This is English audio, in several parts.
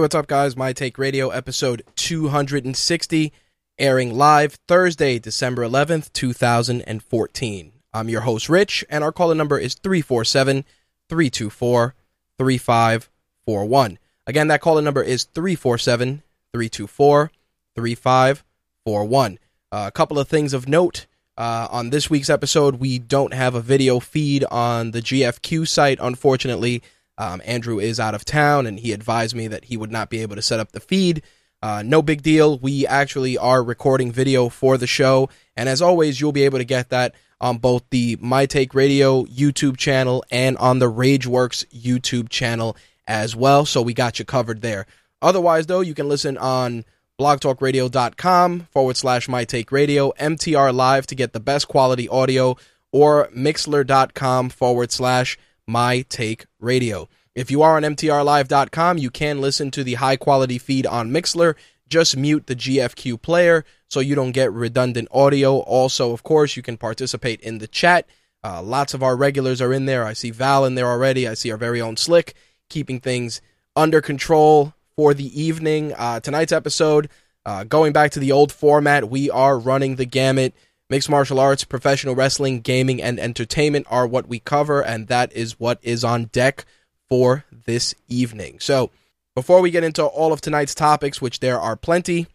What's up, guys? My Take Radio, episode 260, airing live Thursday, December 11th, 2014. I'm your host, Rich, and our caller number is 347 324 3541. Again, that caller number is 347 324 3541. A couple of things of note. Uh, on this week's episode, we don't have a video feed on the GFQ site, unfortunately. Um, Andrew is out of town, and he advised me that he would not be able to set up the feed. Uh, no big deal. We actually are recording video for the show, and as always, you'll be able to get that on both the My Take Radio YouTube channel and on the RageWorks YouTube channel as well. So we got you covered there. Otherwise, though, you can listen on blogtalkradio.com forward slash My Take Radio, MTR Live to get the best quality audio, or mixlr.com forward slash my Take Radio. If you are on MTRLive.com, you can listen to the high quality feed on Mixlr. Just mute the GFQ player so you don't get redundant audio. Also, of course, you can participate in the chat. Uh, lots of our regulars are in there. I see Val in there already. I see our very own Slick keeping things under control for the evening. Uh, tonight's episode, uh, going back to the old format, we are running the gamut. Mixed martial arts, professional wrestling, gaming, and entertainment are what we cover, and that is what is on deck for this evening. So, before we get into all of tonight's topics, which there are plenty,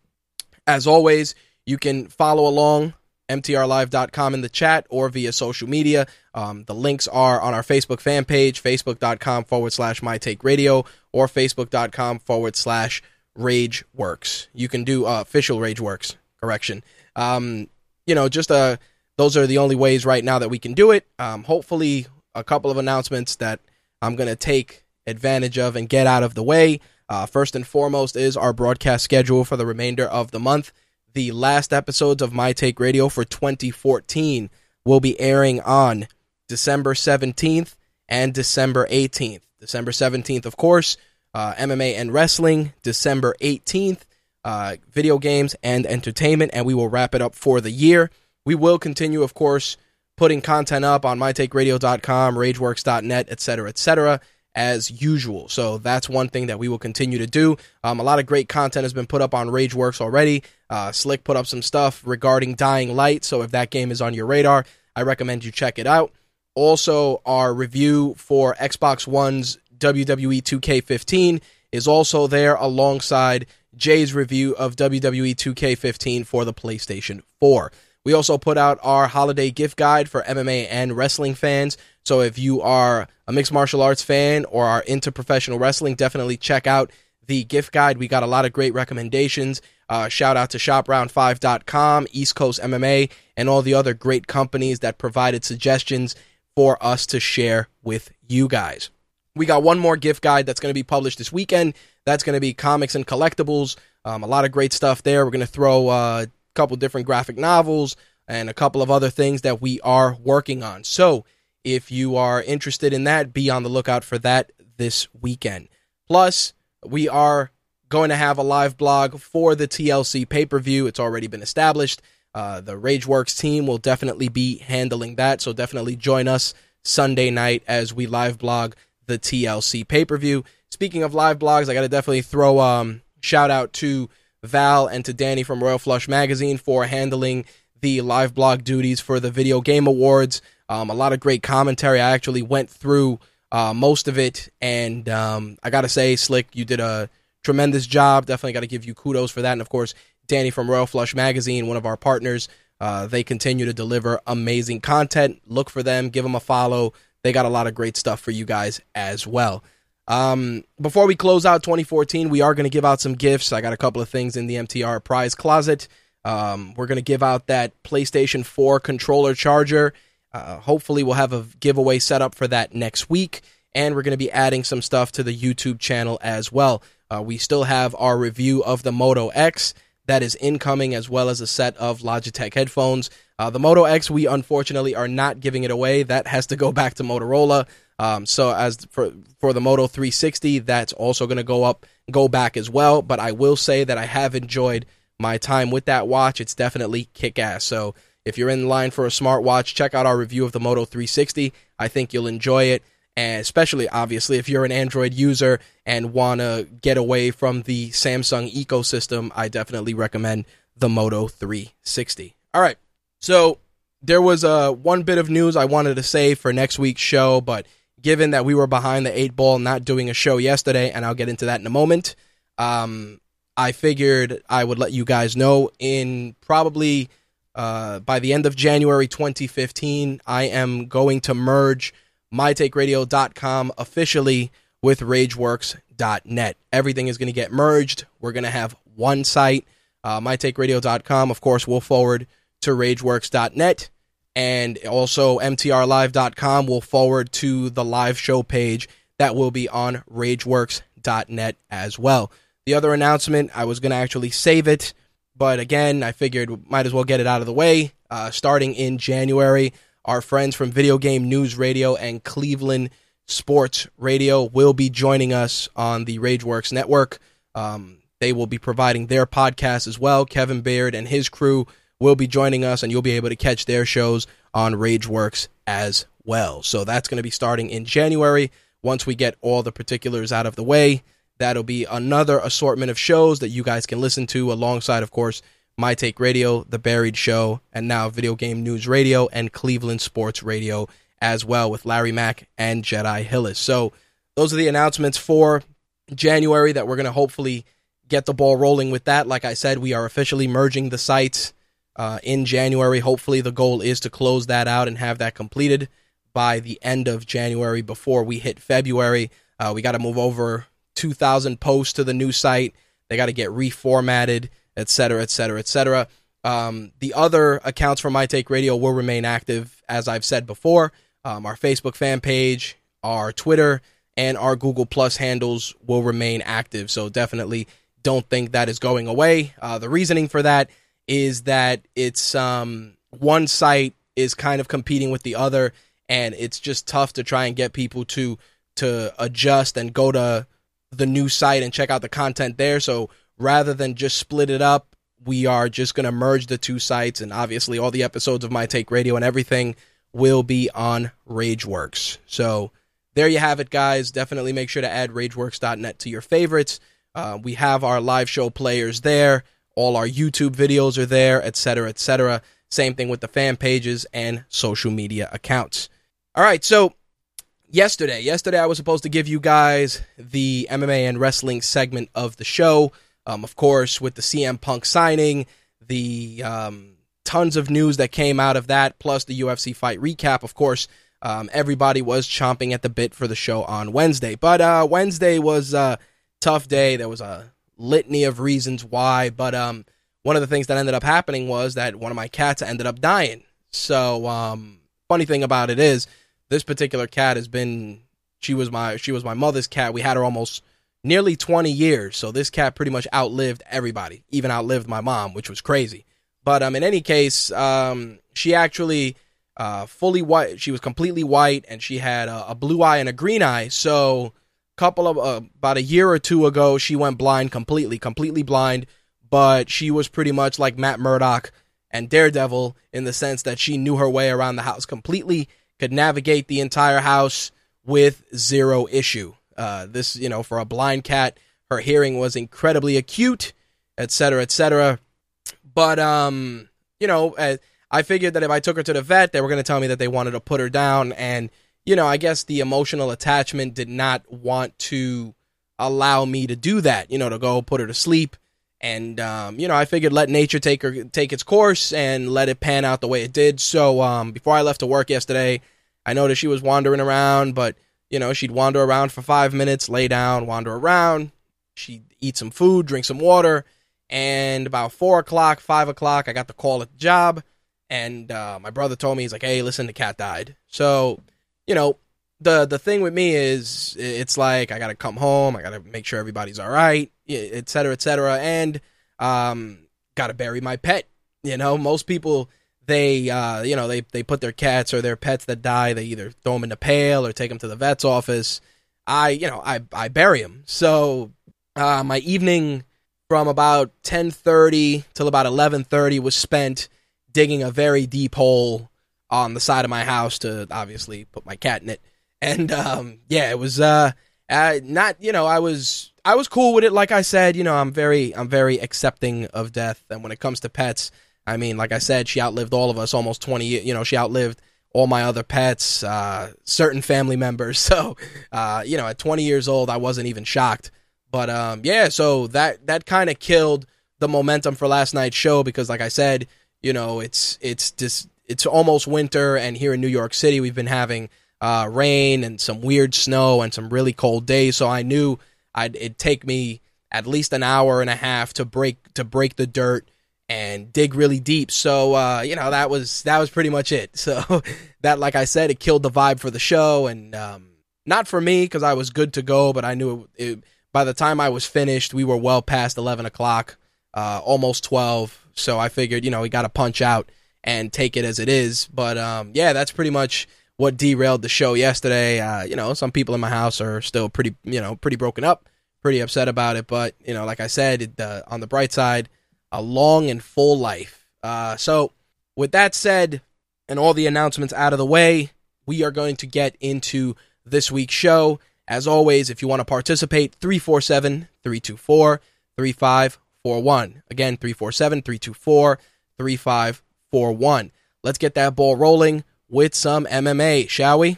as always, you can follow along mtrlive.com in the chat or via social media. Um, the links are on our Facebook fan page, facebook.com forward slash my take radio, or facebook.com forward slash rageworks. You can do uh, official rageworks, correction. Um, you know, just uh, those are the only ways right now that we can do it. Um, hopefully, a couple of announcements that I'm going to take advantage of and get out of the way. Uh, first and foremost is our broadcast schedule for the remainder of the month. The last episodes of My Take Radio for 2014 will be airing on December 17th and December 18th. December 17th, of course, uh, MMA and wrestling. December 18th, uh, video games and entertainment, and we will wrap it up for the year. We will continue, of course, putting content up on mytakeradio.com, rageworks.net, etc., etc., as usual. So that's one thing that we will continue to do. Um, a lot of great content has been put up on Rageworks already. Uh, Slick put up some stuff regarding Dying Light, so if that game is on your radar, I recommend you check it out. Also, our review for Xbox One's WWE 2K15 is also there alongside Jay's review of WWE 2K15 for the PlayStation 4. We also put out our holiday gift guide for MMA and wrestling fans. So if you are a mixed martial arts fan or are into professional wrestling, definitely check out the gift guide. We got a lot of great recommendations. Uh, shout out to shopround5.com, East Coast MMA, and all the other great companies that provided suggestions for us to share with you guys. We got one more gift guide that's going to be published this weekend. That's going to be comics and collectibles. Um, a lot of great stuff there. We're going to throw uh, a couple different graphic novels and a couple of other things that we are working on. So if you are interested in that, be on the lookout for that this weekend. Plus, we are going to have a live blog for the TLC pay per view. It's already been established. Uh, the RageWorks team will definitely be handling that, so definitely join us Sunday night as we live blog the TLC pay per view. Speaking of live blogs, I got to definitely throw um shout out to Val and to Danny from Royal Flush Magazine for handling the live blog duties for the Video Game Awards. Um, a lot of great commentary. I actually went through uh, most of it, and um, I got to say, Slick, you did a tremendous job. Definitely got to give you kudos for that. And of course, Danny from Royal Flush Magazine, one of our partners, uh, they continue to deliver amazing content. Look for them, give them a follow. They got a lot of great stuff for you guys as well. Um, before we close out 2014, we are going to give out some gifts. I got a couple of things in the MTR prize closet. Um, we're going to give out that PlayStation 4 controller charger. Uh, hopefully, we'll have a giveaway set up for that next week. And we're going to be adding some stuff to the YouTube channel as well. Uh, we still have our review of the Moto X that is incoming, as well as a set of Logitech headphones. Uh, the Moto X, we unfortunately are not giving it away. That has to go back to Motorola. Um, so as for for the Moto 360, that's also going to go up, go back as well. But I will say that I have enjoyed my time with that watch. It's definitely kick ass. So if you're in line for a smartwatch, check out our review of the Moto 360. I think you'll enjoy it, and especially obviously if you're an Android user and want to get away from the Samsung ecosystem, I definitely recommend the Moto 360. All right, so there was uh, one bit of news I wanted to say for next week's show, but given that we were behind the eight ball, not doing a show yesterday, and I'll get into that in a moment. Um, I figured I would let you guys know in probably uh, by the end of January 2015, I am going to merge mytakeradio.com officially with rageworks.net. Everything is going to get merged. We're going to have one site. Uh, mytakeradio.com, of course, we'll forward to rageworks.net and also mtrlive.com will forward to the live show page that will be on rageworks.net as well. The other announcement, I was going to actually save it, but again, I figured might as well get it out of the way. Uh, starting in January, our friends from Video Game News Radio and Cleveland Sports Radio will be joining us on the Rageworks network. Um, they will be providing their podcast as well. Kevin Beard and his crew will be joining us, and you'll be able to catch their shows on Rageworks as well. So that's going to be starting in January. Once we get all the particulars out of the way, that'll be another assortment of shows that you guys can listen to alongside, of course, My Take Radio, The Buried Show, and now Video Game News Radio and Cleveland Sports Radio as well with Larry Mack and Jedi Hillis. So those are the announcements for January that we're going to hopefully get the ball rolling with that. Like I said, we are officially merging the sites uh, in January. Hopefully, the goal is to close that out and have that completed by the end of January before we hit February. Uh, we got to move over 2,000 posts to the new site. They got to get reformatted, et cetera, et cetera, et cetera. Um, the other accounts for My Take Radio will remain active, as I've said before. Um, our Facebook fan page, our Twitter, and our Google Plus handles will remain active. So definitely don't think that is going away. Uh, the reasoning for that is that it's um, one site is kind of competing with the other, and it's just tough to try and get people to to adjust and go to the new site and check out the content there. So rather than just split it up, we are just going to merge the two sites, and obviously all the episodes of My Take Radio and everything will be on RageWorks. So there you have it, guys. Definitely make sure to add RageWorks.net to your favorites. Uh, we have our live show players there. All our YouTube videos are there, etc., etc. Same thing with the fan pages and social media accounts. All right, so yesterday, yesterday I was supposed to give you guys the MMA and wrestling segment of the show. Um, of course, with the CM Punk signing, the um, tons of news that came out of that, plus the UFC fight recap. Of course, um, everybody was chomping at the bit for the show on Wednesday, but uh, Wednesday was a tough day. There was a litany of reasons why. But um, one of the things that ended up happening was that one of my cats ended up dying. So um, funny thing about it is, this particular cat has been she was my she was my mother's cat. We had her almost nearly 20 years. So this cat pretty much outlived everybody, even outlived my mom, which was crazy. But um, in any case, um, she actually uh, fully white. She was completely white, and she had a, a blue eye and a green eye. So couple of uh, about a year or two ago, she went blind completely, completely blind. But she was pretty much like Matt Murdock and Daredevil in the sense that she knew her way around the house completely, could navigate the entire house with zero issue. Uh, this, you know, for a blind cat, her hearing was incredibly acute, etc., etc. But um, you know, I figured that if I took her to the vet, they were going to tell me that they wanted to put her down, and you know, I guess the emotional attachment did not want to allow me to do that. You know, to go put her to sleep, and um, you know, I figured let nature take her take its course and let it pan out the way it did. So um, before I left to work yesterday, I noticed she was wandering around, but you know, she'd wander around for five minutes, lay down, wander around. She'd eat some food, drink some water, and about four o'clock, five o'clock, I got the call at the job, and uh, my brother told me he's like, "Hey, listen, the cat died." So, you know, the the thing with me is, it's like I got to come home, I got to make sure everybody's all right, et cetera, et cetera, and um, got to bury my pet. You know, most people they uh, you know they they put their cats or their pets that die they either throw them in a pail or take them to the vet's office i you know i i bury them so uh, my evening from about 10:30 till about 11:30 was spent digging a very deep hole on the side of my house to obviously put my cat in it and um, yeah it was uh, uh, not you know i was i was cool with it like i said you know i'm very i'm very accepting of death and when it comes to pets I mean, like I said, she outlived all of us almost 20 years. You know, she outlived all my other pets, uh, certain family members. So, uh, you know, at 20 years old, I wasn't even shocked. But um, yeah, so that that kind of killed the momentum for last night's show because, like I said, you know, it's it's just it's almost winter, and here in New York City, we've been having uh, rain and some weird snow and some really cold days. So I knew I'd it'd take me at least an hour and a half to break to break the dirt and dig really deep. So uh, you know that was that was pretty much it. So that, like I said, it killed the vibe for the show, and um, not for me because I was good to go. But I knew it, it, by the time I was finished, we were well past eleven o'clock, uh, almost twelve. So I figured, you know, we got to punch out and take it as it is. But um, yeah, that's pretty much what derailed the show yesterday. Uh, you know, some people in my house are still pretty, you know, pretty broken up, pretty upset about it. But you know, like I said, it, uh, on the bright side a long and full life. Uh, so, with that said, and all the announcements out of the way, we are going to get into this week's show. As always, if you want to participate, 347 324 3541. Again, 347 324 3541. Let's get that ball rolling with some MMA, shall we?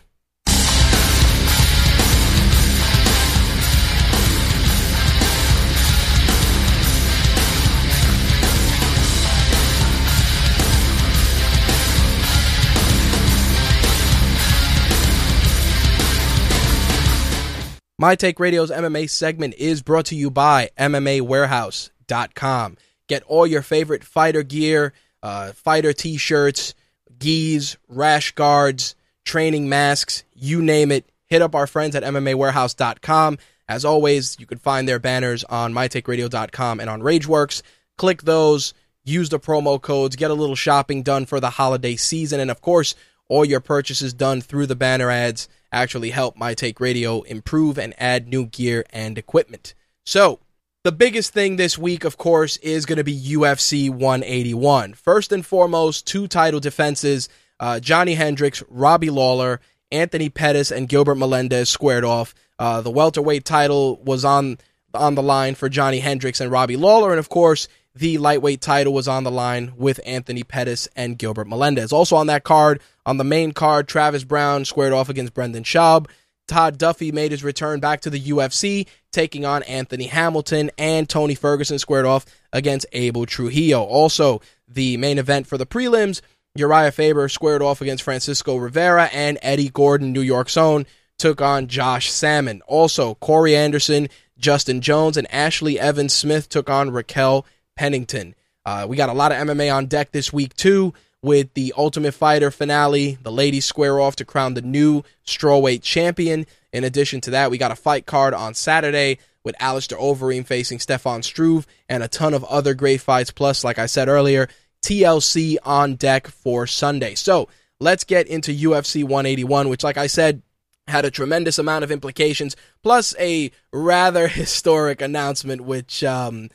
My Take Radio's MMA segment is brought to you by MMAWarehouse.com. Get all your favorite fighter gear, uh, fighter t shirts, gis, rash guards, training masks, you name it. Hit up our friends at MMAWarehouse.com. As always, you can find their banners on MyTakeRadio.com and on RageWorks. Click those, use the promo codes, get a little shopping done for the holiday season, and of course, all your purchases done through the banner ads actually help My Take Radio improve and add new gear and equipment. So, the biggest thing this week, of course, is going to be UFC 181. First and foremost, two title defenses uh, Johnny Hendricks, Robbie Lawler, Anthony Pettis, and Gilbert Melendez squared off. Uh, the welterweight title was on on the line for Johnny Hendricks and Robbie Lawler, and of course, the lightweight title was on the line with Anthony Pettis and Gilbert Melendez. Also on that card, on the main card, Travis Browne squared off against Brendan Schaub. Todd Duffee made his return back to the UFC, taking on Anthony Hamilton, and Tony Ferguson squared off against Abel Trujillo. Also, the main event for the prelims, Uriah Faber squared off against Francisco Rivera, and Eddie Gordon, New York's own, took on Josh Samman. Also, Corey Anderson, Justin Jones, and Ashlee Evans Smith took on Raquel Pennington. Uh, we got a lot of MMA on deck this week, too, with the Ultimate Fighter finale. The ladies square off to crown the new strawweight champion. In addition to that, we got a fight card on Saturday with Alistair Overeem facing Stefan Struve and a ton of other great fights. Plus, like I said earlier, TLC on deck for Sunday. So let's get into UFC 181, which, like I said, had a tremendous amount of implications, plus a rather historic announcement, which um,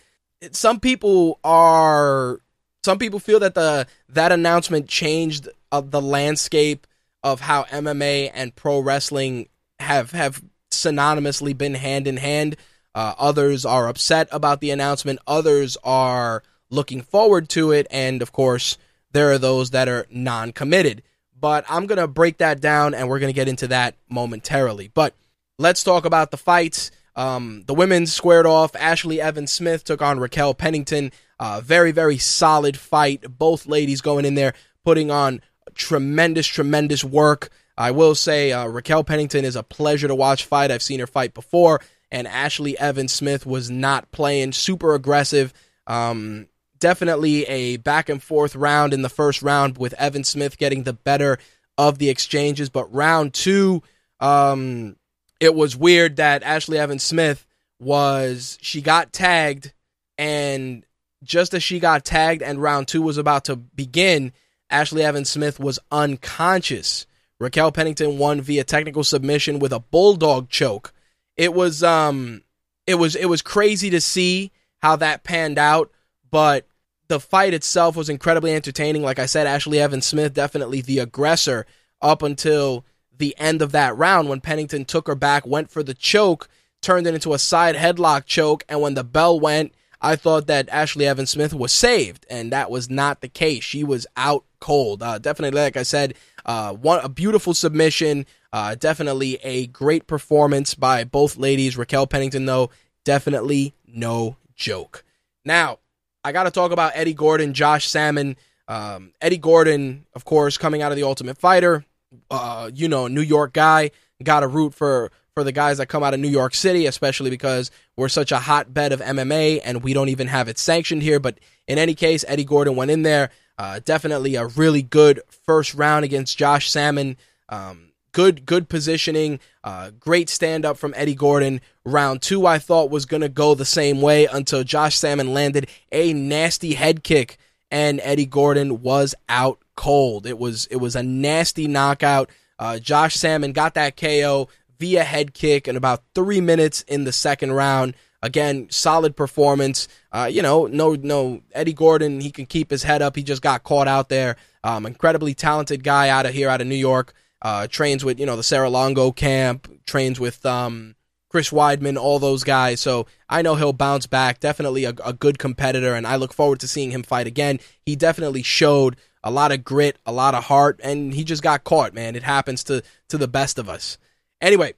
some people are some people feel that the that announcement changed uh, the landscape of how MMA and pro wrestling have have synonymously been hand in hand. Uh, others are upset about the announcement. Others are looking forward to it, and of course, there are those that are non-committed. But I'm gonna break that down, and we're gonna get into that momentarily. But let's talk about the fights. Um, the women squared off. Ashlee Evans Smith took on Raquel Pennington. Uh, very, very solid fight. Both ladies going in there, putting on tremendous, tremendous work. I will say uh, Raquel Pennington is a pleasure to watch fight. I've seen her fight before, and Ashlee Evans Smith was not playing super aggressive. Um, definitely a back and forth round in the first round with Evan Smith getting the better of the exchanges, but round two, um, it was weird that Ashlee Evans Smith was she got tagged and just as she got tagged and round two was about to begin, Ashlee Evans Smith was unconscious. Raquel Pennington won via technical submission with a bulldog choke. It was um it was it was crazy to see how that panned out, but the fight itself was incredibly entertaining. Like I said, Ashlee Evans Smith definitely the aggressor up until the end of that round when Pennington took her back, went for the choke, turned it into a side headlock choke, and when the bell went, I thought that Ashlee Evans Smith was saved, and that was not the case. She was out cold. Uh, definitely, like I said, uh, one a beautiful submission. Uh, definitely a great performance by both ladies. Raquel Pennington, though, definitely no joke. Now, I got to talk about Eddie Gordon, Josh Samman. Um, Eddie Gordon, of course, coming out of the Ultimate Fighter uh, you know, New York guy. Got to root for for the guys that come out of New York City, especially because we're such a hotbed of MMA and we don't even have it sanctioned here. But in any case, Eddie Gordon went in there. Uh, definitely a really good first round against Josh Samman. Um, good, good positioning. Uh, great stand up from Eddie Gordon. Round two, I thought was going to go the same way until Josh Samman landed a nasty head kick and Eddie Gordon was out cold. It was it was a nasty knockout. Uh, Josh Samman got that KO via head kick in about three minutes in the second round. Again, solid performance. Uh, you know, no, no, Eddie Gordon, he can keep his head up. He just got caught out there. Um, incredibly talented guy out of here, out of New York. Uh, trains with, you know, the Serra-Longo camp, trains with, um, Chris Weidman, all those guys. So I know he'll bounce back. Definitely a, a good competitor, and I look forward to seeing him fight again. He definitely showed a lot of grit, a lot of heart, and he just got caught, man. It happens to to the best of us. Anyway,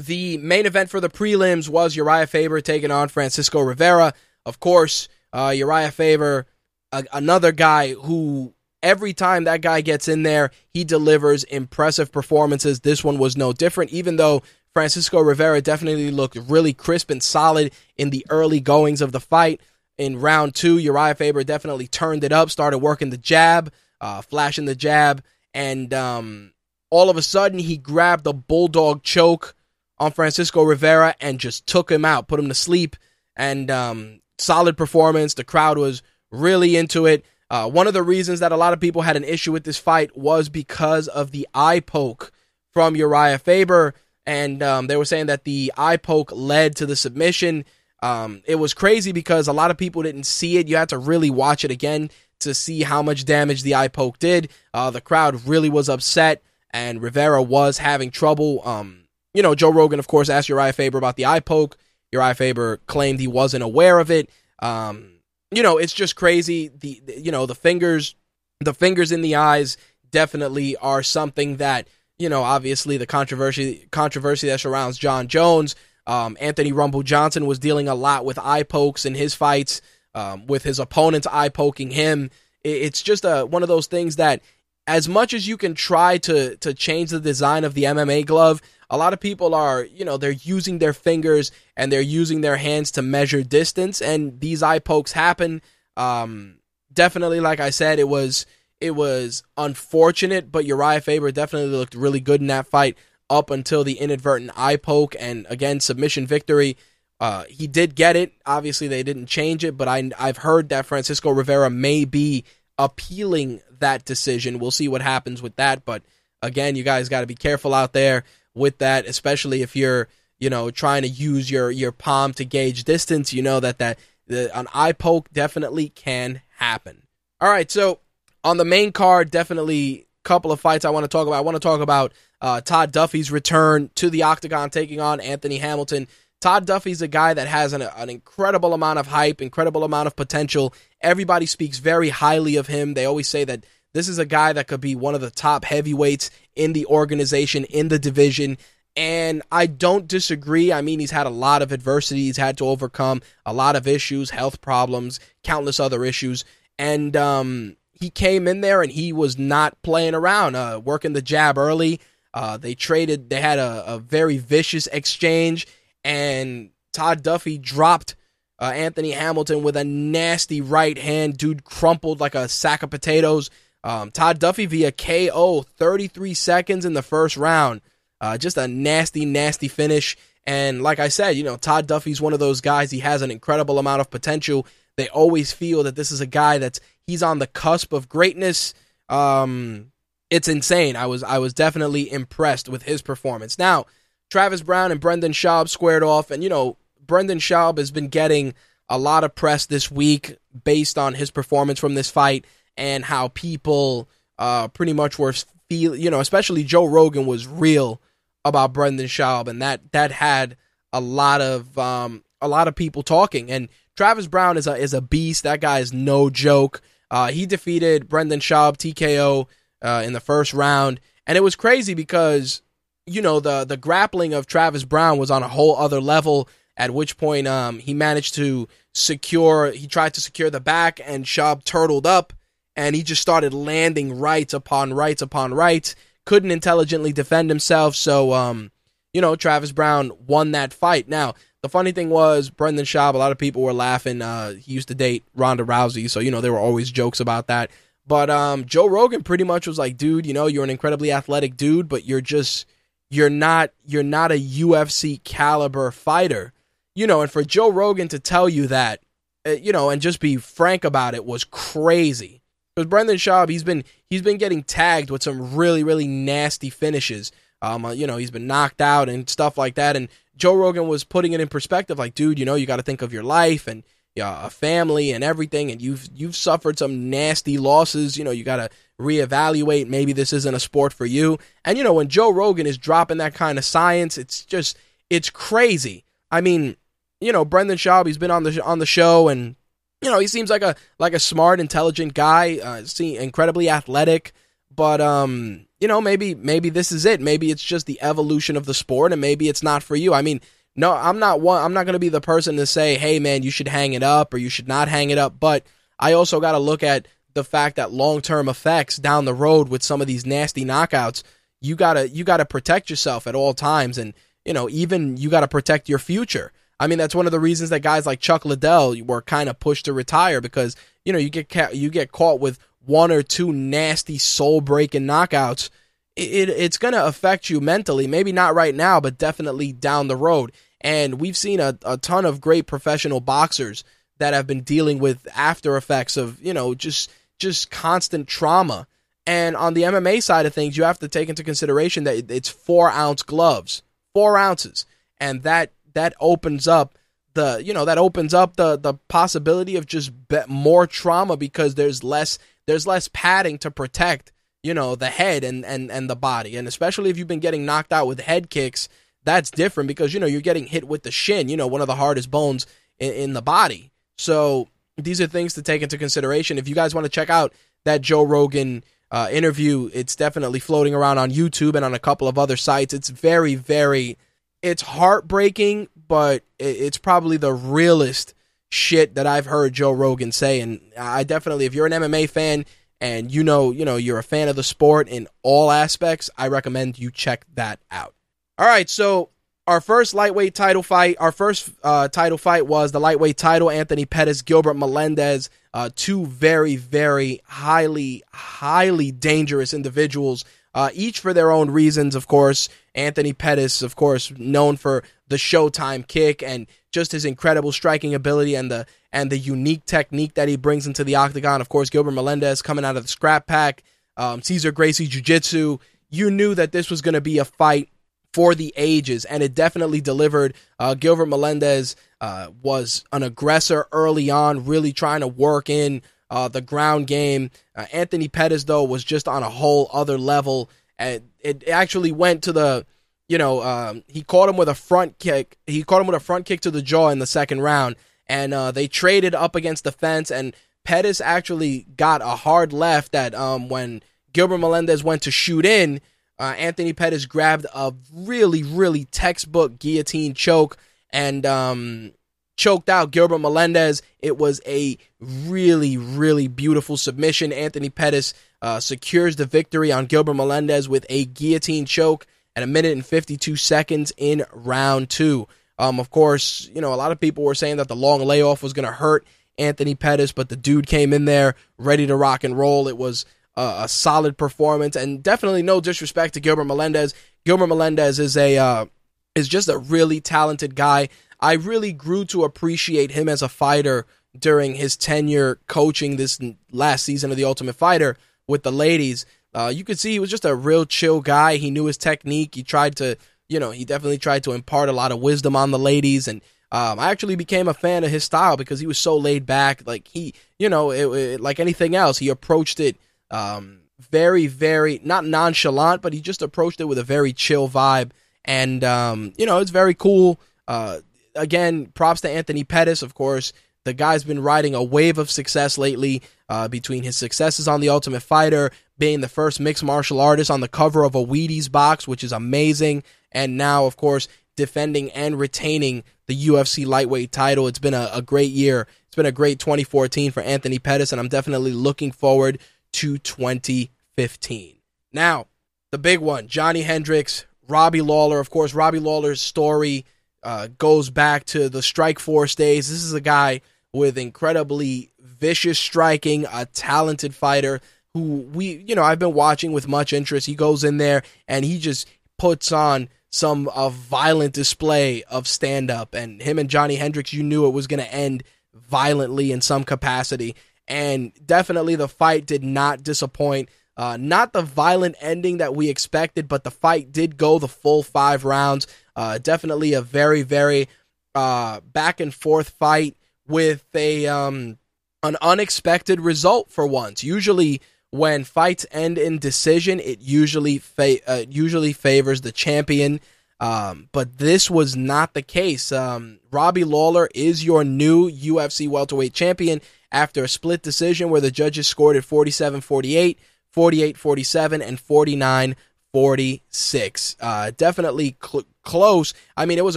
the main event for the prelims was Uriah Faber taking on Francisco Rivera. Of course, uh, Uriah Faber, a- another guy who every time that guy gets in there, he delivers impressive performances. This one was no different, even though Francisco Rivera definitely looked really crisp and solid in the early goings of the fight in round two, Uriah Faber definitely turned it up, started working the jab, uh, flashing the jab, and um, all of a sudden he grabbed the bulldog choke on Francisco Rivera and just took him out, put him to sleep. And um, solid performance. The crowd was really into it. Uh, one of the reasons that a lot of people had an issue with this fight was because of the eye poke from Uriah Faber. And um, they were saying that the eye poke led to the submission. Um, it was crazy because a lot of people didn't see it. You had to really watch it again to see how much damage the eye poke did. Uh, the crowd really was upset, and Rivera was having trouble. Um, you know, Joe Rogan, of course, asked Uriah Faber about the eye poke. Uriah Faber claimed he wasn't aware of it. Um, you know, it's just crazy. The, the you know the fingers, the fingers in the eyes definitely are something that you know. Obviously, the controversy controversy that surrounds Jon Jones. Um, Anthony Rumble Johnson was dealing a lot with eye pokes in his fights, um, with his opponents eye poking him. It's just a, one of those things that, as much as you can try to to change the design of the MMA glove, a lot of people are, you know, they're using their fingers and they're using their hands to measure distance, and these eye pokes happen. Um, definitely, like I said, it was it was unfortunate, but Uriah Faber definitely looked really good in that fight up until the inadvertent eye poke and again submission victory. Uh, he did get it. Obviously, they didn't change it, but I, I've heard that Francisco Rivera may be appealing that decision. We'll see what happens with that. But again, you guys got to be careful out there with that, especially if you're, you know, trying to use your your palm to gauge distance. You know that that the, an eye poke definitely can happen. All right, so on the main card, definitely a couple of fights I want to talk about. I want to talk about uh, Todd Duffee's return to the octagon, taking on Anthony Hamilton. Todd Duffee's a guy that has an, an incredible amount of hype, incredible amount of potential. Everybody speaks very highly of him. They always say that this is a guy that could be one of the top heavyweights in the organization, in the division. And I don't disagree. I mean, he's had a lot of adversity he's had to overcome, a lot of issues, health problems, countless other issues and um, he came in there and he was not playing around, uh, working the jab early. Uh, they traded, they had a, a, very vicious exchange, and Todd Duffee dropped uh, Anthony Hamilton with a nasty right hand. Dude crumpled like a sack of potatoes. Um, Todd Duffee via KO, 33 seconds in the first round. Uh, just a nasty, nasty finish. And like I said, you know, Todd Duffee's one of those guys. He has an incredible amount of potential. They always feel that this is a guy that's he's on the cusp of greatness. Um, it's insane. I was I was definitely impressed with his performance. Now, Travis Browne and Brendan Schaub squared off, and you know Brendan Schaub has been getting a lot of press this week based on his performance from this fight and how people uh, pretty much were feel you know especially Joe Rogan was real about Brendan Schaub, and that that had a lot of um, a lot of people talking and Travis Browne is a is a beast. That guy is no joke. Uh, he defeated Brendan Schaub TKO uh, in the first round, and it was crazy because you know the the grappling of Travis Browne was on a whole other level. At which point, um, he managed to secure. He tried to secure the back, and Schaub turtled up, and he just started landing rights upon rights upon rights. Couldn't intelligently defend himself, so um, you know Travis Browne won that fight. Now the funny thing was Brendan Schaub. A lot of people were laughing. Uh, he used to date Ronda Rousey, so you know there were always jokes about that. But um, Joe Rogan pretty much was like, "Dude, you know you're an incredibly athletic dude, but you're just you're not you're not a UFC caliber fighter." You know, and for Joe Rogan to tell you that, uh, you know, and just be frank about it was crazy. Because Brendan Schaub, he's been he's been getting tagged with some really really nasty finishes. Um, uh, you know, he's been knocked out and stuff like that. And Joe Rogan was putting it in perspective, like, dude, you know, you got to think of your life and a family and everything, and you've you've suffered some nasty losses. You know, you got to reevaluate. Maybe this isn't a sport for you. And you know, when Joe Rogan is dropping that kind of science, it's just it's crazy. I mean, you know, Brendan Schaub, he's been on the on the show, and you know, he seems like a like a smart, intelligent guy. Uh, see, incredibly athletic, but um, you know, maybe maybe this is it. Maybe it's just the evolution of the sport, and maybe it's not for you. I mean, no, I'm not one. I'm not going to be the person to say, "Hey, man, you should hang it up" or "You should not hang it up." But I also got to look at the fact that long term effects down the road with some of these nasty knockouts, you gotta you gotta protect yourself at all times, and you know, even you gotta protect your future. I mean, that's one of the reasons that guys like Chuck Liddell were kind of pushed to retire because you know you get ca- you get caught with one or two nasty soul breaking knockouts, it, it's going to affect you mentally. Maybe not right now, but definitely down the road. And we've seen a, a ton of great professional boxers that have been dealing with after effects of, you know, just just constant trauma. And on the MMA side of things, you have to take into consideration that it's four ounce gloves, four ounces, and that that opens up the you know that opens up the the possibility of just more trauma because there's less there's less padding to protect, you know, the head and, and, and the body. And especially if you've been getting knocked out with head kicks, that's different because, you know, you're getting hit with the shin, you know, one of the hardest bones in, in the body. So these are things to take into consideration. If you guys want to check out that Joe Rogan uh, interview, it's definitely floating around on YouTube and on a couple of other sites. It's very, very, it's heartbreaking, but it's probably the realest shit that I've heard Joe Rogan say. And I definitely, if you're an MMA fan and you know, you know, you're a fan of the sport in all aspects, I recommend you check that out. All right, so our first lightweight title fight, our first uh, title fight was the lightweight title. Anthony Pettis, Gilbert Melendez, uh, two very, very highly, highly dangerous individuals, uh, each for their own reasons, of course. Anthony Pettis, of course, known for the Showtime kick and just his incredible striking ability and the and the unique technique that he brings into the octagon. Of course, Gilbert Melendez coming out of the scrap pack, um, Cesar Gracie Jiu Jitsu. You knew that this was going to be a fight for the ages, and it definitely delivered. Uh, Gilbert Melendez uh, was an aggressor early on, really trying to work in uh, the ground game. Uh, Anthony Pettis, though, was just on a whole other level. And it actually went to the, you know, um, he caught him with a front kick. He caught him with a front kick to the jaw in the second round. And uh, they traded up against the fence. And Pettis actually got a hard left that um, when Gilbert Melendez went to shoot in, uh, Anthony Pettis grabbed a really, really textbook guillotine choke and um, choked out Gilbert Melendez. It was a really, really beautiful submission. Anthony Pettis uh, secures the victory on Gilbert Melendez with a guillotine choke at a minute and 52 seconds in round two. Um, of course, you know, a lot of people were saying that the long layoff was going to hurt Anthony Pettis, but the dude came in there ready to rock and roll. It was a solid performance, and definitely no disrespect to Gilbert Melendez. Gilbert Melendez is a uh, is just a really talented guy. I really grew to appreciate him as a fighter during his tenure coaching this last season of The Ultimate Fighter with the ladies. Uh, you could see he was just a real chill guy. He knew his technique. He tried to, you know, he definitely tried to impart a lot of wisdom on the ladies. And um, I actually became a fan of his style because he was so laid back. Like he, you know, it, it, like anything else, he approached it um, very, very not nonchalant, but he just approached it with a very chill vibe, and um, you know it's very cool. Uh, again, props to Anthony Pettis, of course. The guy's been riding a wave of success lately uh, between his successes on The Ultimate Fighter, being the first mixed martial artist on the cover of a Wheaties box, which is amazing, and now, of course, defending and retaining the UFC lightweight title. It's been a, a great year. It's been a great 2014 for Anthony Pettis, and I'm definitely looking forward to 2015. Now, the big one Johnny Hendricks, Robbie Lawler. Of course, Robbie Lawler's story uh, goes back to the Strikeforce days. This is a guy with incredibly vicious striking, a talented fighter who we, you know, I've been watching with much interest. He goes in there and he just puts on some a violent display of stand up. And him and Johnny Hendricks, you knew it was going to end violently in some capacity and definitely the fight did not disappoint. Uh, not the violent ending that we expected, but the fight did go the full five rounds. Uh, definitely a very, very uh, back and forth fight with a um, an unexpected result for once. Usually, when fights end in decision, it usually fa- uh, usually favors the champion. Um, but this was not the case. Um, Robbie Lawler is your new UFC welterweight champion after a split decision where the judges scored at 47 48, 48 47, and 49 46. Uh, definitely cl- close. I mean, it was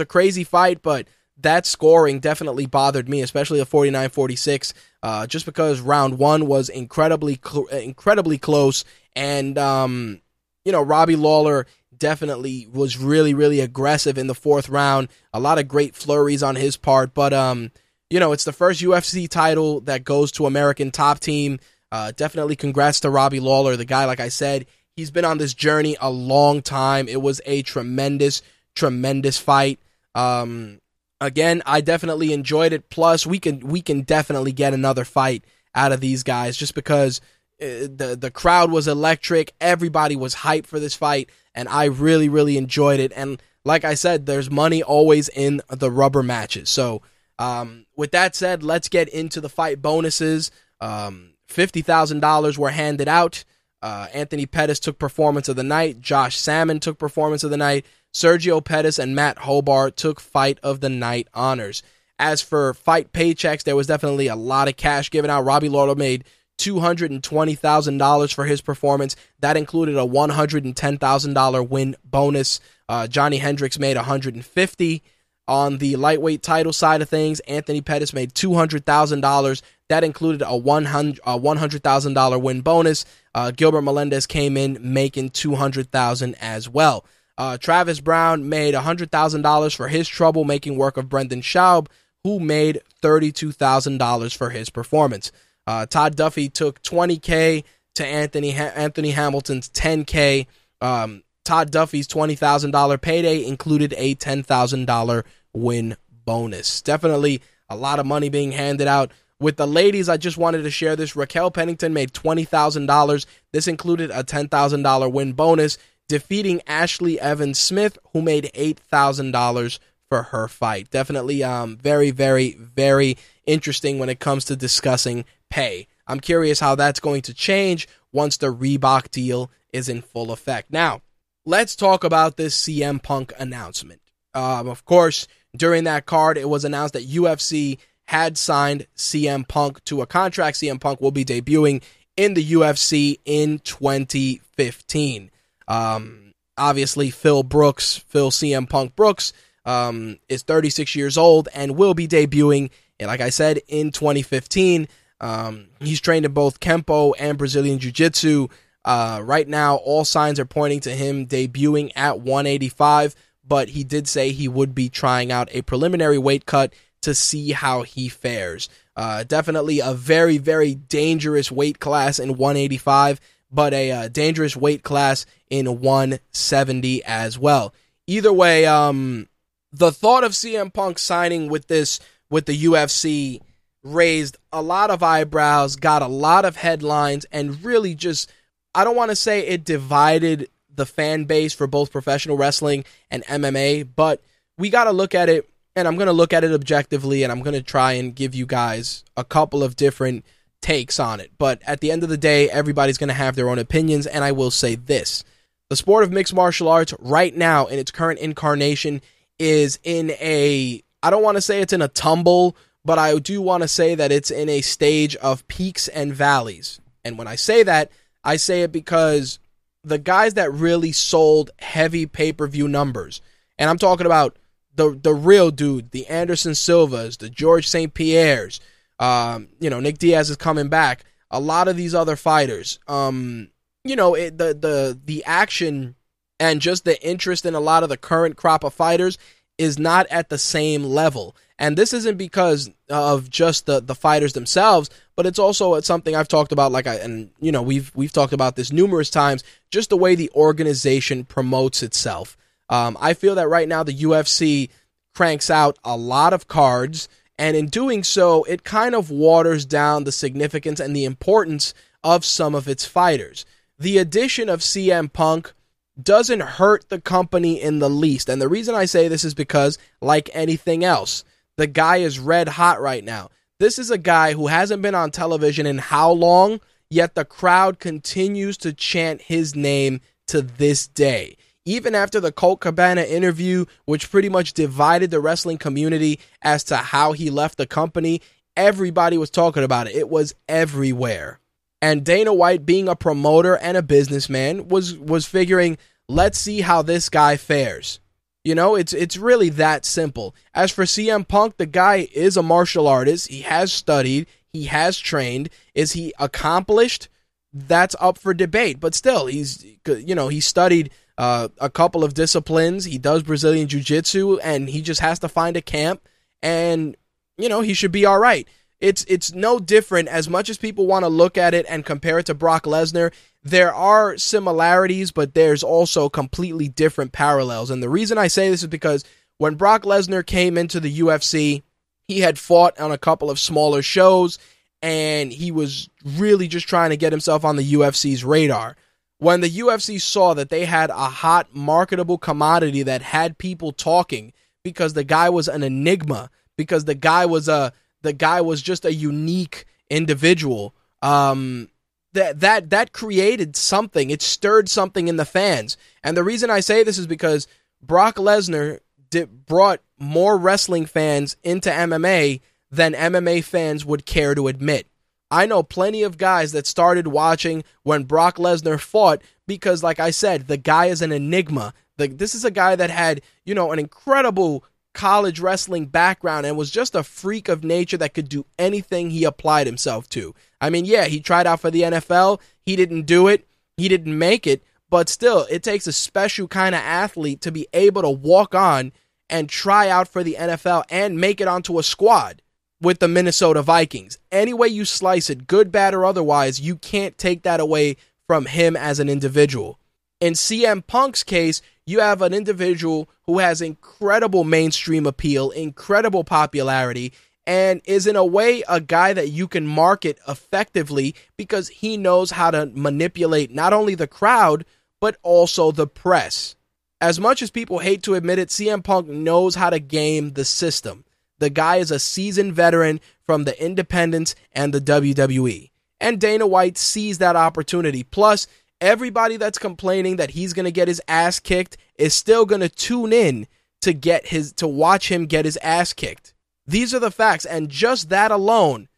a crazy fight, but that scoring definitely bothered me, especially the 49 46, uh, just because round one was incredibly, cl- incredibly close. And, um, you know, Robbie Lawler definitely was really, really aggressive in the fourth round. A lot of great flurries on his part, but, um, you know, it's the first UFC title that goes to American Top Team. Uh, definitely congrats to Robbie Lawler, the guy, like I said, he's been on this journey a long time. It was a tremendous, tremendous fight. Um, again, I definitely enjoyed it. Plus, we can we can definitely get another fight out of these guys just because uh, the the crowd was electric. Everybody was hyped for this fight, and I really really enjoyed it. And like I said, there's money always in the rubber matches. So um, with that said, let's get into the fight bonuses. Um, $50,000 were handed out. Uh, Anthony Pettis took performance of the night. Josh Samman took performance of the night. Sergio Pettis and Matt Hobar took fight of the night honors. As for fight paychecks, there was definitely a lot of cash given out. Robbie Lawler made $220,000 for his performance. That included a $110,000 win bonus. Uh, Johnny Hendricks made 150 on the lightweight title side of things, Anthony Pettis made $200,000. That included a $100,000 win bonus. Uh, Gilbert Melendez came in making $200,000 as well. Uh, Travis Browne made $100,000 for his trouble making work of Brendan Schaub, who made $32,000 for his performance. Uh, Todd Duffee took 20K to Anthony ha- Anthony Hamilton's 10K. Um, Todd Duffee's $20,000 payday included a $10,000 win bonus. Definitely a lot of money being handed out. With the ladies, I just wanted to share this. Raquel Pennington made $20,000. This included a $10,000 win bonus, defeating Ashlee Evans Smith, who made $8,000 for her fight. Definitely um, very, very, very interesting when it comes to discussing pay. I'm curious how that's going to change once the Reebok deal is in full effect. Now, let's talk about this CM Punk announcement. Um, of course, during that card, it was announced that UFC had signed CM Punk to a contract. CM Punk will be debuting in the UFC in 2015. Um, obviously, Phil Brooks, Phil CM Punk Brooks, um, is 36 years old and will be debuting, and like I said, in 2015. Um, he's trained in both Kempo and Brazilian Jiu Jitsu. Uh, right now, all signs are pointing to him debuting at 185, but he did say he would be trying out a preliminary weight cut to see how he fares. Uh, definitely a very, very dangerous weight class in 185, but a uh, dangerous weight class in 170 as well. Either way, um, the thought of CM Punk signing with this with the UFC raised a lot of eyebrows, got a lot of headlines, and really just I don't want to say it divided the fan base for both professional wrestling and MMA, but we got to look at it and I'm going to look at it objectively and I'm going to try and give you guys a couple of different takes on it. But at the end of the day, everybody's going to have their own opinions and I will say this. The sport of mixed martial arts right now in its current incarnation is in a I don't want to say it's in a tumble, but I do want to say that it's in a stage of peaks and valleys. And when I say that, I say it because the guys that really sold heavy pay-per-view numbers, and I'm talking about the the real dude, the Anderson Silvas, the George St. Pierre's, um, you know, Nick Diaz is coming back. A lot of these other fighters, um, you know, it, the the the action and just the interest in a lot of the current crop of fighters is not at the same level. And this isn't because of just the, the fighters themselves, but it's also something I've talked about like I and you know we've we've talked about this numerous times just the way the organization promotes itself. Um, I feel that right now the UFC cranks out a lot of cards and in doing so it kind of waters down the significance and the importance of some of its fighters. The addition of CM Punk doesn't hurt the company in the least. And the reason I say this is because, like anything else, the guy is red hot right now. This is a guy who hasn't been on television in how long, yet the crowd continues to chant his name to this day. Even after the Colt Cabana interview, which pretty much divided the wrestling community as to how he left the company, everybody was talking about it. It was everywhere. And Dana White, being a promoter and a businessman, was was figuring, let's see how this guy fares. You know, it's it's really that simple. As for CM Punk, the guy is a martial artist. He has studied, he has trained. Is he accomplished? That's up for debate. But still, he's you know, he studied uh, a couple of disciplines. He does Brazilian jiu-jitsu and he just has to find a camp and you know, he should be all right it's it's no different as much as people want to look at it and compare it to Brock Lesnar. There are similarities, but there's also completely different parallels. And the reason I say this is because when Brock Lesnar came into the UFC, he had fought on a couple of smaller shows and he was really just trying to get himself on the UFC's radar. When the UFC saw that they had a hot, marketable commodity that had people talking because the guy was an enigma, because the guy was a the guy was just a unique individual. Um, that that that created something. It stirred something in the fans. And the reason I say this is because Brock Lesnar did, brought more wrestling fans into MMA than MMA fans would care to admit. I know plenty of guys that started watching when Brock Lesnar fought because, like I said, the guy is an enigma. This is a guy that had, you know, an incredible college wrestling background and was just a freak of nature that could do anything he applied himself to. I mean, yeah, he tried out for the NFL, he didn't do it, he didn't make it, but still, it takes a special kind of athlete to be able to walk on and try out for the NFL and make it onto a squad with the Minnesota Vikings. Any way you slice it, good, bad, or otherwise, you can't take that away from him as an individual. In CM Punk's case, you have an individual who has incredible mainstream appeal, incredible popularity, and is in a way a guy that you can market effectively because he knows how to manipulate not only the crowd, but also the press. As much as people hate to admit it, CM Punk knows how to game the system. The guy is a seasoned veteran from the independents and the WWE. And Dana White sees that opportunity. Plus, everybody that's complaining that he's going to get his ass kicked is still going to tune in to get his to watch him get his ass kicked. These are the facts and just that alone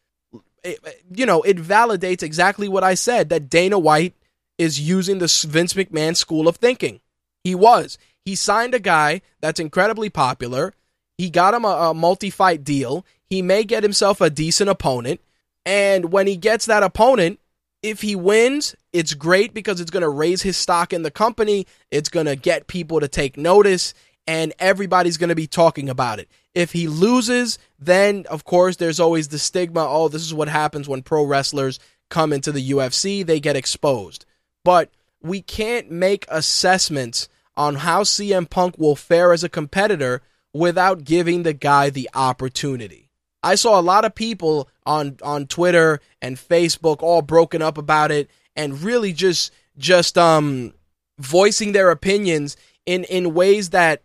it, you know, it validates exactly what I said that Dana White is using the Vince McMahon school of thinking. He was. He signed a guy that's incredibly popular. He got him a, a multi fight deal. He may get himself a decent opponent. And when he gets that opponent, if he wins, it's great because it's going to raise his stock in the company. It's going to get people to take notice and everybody's going to be talking about it. If he loses, then of course there's always the stigma oh, this is what happens when pro wrestlers come into the UFC, they get exposed. But we can't make assessments on how CM Punk will fare as a competitor without giving the guy the opportunity. I saw a lot of people on on Twitter and Facebook all broken up about it and really just just um voicing their opinions in in ways that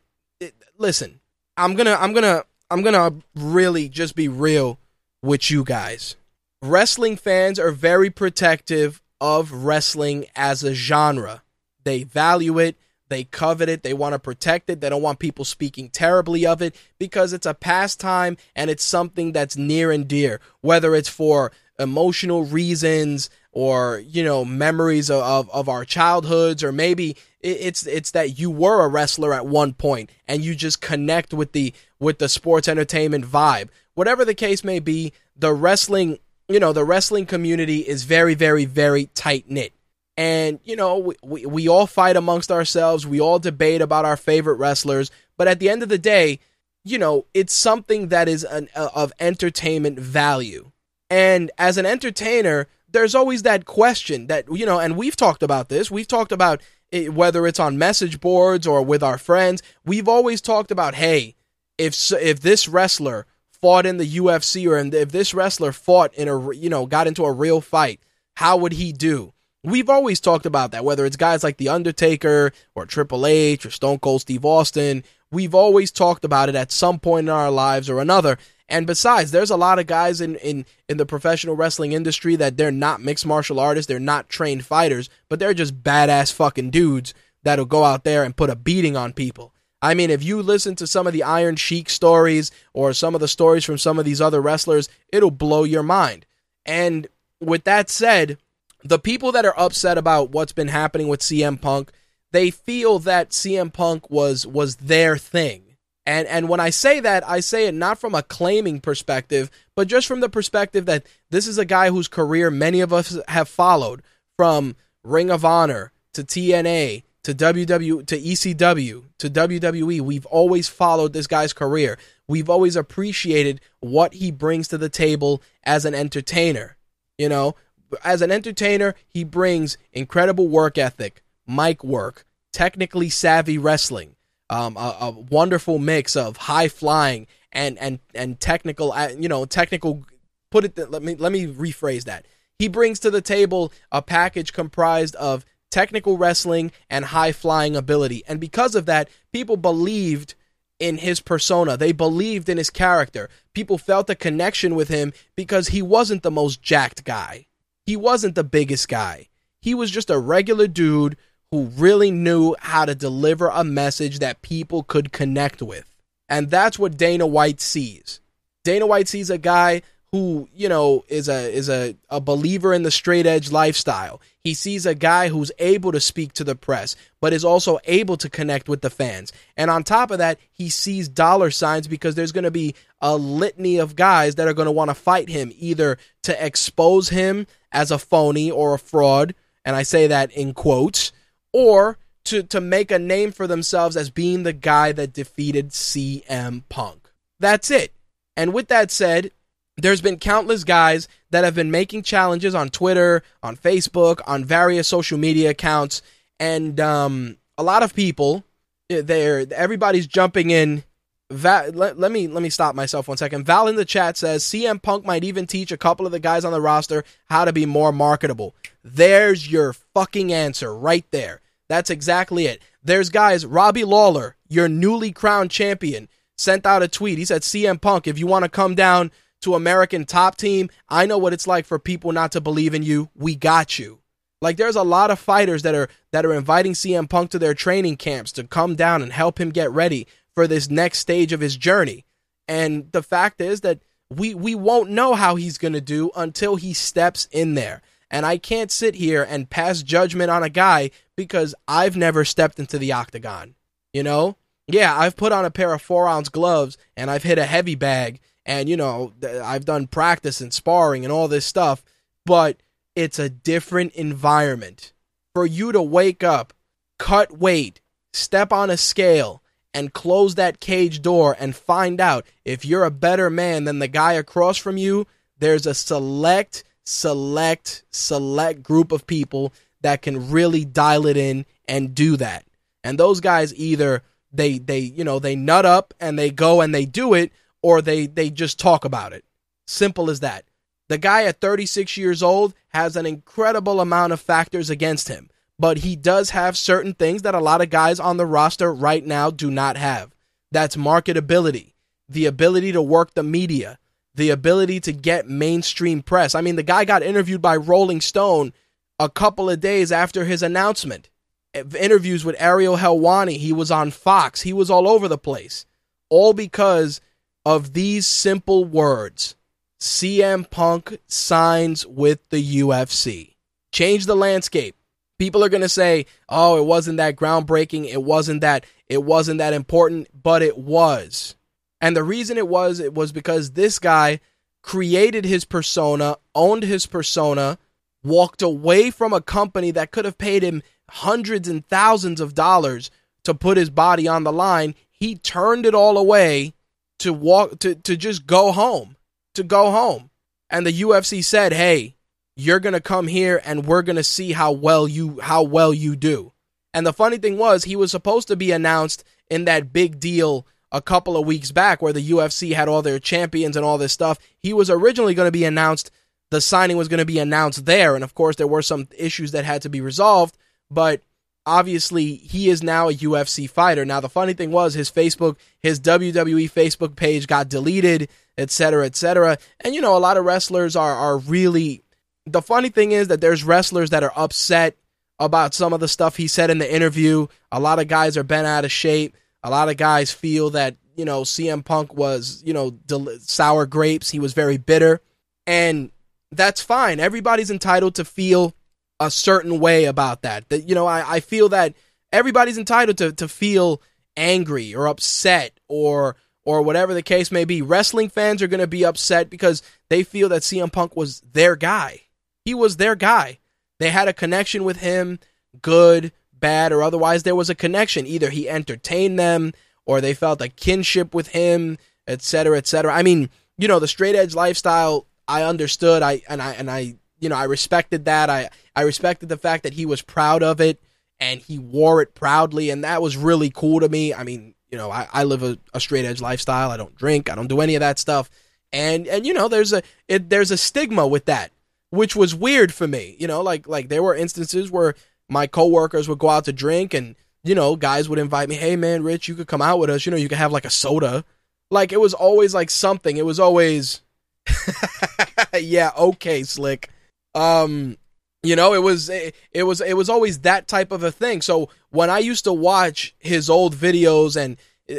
listen, I'm going to I'm going to I'm going to really just be real with you guys. Wrestling fans are very protective of wrestling as a genre. They value it, they covet it, they want to protect it. They don't want people speaking terribly of it because it's a pastime and it's something that's near and dear, whether it's for emotional reasons or, you know, memories of, of, of our childhoods or maybe it's it's that you were a wrestler at one point and you just connect with the with the sports entertainment vibe. Whatever the case may be, the wrestling, you know, the wrestling community is very very very tight knit. And you know, we, we, we all fight amongst ourselves, we all debate about our favorite wrestlers, but at the end of the day, you know, it's something that is an, uh, of entertainment value. And as an entertainer, there's always that question that you know, and we've talked about this. We've talked about it, whether it's on message boards or with our friends, we've always talked about, hey, if if this wrestler fought in the UFC or if this wrestler fought in a you know got into a real fight, how would he do? We've always talked about that, whether it's guys like The Undertaker or Triple H or Stone Cold Steve Austin. We've always talked about it at some point in our lives or another. And besides, there's a lot of guys in, in, in the professional wrestling industry that they're not mixed martial artists, they're not trained fighters, but they're just badass fucking dudes that'll go out there and put a beating on people. I mean, if you listen to some of the Iron Sheik stories or some of the stories from some of these other wrestlers, it'll blow your mind. And with that said, the people that are upset about what's been happening with CM Punk, they feel that CM Punk was was their thing. And and when I say that, I say it not from a claiming perspective, but just from the perspective that this is a guy whose career many of us have followed from Ring of Honor to TNA to WW to ECW to WWE. We've always followed this guy's career. We've always appreciated what he brings to the table as an entertainer. You know, as an entertainer, he brings incredible work ethic, mic work, technically savvy wrestling um, a, a, wonderful mix of high flying and and and technical, uh, you know, technical. Put it. Let me let me rephrase that. He brings to the table a package comprised of technical wrestling and high flying ability, and because of that, people believed in his persona. They believed in his character. People felt a connection with him because he wasn't the most jacked guy. He wasn't the biggest guy. He was just a regular dude who really knew how to deliver a message that people could connect with. And that's what Dana White sees. Dana White sees a guy who, you know, is a is a, a believer in the straight edge lifestyle. He sees a guy who's able to speak to the press, but is also able to connect with the fans. And on top of that, he sees dollar signs because there's going to be a litany of guys that are going to want to fight him, either to expose him as a phony or a fraud, and I say that in quotes, or to, to make a name for themselves as being the guy that defeated CM Punk. That's it. And with that said, there's been countless guys that have been making challenges on Twitter, on Facebook, on various social media accounts, and um, a lot of people, eh, they're everybody's jumping in. Let, let me let me stop myself one second. Val in the chat says CM Punk might even teach a couple of the guys on the roster how to be more marketable. There's your fucking answer right there. That's exactly it. There's guys, Robbie Lawler, your newly crowned champion, sent out a tweet. He said, CM Punk, if you want to come down to American Top Team. I know what it's like for people not to believe in you. We got you. Like there's a lot of fighters that are that are inviting CM Punk to their training camps to come down and help him get ready for this next stage of his journey. And the fact is that we we won't know how he's going to do until he steps in there. And I can't sit here and pass judgment on a guy because I've never stepped into the octagon. You know? Yeah, I've put on a pair of 4 ounce gloves and I've hit a heavy bag and you know, I've done practice and sparring and all this stuff, but it's a different environment. For you to wake up, cut weight, step on a scale, and close that cage door and find out if you're a better man than the guy across from you, there's a select, select, select group of people that can really dial it in and do that. And those guys either they they you know they nut up and they go and they do it or they they just talk about it. Simple as that. The guy at 36 years old has an incredible amount of factors against him, but he does have certain things that a lot of guys on the roster right now do not have. That's marketability, the ability to work the media, the ability to get mainstream press. I mean, the guy got interviewed by Rolling Stone a couple of days after his announcement. Interviews with Ariel Helwani, he was on Fox, he was all over the place. All because of these simple words CM Punk signs with the UFC. Change the landscape. People are going to say, "Oh, it wasn't that groundbreaking. It wasn't that it wasn't that important, but it was." And the reason it was it was because this guy created his persona, owned his persona, walked away from a company that could have paid him hundreds and thousands of dollars to put his body on the line. He turned it all away to walk to to just go home to go home. And the UFC said, "Hey, you're going to come here and we're going to see how well you how well you do." And the funny thing was, he was supposed to be announced in that big deal a couple of weeks back where the UFC had all their champions and all this stuff. He was originally going to be announced the signing was going to be announced there and of course there were some issues that had to be resolved, but obviously he is now a UFC fighter. Now the funny thing was his Facebook, his WWE Facebook page got deleted etc., etc. And you know, a lot of wrestlers are are really. The funny thing is that there's wrestlers that are upset about some of the stuff he said in the interview. A lot of guys are bent out of shape. A lot of guys feel that you know CM Punk was you know del- sour grapes. He was very bitter, and that's fine. Everybody's entitled to feel a certain way about that. That you know, I, I feel that everybody's entitled to to feel angry or upset or or whatever the case may be. Wrestling fans are going to be upset because they feel that CM Punk was their guy. He was their guy. They had a connection with him, good, bad, or otherwise there was a connection. Either he entertained them or they felt a kinship with him, etc., etc. I mean, you know, the straight edge lifestyle I understood. I and I and I, you know, I respected that. I I respected the fact that he was proud of it and he wore it proudly and that was really cool to me. I mean, you know, I, I live a, a straight edge lifestyle. I don't drink. I don't do any of that stuff. And and you know, there's a it, there's a stigma with that, which was weird for me. You know, like like there were instances where my coworkers would go out to drink, and you know, guys would invite me. Hey, man, Rich, you could come out with us. You know, you could have like a soda. Like it was always like something. It was always, yeah, okay, slick. Um, you know, it was it, it was it was always that type of a thing. So when I used to watch his old videos and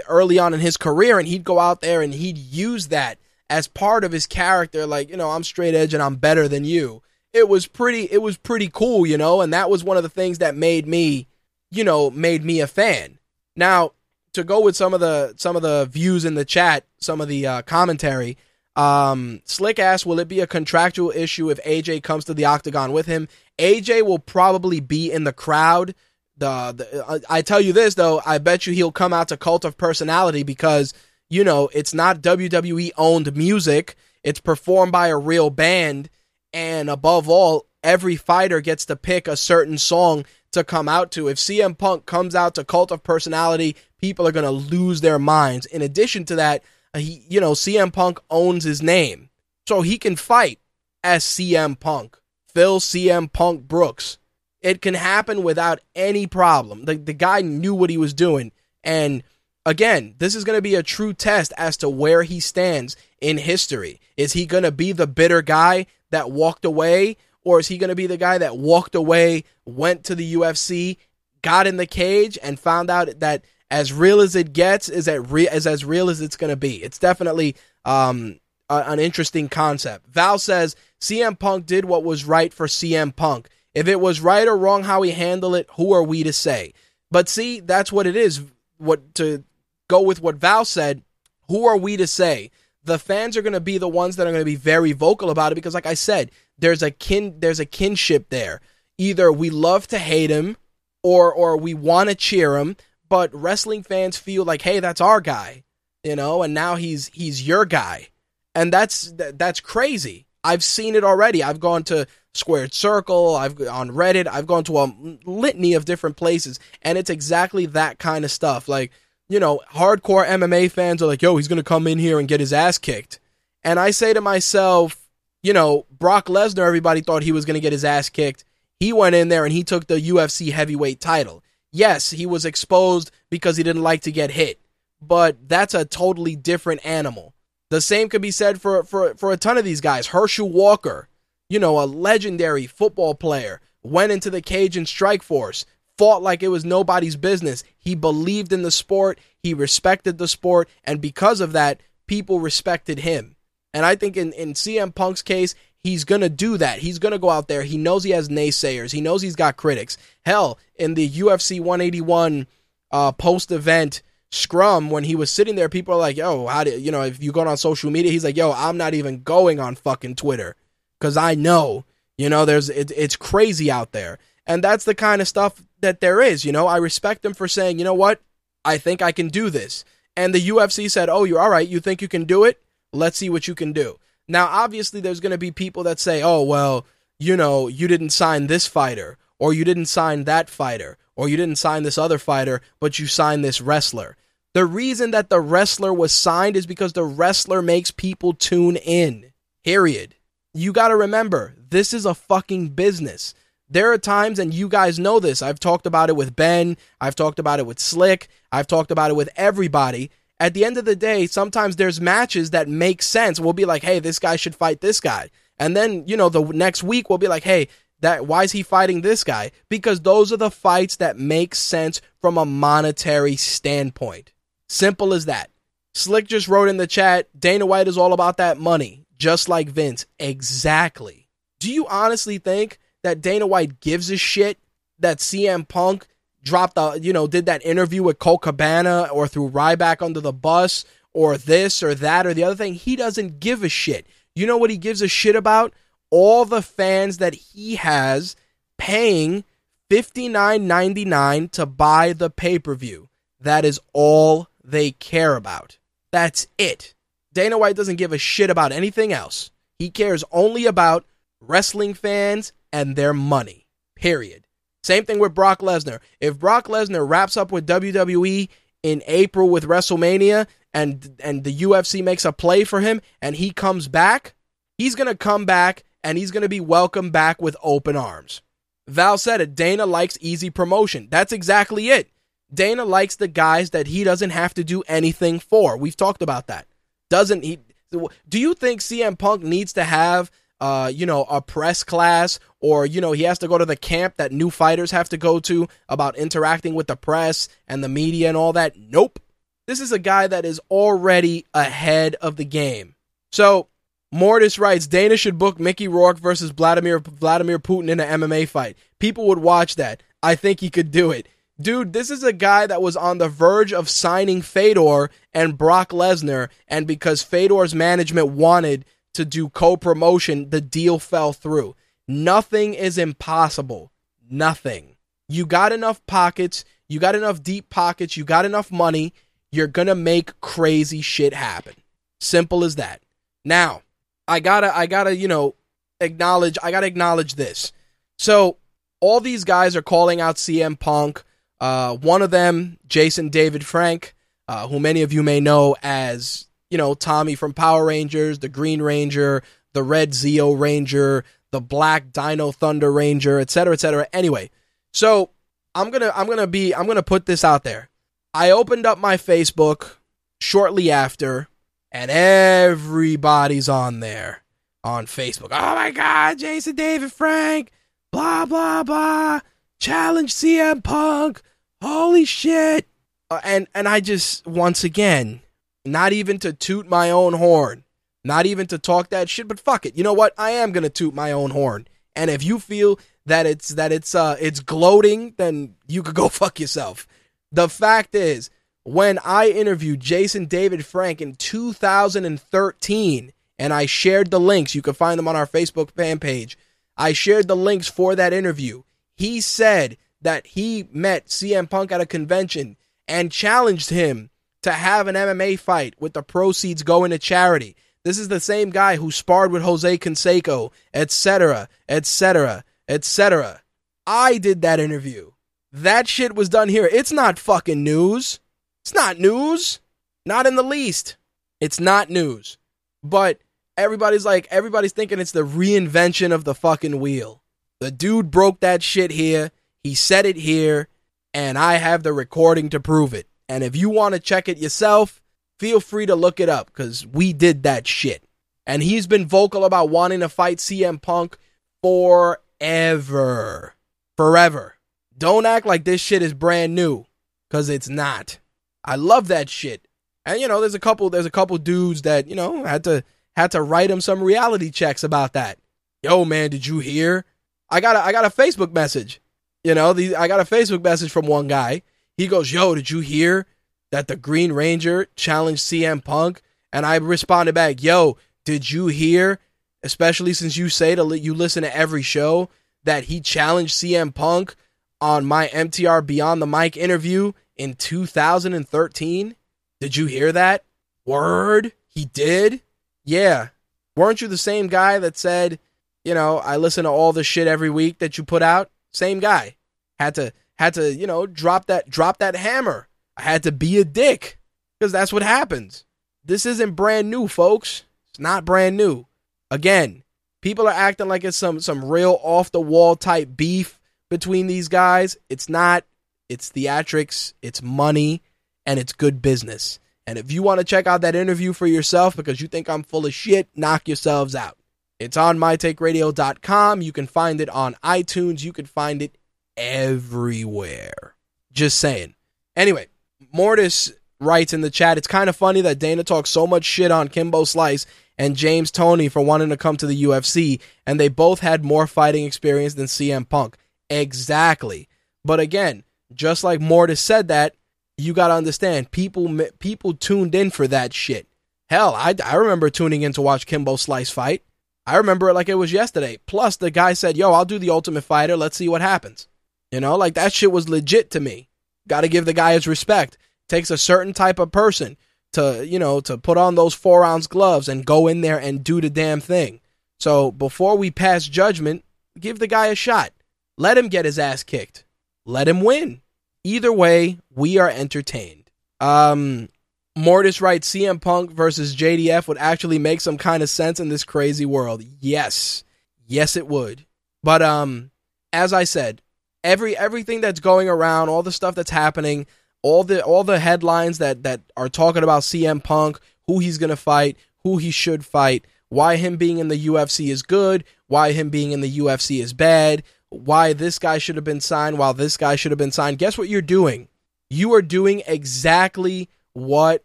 early on in his career, and he'd go out there and he'd use that as part of his character, like you know, I'm straight edge and I'm better than you. It was pretty it was pretty cool, you know, and that was one of the things that made me, you know, made me a fan. Now to go with some of the some of the views in the chat, some of the uh, commentary. Um, Slick asks, will it be a contractual issue if AJ comes to the octagon with him? AJ will probably be in the crowd. The, the I tell you this though, I bet you he'll come out to Cult of Personality because you know it's not WWE owned music. It's performed by a real band, and above all, every fighter gets to pick a certain song to come out to. If CM Punk comes out to Cult of Personality, people are gonna lose their minds. In addition to that, he, you know, CM Punk owns his name, so he can fight as CM Punk, Phil CM Punk Brooks. It can happen without any problem. The the guy knew what he was doing, and again, this is going to be a true test as to where he stands in history. Is he going to be the bitter guy that walked away, or is he going to be the guy that walked away, went to the UFC, got in the cage, and found out that as real as it gets is at re- is as real as it's going to be? It's definitely um, a- an interesting concept. Val says CM Punk did what was right for CM Punk. If it was right or wrong how he handled it, who are we to say? But see, that's what it is. What to go with what Val said, who are we to say? The fans are going to be the ones that are going to be very vocal about it because like I said, there's a kin there's a kinship there. Either we love to hate him or or we want to cheer him, but wrestling fans feel like, "Hey, that's our guy." You know, and now he's he's your guy. And that's that's crazy. I've seen it already. I've gone to Squared Circle, I've on Reddit, I've gone to a litany of different places, and it's exactly that kind of stuff. Like, you know, hardcore MMA fans are like, yo, he's to come in here and get his ass kicked. And I say to myself, you know, Brock Lesnar, everybody thought he was to get his ass kicked. He went in there and he took the UFC heavyweight title. Yes, he was exposed because he didn't like to get hit, but that's a totally different animal. The same could be said for, for, for a ton of these guys. Herschel Walker, you know, a legendary football player, went into the Cajun Strikeforce, fought like it was nobody's business. He believed in the sport, he respected the sport, and because of that, people respected him. And I think in, in CM Punk's case, he's going to do that. He's going to go out there. He knows he has naysayers, he knows he's got critics. Hell, in the UFC 181 uh, post event, scrum when he was sitting there people are like yo how do you know if you go on social media he's like yo i'm not even going on fucking twitter because i know you know there's it, it's crazy out there. And that's the kind of stuff that there is you know? I respect him for saying you know what? I think i can do this. And the ufc said oh you're all right. You think you can do it? Let's see what you can do now obviously there's going to be people that say oh well you know you didn't sign this fighter or you didn't sign that fighter or you didn't sign this other fighter but you signed this wrestler the reason that the wrestler was signed is because the wrestler makes people tune in. Period. You got to remember, this is a fucking business. There are times, and you guys know this, I've talked about it with Ben, I've talked about it with Slick, I've talked about it with everybody. At the end of the day, sometimes there's matches that make sense. We'll be like, hey, this guy should fight this guy. And then, you know, the next week we'll be like, hey, that why is he fighting this guy? Because those are the fights that make sense from a monetary standpoint. Simple as that. Slick just wrote in the chat Dana White is all about that money, just like Vince. Exactly. Do you honestly think that Dana White gives a shit that CM Punk dropped the, you know, did that interview with Colt Cabana or threw Ryback under the bus or this or that or the other thing? He doesn't give a shit. You know what he gives a shit about? All the fans that he has paying $59.99 to buy the pay per view. That is all they care about. That's it. Dana White doesn't give a shit about anything else. He cares only about wrestling fans and their money. Period. Same thing with Brock Lesnar. If Brock Lesnar wraps up with WWE in April with WrestleMania and and the UFC makes a play for him and he comes back, he's going to come back and he's going to be welcomed back with open arms. Val said it. Dana likes easy promotion. That's exactly it. Dana likes the guys that he doesn't have to do anything for. We've talked about that. Doesn't he? Do you think CM Punk needs to have, uh, you know, a press class, or you know, he has to go to the camp that new fighters have to go to about interacting with the press and the media and all that? Nope. This is a guy that is already ahead of the game. So Mortis writes Dana should book Mickey Rourke versus Vladimir Vladimir Putin in an MMA fight. People would watch that. I think he could do it. Dude, this is a guy that was on the verge of signing Fedor and Brock Lesnar, and because Fedor's management wanted to do co promotion, the deal fell through. Nothing is impossible. Nothing. You got enough pockets, you got enough deep pockets, you got enough money, you're gonna make crazy shit happen. Simple as that. Now, I gotta, I gotta, you know, acknowledge, I gotta acknowledge this. So, all these guys are calling out CM Punk uh, one of them, Jason David Frank, uh, who many of you may know as, you know, Tommy from Power Rangers, the Green Ranger, the Red Zeo Ranger, the Black Dino Thunder Ranger, etc., etc. Anyway, so I'm gonna I'm gonna be I'm gonna put this out there. I opened up my Facebook shortly after, and everybody's on there on Facebook. Oh my God, Jason David Frank, blah, blah, blah, challenge CM Punk, holy shit. Uh, and, and I just, once again, not even to toot my own horn, not even to talk that shit, but fuck it. You know what? I am going to toot my own horn. And if you feel that it's, that it's, uh, it's gloating, then you could go fuck yourself. The fact is, when I interviewed Jason David Frank in 2013 and I shared the links, you can find them on our Facebook fan page. I shared the links for that interview. He said that he met CM Punk at a convention and challenged him to have an MMA fight with the proceeds going to charity. This is the same guy who sparred with Jose Canseco, etc., etc., etc. I did that interview. That shit was done here. It's not fucking news. It's not news. Not in the least. It's not news. But everybody's like, everybody's thinking it's the reinvention of the fucking wheel. The dude broke that shit here. He said it here. And I have the recording to prove it. And if you want to check it yourself, feel free to look it up because we did that shit. And he's been vocal about wanting to fight CM Punk forever. Forever. Don't act like this shit is brand new because it's not. I love that shit. And you know, there's a couple there's a couple dudes that, you know, had to had to write him some reality checks about that. Yo, man, did you hear? I got a I got a Facebook message. You know, the I got a Facebook message from one guy. He goes, "Yo, did you hear that the Green Ranger challenged CM Punk?" And I responded back, "Yo, did you hear? Especially since you say to you listen to every show that he challenged CM Punk on my MTR Beyond the Mic interview in 2013. Did you hear that? Word? He did? Yeah. Weren't you the same guy that said, you know, I listen to all the shit every week that you put out? Same guy. Had to had to, you know, drop that drop that hammer. I had to be a dick because that's what happens. This isn't brand new, folks. It's not brand new. Again, people are acting like it's some some real off the wall type beef between these guys. It's not. It's theatrics, it's money, and it's good business. And if you want to check out that interview for yourself because you think I'm full of shit, knock yourselves out. It's on mytakeradio.com. You can find it on iTunes. You can find it everywhere. Just saying. Anyway, Mortis writes in the chat, it's kind of funny that Dana talks so much shit on Kimbo Slice and James Toney for wanting to come to the UFC, and they both had more fighting experience than CM Punk. Exactly. But again, just like Mortis said that, you got to understand people people tuned in for that shit. Hell, I, I remember tuning in to watch Kimbo Slice fight. I remember it like it was yesterday. Plus, the guy said, "Yo, I'll do the Ultimate Fighter. Let's see what happens." You know, like that shit was legit to me. Got to give the guy his respect. Takes a certain type of person to, you know, to put on those four ounce gloves and go in there and do the damn thing. So before we pass judgment, give the guy a shot. Let him get his ass kicked. Let him win. Either way, we are entertained. Um, Mortis writes CM Punk versus JDF would actually make some kind of sense in this crazy world. Yes. Yes, it would. But um, as I said, every everything that's going around, all the stuff that's happening, all the all the headlines that that are talking about CM Punk, who he's gonna fight, who he should fight, why him being in the UFC is good, why him being in the UFC is bad, why this guy should have been signed while this guy should have been signed. Guess what you're doing? You are doing exactly what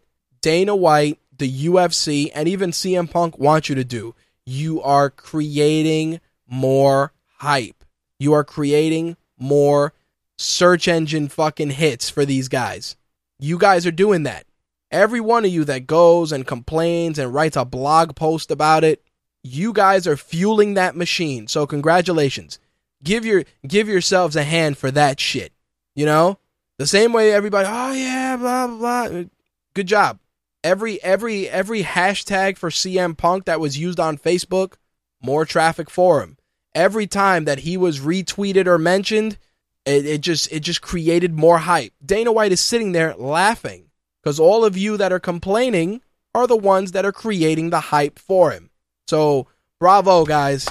Dana White, the UFC, and even CM Punk want you to do. You are creating more hype. You are creating more search engine fucking hits for these guys. You guys are doing that. Every one of you that goes and complains and writes a blog post about it, you guys are fueling that machine. So congratulations give your give yourselves a hand for that shit. You know? The same way everybody, oh yeah, blah blah blah. Good job. Every every every hashtag for CM Punk that was used on Facebook, more traffic for him. Every time that he was retweeted or mentioned, it, it just it just created more hype. Dana White is sitting there laughing because all of you that are complaining are the ones that are creating the hype for him. So bravo, guys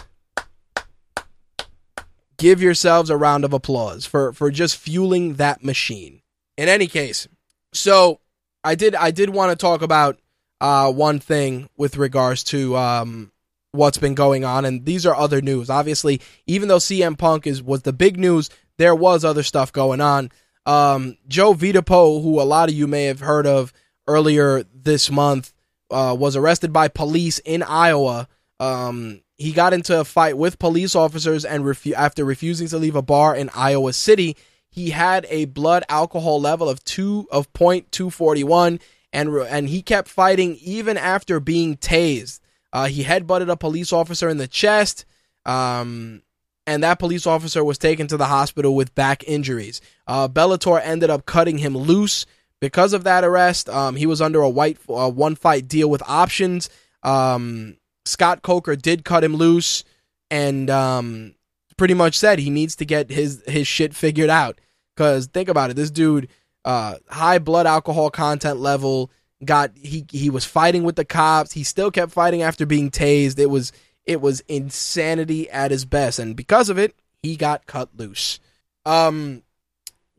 give yourselves a round of applause for, for just fueling that machine. In any case, So I did I did want to talk about uh, one thing with regards to um, what's been going on, and these are other news. Obviously, even though CM Punk is was the big news, there was other stuff going on. Um, Joe Vedepo, who a lot of you may have heard of earlier this month, uh, was arrested by police in Iowa. Um, he got into a fight with police officers and refu- after refusing to leave a bar in Iowa City, he had a blood alcohol level of two of point two forty one, and and he kept fighting even after being tased. Uh, he headbutted a police officer in the chest, um, and that police officer was taken to the hospital with back injuries. Uh, Bellator ended up cutting him loose because of that arrest. Um, he was under a white uh, one fight deal with options. Um, Scott Coker did cut him loose, and um, pretty much said he needs to get his his shit figured out. Because think about it, this dude, uh, high blood alcohol content level, got he he was fighting with the cops. He still kept fighting after being tased. It was it was insanity at his best, and because of it, he got cut loose. Um,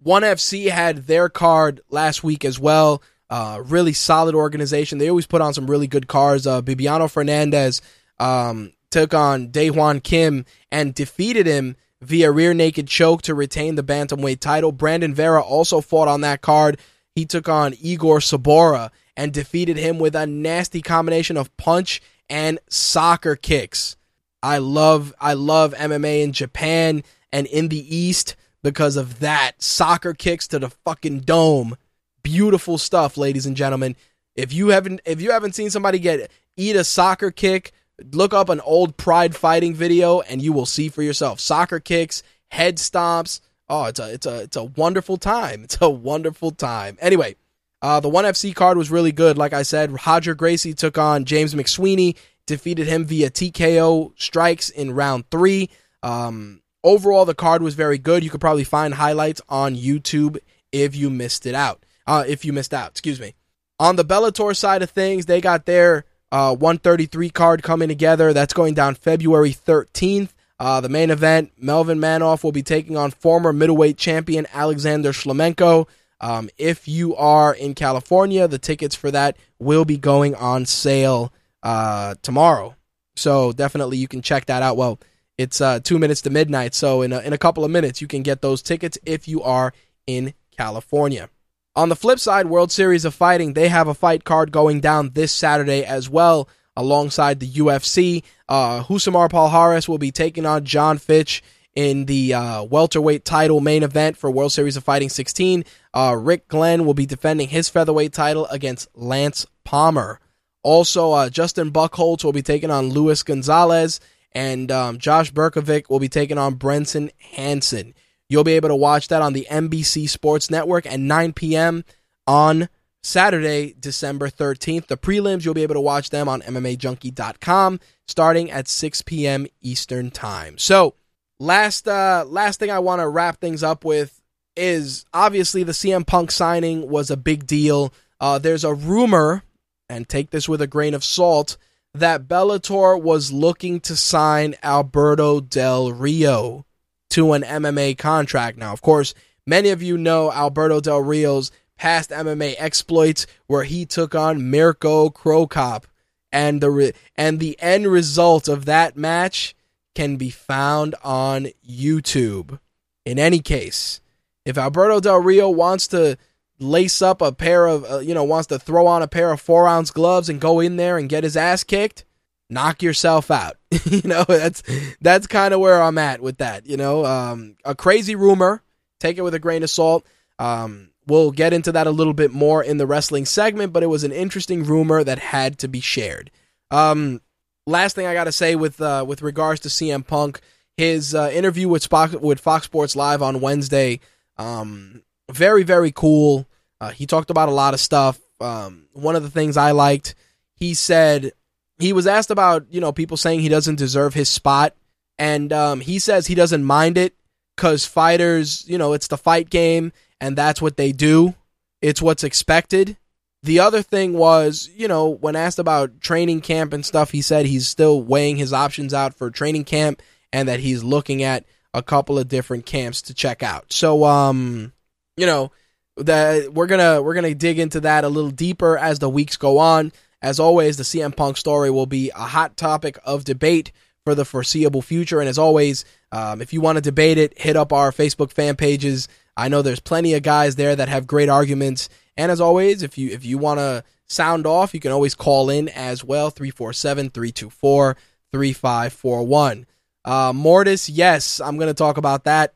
One FC had their card last week as well. Uh, really solid organization. They always put on some really good cards. Uh, Bibiano Fernandes um, took on Daehwan Kim and defeated him via rear naked choke to retain the bantamweight title. Brandon Vera also fought on that card. He took on Igor Subora and defeated him with a nasty combination of punch and soccer kicks. I love I love MMA in Japan and in the East because of that. Soccer kicks to the fucking dome. Beautiful stuff, ladies and gentlemen. If you haven't if you haven't seen somebody get eat a soccer kick, look up an old Pride fighting video and you will see for yourself. Soccer kicks, head stomps. Oh, it's a it's a it's a wonderful time. It's a wonderful time. Anyway, uh, the one FC card was really good. Like I said, Roger Gracie took on James McSweeney, defeated him via TKO strikes in round three. Um, overall, the card was very good. You could probably find highlights on YouTube if you missed it out. Uh, if you missed out, excuse me. On the Bellator side of things, they got their uh, 133 card coming together. That's going down February 13th. Uh, the main event, Melvin Manhoef will be taking on former middleweight champion Alexander Shlemenko. Um, if you are in California, the tickets for that will be going on sale uh, tomorrow. So definitely you can check that out. Well, it's uh, two minutes to midnight, so in a, in a couple of minutes you can get those tickets if you are in California. On the flip side, World Series of Fighting, they have a fight card going down this Saturday as well, alongside the UFC. Uh, Rousimar Palhares will be taking on Jon Fitch in the uh, welterweight title main event for World Series of Fighting 16. Uh, Rick Glenn will be defending his featherweight title against Lance Palmer. Also, uh, Justin Buchholz will be taking on Luis Gonzalez, and um, Josh Berkovic will be taking on Brenson Hansen. You'll be able to watch that on the NBC Sports Network at 9 p.m. on Saturday, December 13th. The prelims, you'll be able to watch them on MMAJunkie.com starting at 6 p.m. Eastern Time. So, last uh, last thing I want to wrap things up with is obviously the CM Punk signing was a big deal. Uh, there's a rumor, and take this with a grain of salt, that Bellator was looking to sign Alberto Del Rio to an MMA contract. Now, of course, many of you know Alberto Del Rio's past MMA exploits where he took on Mirko Cro Cop and the re- and the end result of that match can be found on YouTube. In any case, if Alberto Del Rio wants to lace up a pair of, uh, you know, wants to throw on a pair of four ounce gloves and go in there and get his ass kicked, knock yourself out. you know, that's that's kind of where I'm at with that. You know, um, a crazy rumor. Take it with a grain of salt. Um, we'll get into that a little bit more in the wrestling segment, but it was an interesting rumor that had to be shared. Um, last thing I got to say with uh, with regards to CM Punk, his uh, interview with Fox, with Fox Sports Live on Wednesday, um, very very cool. Uh, he talked about a lot of stuff. Um, one of the things I liked, he said he was asked about you know people saying he doesn't deserve his spot, and um, he says he doesn't mind it because fighters, you know, it's the fight game, and that's what they do. It's what's expected. The other thing was, you know, when asked about training camp and stuff, he said he's still weighing his options out for training camp and that he's looking at a couple of different camps to check out. So, um, you know, that we're gonna we're gonna dig into that a little deeper as the weeks go on. As always, the CM Punk story will be a hot topic of debate for the foreseeable future. And as always, um, if you want to debate it, hit up our Facebook fan pages. I know there's plenty of guys there that have great arguments. And as always, if you if you want to sound off, you can always call in as well 347-324-3541. Uh, Mortis, yes, I'm going to talk about that.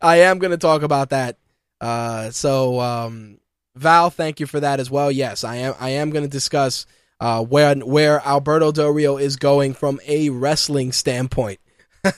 I am going to talk about that. Uh, so um, Val, thank you for that as well. Yes, I am. I am going to discuss uh, where where Alberto Del Rio is going from a wrestling standpoint.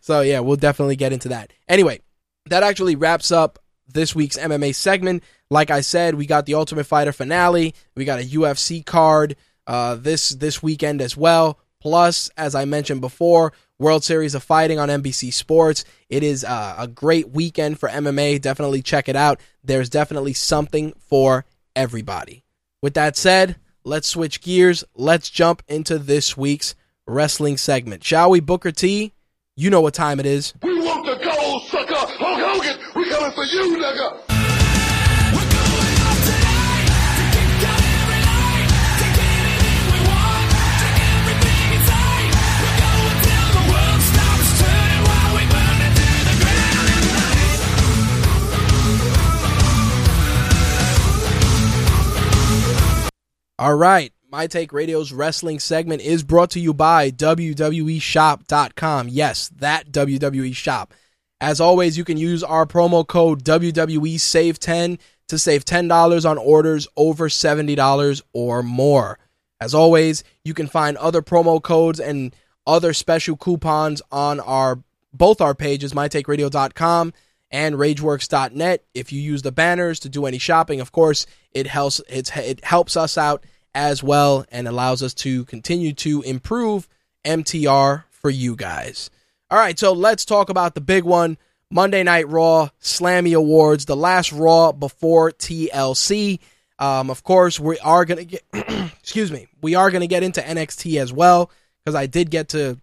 so yeah, we'll definitely get into that. Anyway, that actually wraps up this week's MMA segment. Like I said, we got the Ultimate Fighter finale. We got a UFC card uh, this this weekend as well. Plus, as I mentioned before, World Series of Fighting on NBC Sports. It is uh, a great weekend for MMA. Definitely check it out. There's definitely something for everybody. With that said, let's switch gears. Let's jump into this week's wrestling segment. Shall we, Booker T? You know what time it is. We want the gold, sucker! Hulk Hogan, we coming for you, nigga! All right. My Take Radio's wrestling segment is brought to you by WWEshop.com. Yes, that WWE shop. As always, you can use our promo code WWE Save 10 to save $10 on orders over $70 or more. As always, you can find other promo codes and other special coupons on our both our pages, mytakeradio.com and rageworks.net. If you use the banners to do any shopping, of course, it helps it helps us out as well and allows us to continue to improve MTR for you guys. All right, so let's talk about the big one. Monday Night Raw Slammy Awards, the last Raw before TLC. Um, of course, we are gonna get, excuse me, we are gonna get into NXT as well because I did get to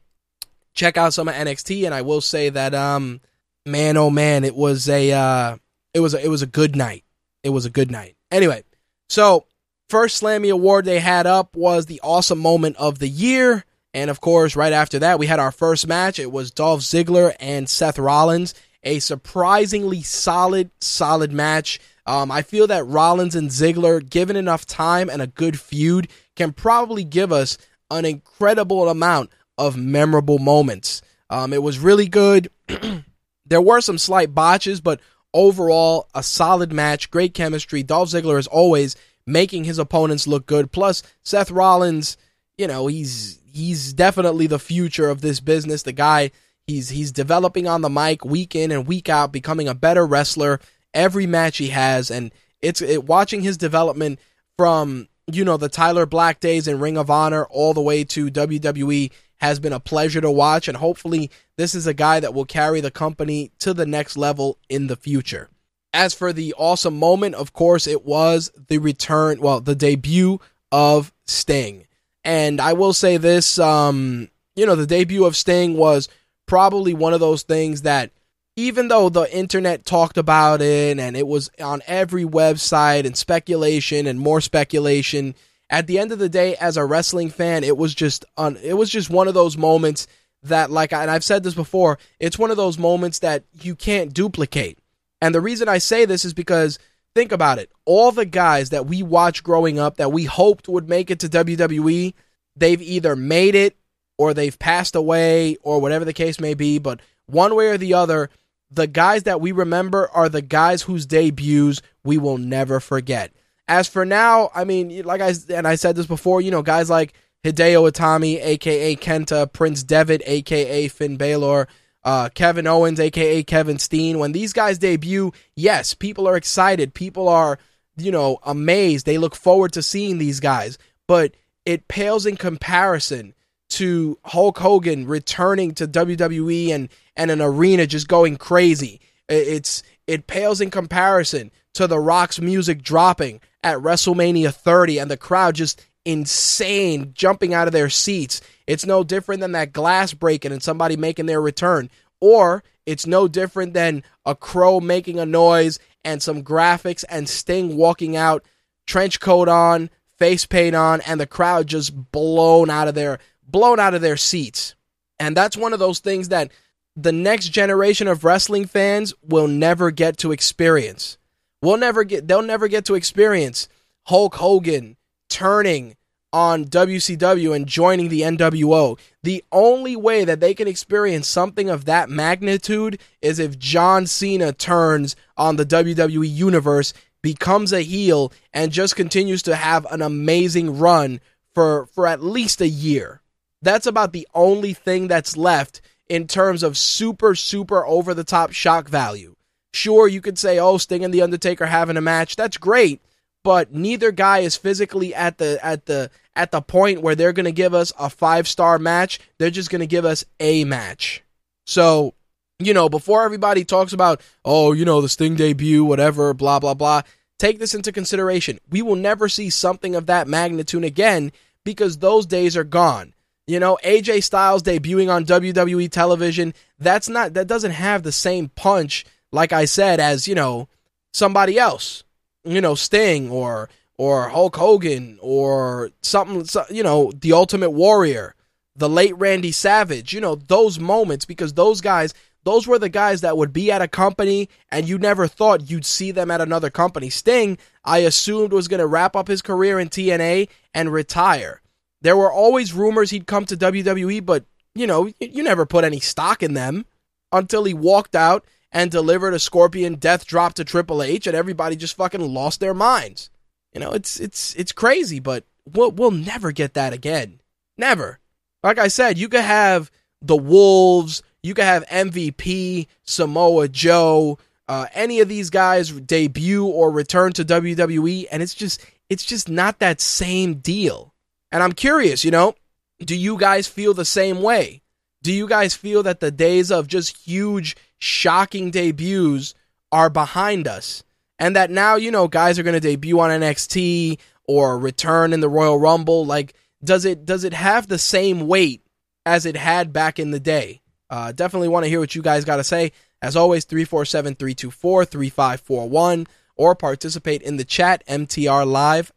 check out some of NXT, and I will say that, um, man, oh man, it was a, uh, it was a, it was a good night. It was a good night. Anyway, so first Slammy Award they had up was the awesome moment of the year. And of course, right after that, we had our first match. It was Dolph Ziggler and Seth Rollins. A surprisingly solid, solid match. Um, I feel that Rollins and Ziggler, given enough time and a good feud, can probably give us an incredible amount of memorable moments. Um, it was really good. there were some slight botches, but overall, a solid match, great chemistry. Dolph Ziggler, as always, making his opponents look good. Plus, Seth Rollins, you know, he's he's definitely the future of this business. The guy he's he's developing on the mic week in and week out, becoming a better wrestler every match he has, and it's it, watching his development from you know the Tyler Black days in Ring of Honor all the way to WWE has been a pleasure to watch, and hopefully this is a guy that will carry the company to the next level in the future. As for the awesome moment, of course, it was the return, well, the debut of Sting. And I will say this, um, you know, the debut of Sting was probably one of those things that even though the internet talked about it and it was on every website and speculation and more speculation, at the end of the day, as a wrestling fan, it was just un- it was just one of those moments that, like, and I've said this before, it's one of those moments that you can't duplicate. And the reason I say this is because think about it. All the guys that we watched growing up that we hoped would make it to WWE, they've either made it or they've passed away or whatever the case may be. But one way or the other, the guys that we remember are the guys whose debuts we will never forget. As for now, I mean, like I and I said this before, you know, guys like Hideo Itami, aka Kenta, Prince Devitt, aka Finn Balor, uh, Kevin Owens, aka Kevin Steen. When these guys debut, yes, people are excited. People are, you know, amazed. They look forward to seeing these guys. But it pales in comparison to Hulk Hogan returning to WWE and, and an arena just going crazy. It's it pales in comparison to The Rock's music dropping at WrestleMania 30 and the crowd just insane, jumping out of their seats. It's no different than that glass breaking and somebody making their return. Or It's no different than a crow making a noise and some graphics and Sting walking out, trench coat on, face paint on, and the crowd just blown out of their blown out of their seats. And that's one of those things that the next generation of wrestling fans will never get to experience. We'll never get they'll never get to experience Hulk Hogan turning on WCW and joining the NWO. The only way that they can experience something of that magnitude is if John Cena turns on the WWE universe, becomes a heel and just continues to have an amazing run for for at least a year. That's about the only thing that's left in terms of super, super over the top shock value. Sure, you could say, oh, Sting and The Undertaker having a match. That's great. But neither guy is physically at the at the at the point where they're gonna give us a five star match. They're just gonna give us a match. So, you know, before everybody talks about, oh, you know, the Sting debut, whatever, blah, blah, blah, take this into consideration. We will never see something of that magnitude again because those days are gone. You know, AJ Styles debuting on WWE television, that's not that doesn't have the same punch like I said as, you know, somebody else. You know, Sting or or Hulk Hogan or something you know, the Ultimate Warrior, the late Randy Savage, you know, those moments because those guys those were the guys that would be at a company and you never thought you'd see them at another company. Sting, I assumed was going to wrap up his career in TNA and retire. There were always rumors he'd come to WWE, but you know, you never put any stock in them until he walked out and delivered a Scorpion death drop to Triple H, and everybody just fucking lost their minds. You know, it's it's it's crazy, but we'll we'll never get that again. Never. Like I said, you could have the Wolves, you could have MVP, Samoa Joe, uh, any of these guys debut or return to WWE, and it's just it's just not that same deal. And I'm curious, you know, do you guys feel the same way? Do you guys feel that the days of just huge, shocking debuts are behind us? And that now, you know, guys are going to debut on NXT or return in the Royal Rumble. Like, does it does it have the same weight as it had back in the day? Uh, definitely want to hear what you guys got to say. As always, 347 324 3541 or participate in the chat, mtrlive.com.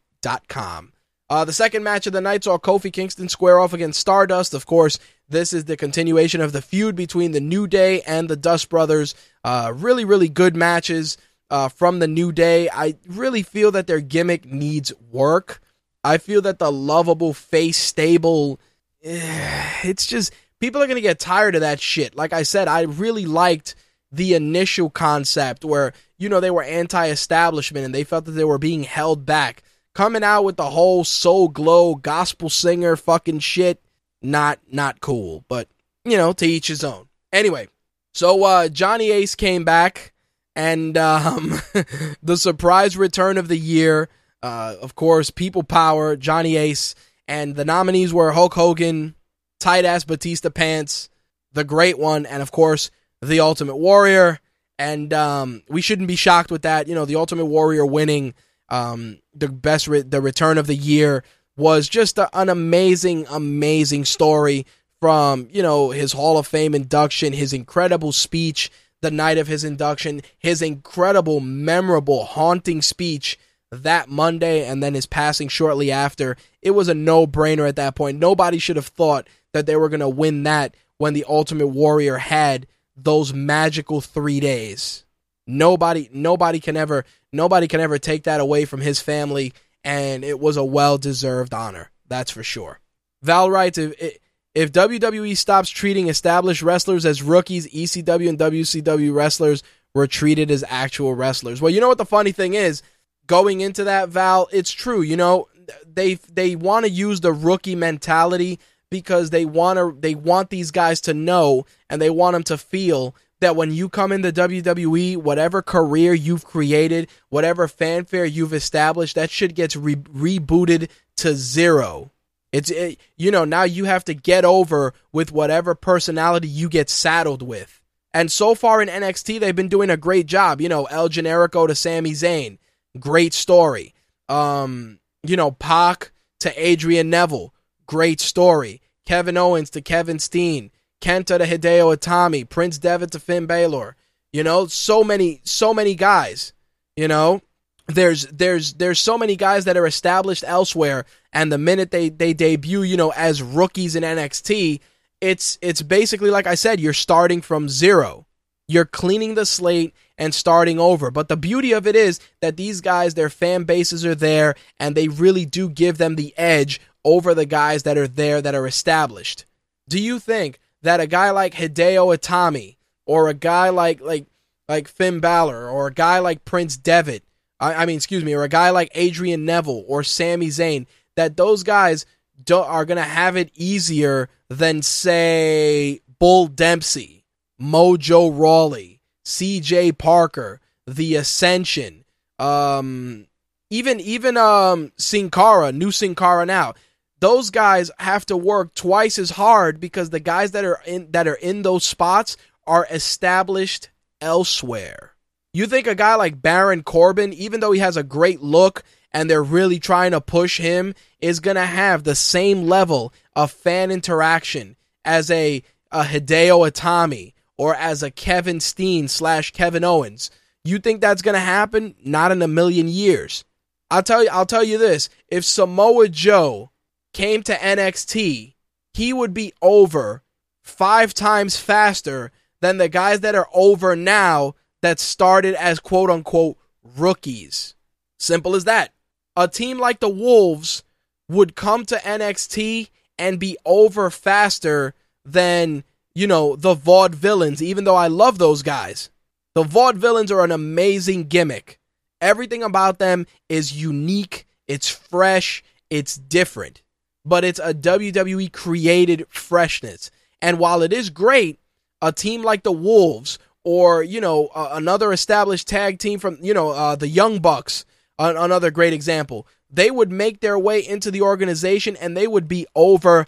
Uh, the second match of the night saw Kofi Kingston square off against Stardust. Of course, this is the continuation of the feud between the New Day and the Dust Brothers. Uh, really, really good matches uh, from the New Day. I really feel that their gimmick needs work. I feel that the lovable face stable, eh, it's just people are gonna get tired of that shit. Like I said, I really liked the initial concept where you know they were anti-establishment and they felt that they were being held back coming out with the whole soul glow gospel singer fucking shit not not cool but you know to each his own. Anyway so uh johnny ace came back and um the surprise return of the year uh of course people power johnny ace and the nominees were hulk hogan tight ass batista pants the great one and of course the ultimate warrior. And um we shouldn't be shocked with that. You know the ultimate warrior winning um, the best, re- the return of the year was just a, an amazing, amazing story from, you know, his Hall of Fame induction, his incredible speech the night of his induction, his incredible, memorable, haunting speech that Monday, and then his passing shortly after. It was a no brainer at that point. Nobody should have thought that they were going to win that when the Ultimate Warrior had those magical three days. Nobody, nobody can ever Nobody can ever take that away from his family, and it was a well deserved honor. That's for sure. Val writes if, if WWE stops treating established wrestlers as rookies, ECW and WCW wrestlers were treated as actual wrestlers. Well, you know what the funny thing is? Going into that, Val, it's true. You know, they they want to use the rookie mentality because they want to they want these guys to know and they want them to feel that when you come into the WWE, whatever career you've created, whatever fanfare you've established, that shit gets re- rebooted to zero. It's it, you know now you have to get over with whatever personality you get saddled with. And so far in NXT, they've been doing a great job. You know, El Generico to Sami Zayn, great story. Um, you know, Pac to Adrian Neville, great story. Kevin Owens to Kevin Steen, Kenta to Hideo Itami, Prince Devitt to Finn Balor. You know, so many, so many guys. You know, there's there's there's so many guys that are established elsewhere, and the minute they they debut, you know, as rookies in NXT, it's it's basically like I said, you're starting from zero. You're cleaning the slate and starting over. But the beauty of it is that these guys, their fan bases are there, and they really do give them the edge over the guys that are there that are established. Do you think that a guy like Hideo Itami or a guy like like like Finn Balor or a guy like Prince Devitt, I, I mean, excuse me, or a guy like Adrian Neville or Sami Zayn, that those guys do, are to have it easier than say Bull Dempsey, Mojo Rawley, C.J. Parker, The Ascension, um, even even um Sin Cara, new Sin Cara now those guys have to work twice as hard because the guys that are in that are in those spots are established elsewhere. You think a guy like Baron Corbin, even though he has a great look and they're really trying to push him, is going to have the same level of fan interaction as a, a Hideo Itami or as a Kevin Steen slash Kevin Owens. You think that's going to happen? Not in a million years. I'll tell you. I'll tell you this: if Samoa Joe came to NXT, he would be over five times faster than the guys that are over now that started as quote unquote rookies. Simple as that. A team like the Wolves would come to NXT and be over faster than, you know, the Vaudevillains, even though I love those guys. The Vaudevillains are an amazing gimmick. Everything about them is unique, it's fresh, it's different but it's a WWE created freshness. And while it is great, a team like the Wolves or, you know, uh, another established tag team from, you know, uh, the Young Bucks, another great example, they would make their way into the organization and they would be over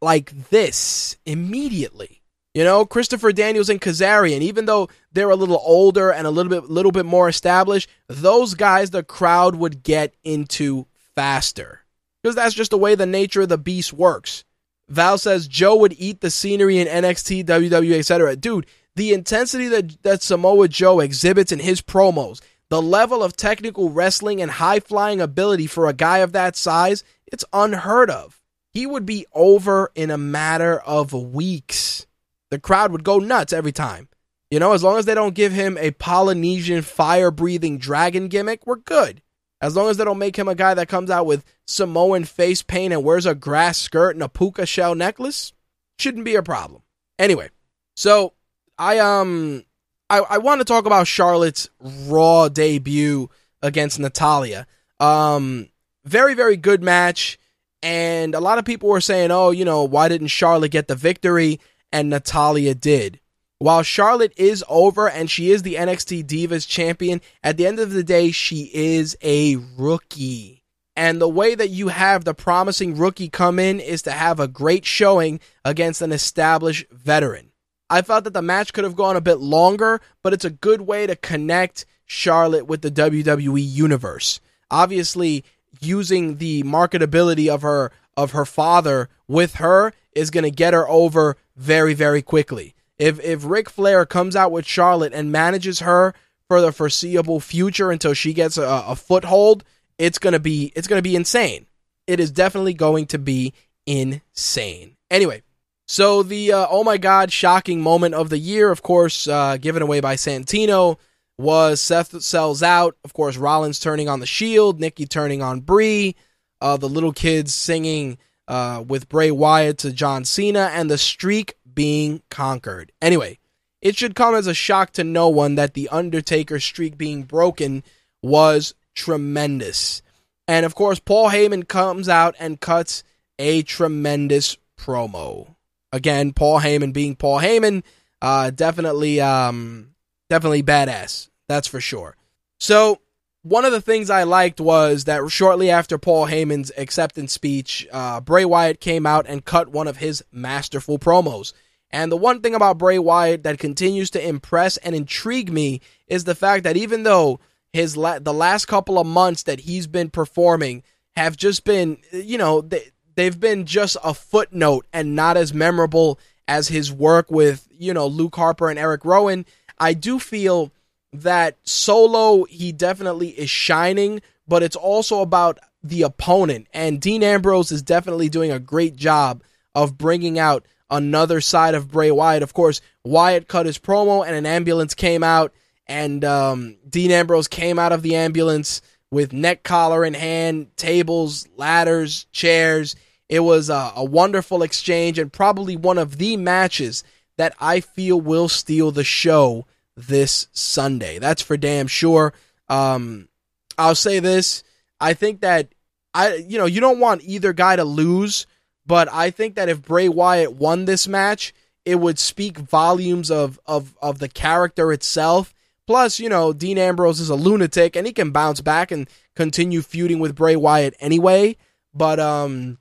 like this immediately. You know, Christopher Daniels and Kazarian, even though they're a little older and a little bit little bit more established, those guys the crowd would get into faster because that's just the way the nature of the beast works. Val says Joe would eat the scenery in NXT, WWE, etc. Dude, the intensity that, that Samoa Joe exhibits in his promos, the level of technical wrestling and high flying ability for a guy of that size, it's unheard of. He would be over in a matter of weeks. The crowd would go nuts every time. You know, as long as they don't give him a Polynesian fire breathing dragon gimmick, we're good. As long as they don't make him a guy that comes out with Samoan face paint and wears a grass skirt and a puka shell necklace, shouldn't be a problem. Anyway, so I um I, I want to talk about Charlotte's Raw debut against Natalya. Um, very very good match, and a lot of people were saying, oh, you know, why didn't Charlotte get the victory? And Natalya did. While Charlotte is over and she is the NXT Divas champion, at the end of the day, she is a rookie. And the way that you have the promising rookie come in is to have a great showing against an established veteran. I felt that the match could have gone a bit longer, but it's a good way to connect Charlotte with the WWE universe. Obviously, using the marketability of her of her father with her is going to get her over very very quickly. If if Ric Flair comes out with Charlotte and manages her for the foreseeable future until she gets a, a foothold, it's gonna be it's gonna be insane. It is definitely going to be insane. Anyway, so the uh, oh my god shocking moment of the year, of course, uh, given away by Santino, was Seth sells out. Of course, Rollins turning on the Shield, Nikki turning on Brie, uh, the little kids singing uh, with Bray Wyatt to John Cena, and the streak being conquered. Anyway, it should come as a shock to no one that the Undertaker streak being broken was tremendous. And of course, Paul Heyman comes out and cuts a tremendous promo. Again, Paul Heyman being Paul Heyman, uh, definitely, um, definitely badass. That's for sure. So, one of the things I liked was that shortly after Paul Heyman's acceptance speech, uh, Bray Wyatt came out and cut one of his masterful promos. And the one thing about Bray Wyatt that continues to impress and intrigue me is the fact that even though his la- the last couple of months that he's been performing have just been, you know, they, they've been just a footnote and not as memorable as his work with, you know, Luke Harper and Eric Rowan. I do feel that solo, he definitely is shining, but it's also about the opponent. And Dean Ambrose is definitely doing a great job of bringing out another side of Bray Wyatt. Of course, Wyatt cut his promo and an ambulance came out, and um, Dean Ambrose came out of the ambulance with neck collar in hand, tables, ladders, chairs. It was a, a wonderful exchange and probably one of the matches that I feel will steal the show this Sunday. That's for damn sure. Um, I'll say this. I think that I you know, you don't want either guy to lose, but I think that if Bray Wyatt won this match, it would speak volumes of of of the character itself. Plus, you know, Dean Ambrose is a lunatic and he can bounce back and continue feuding with Bray Wyatt anyway, but um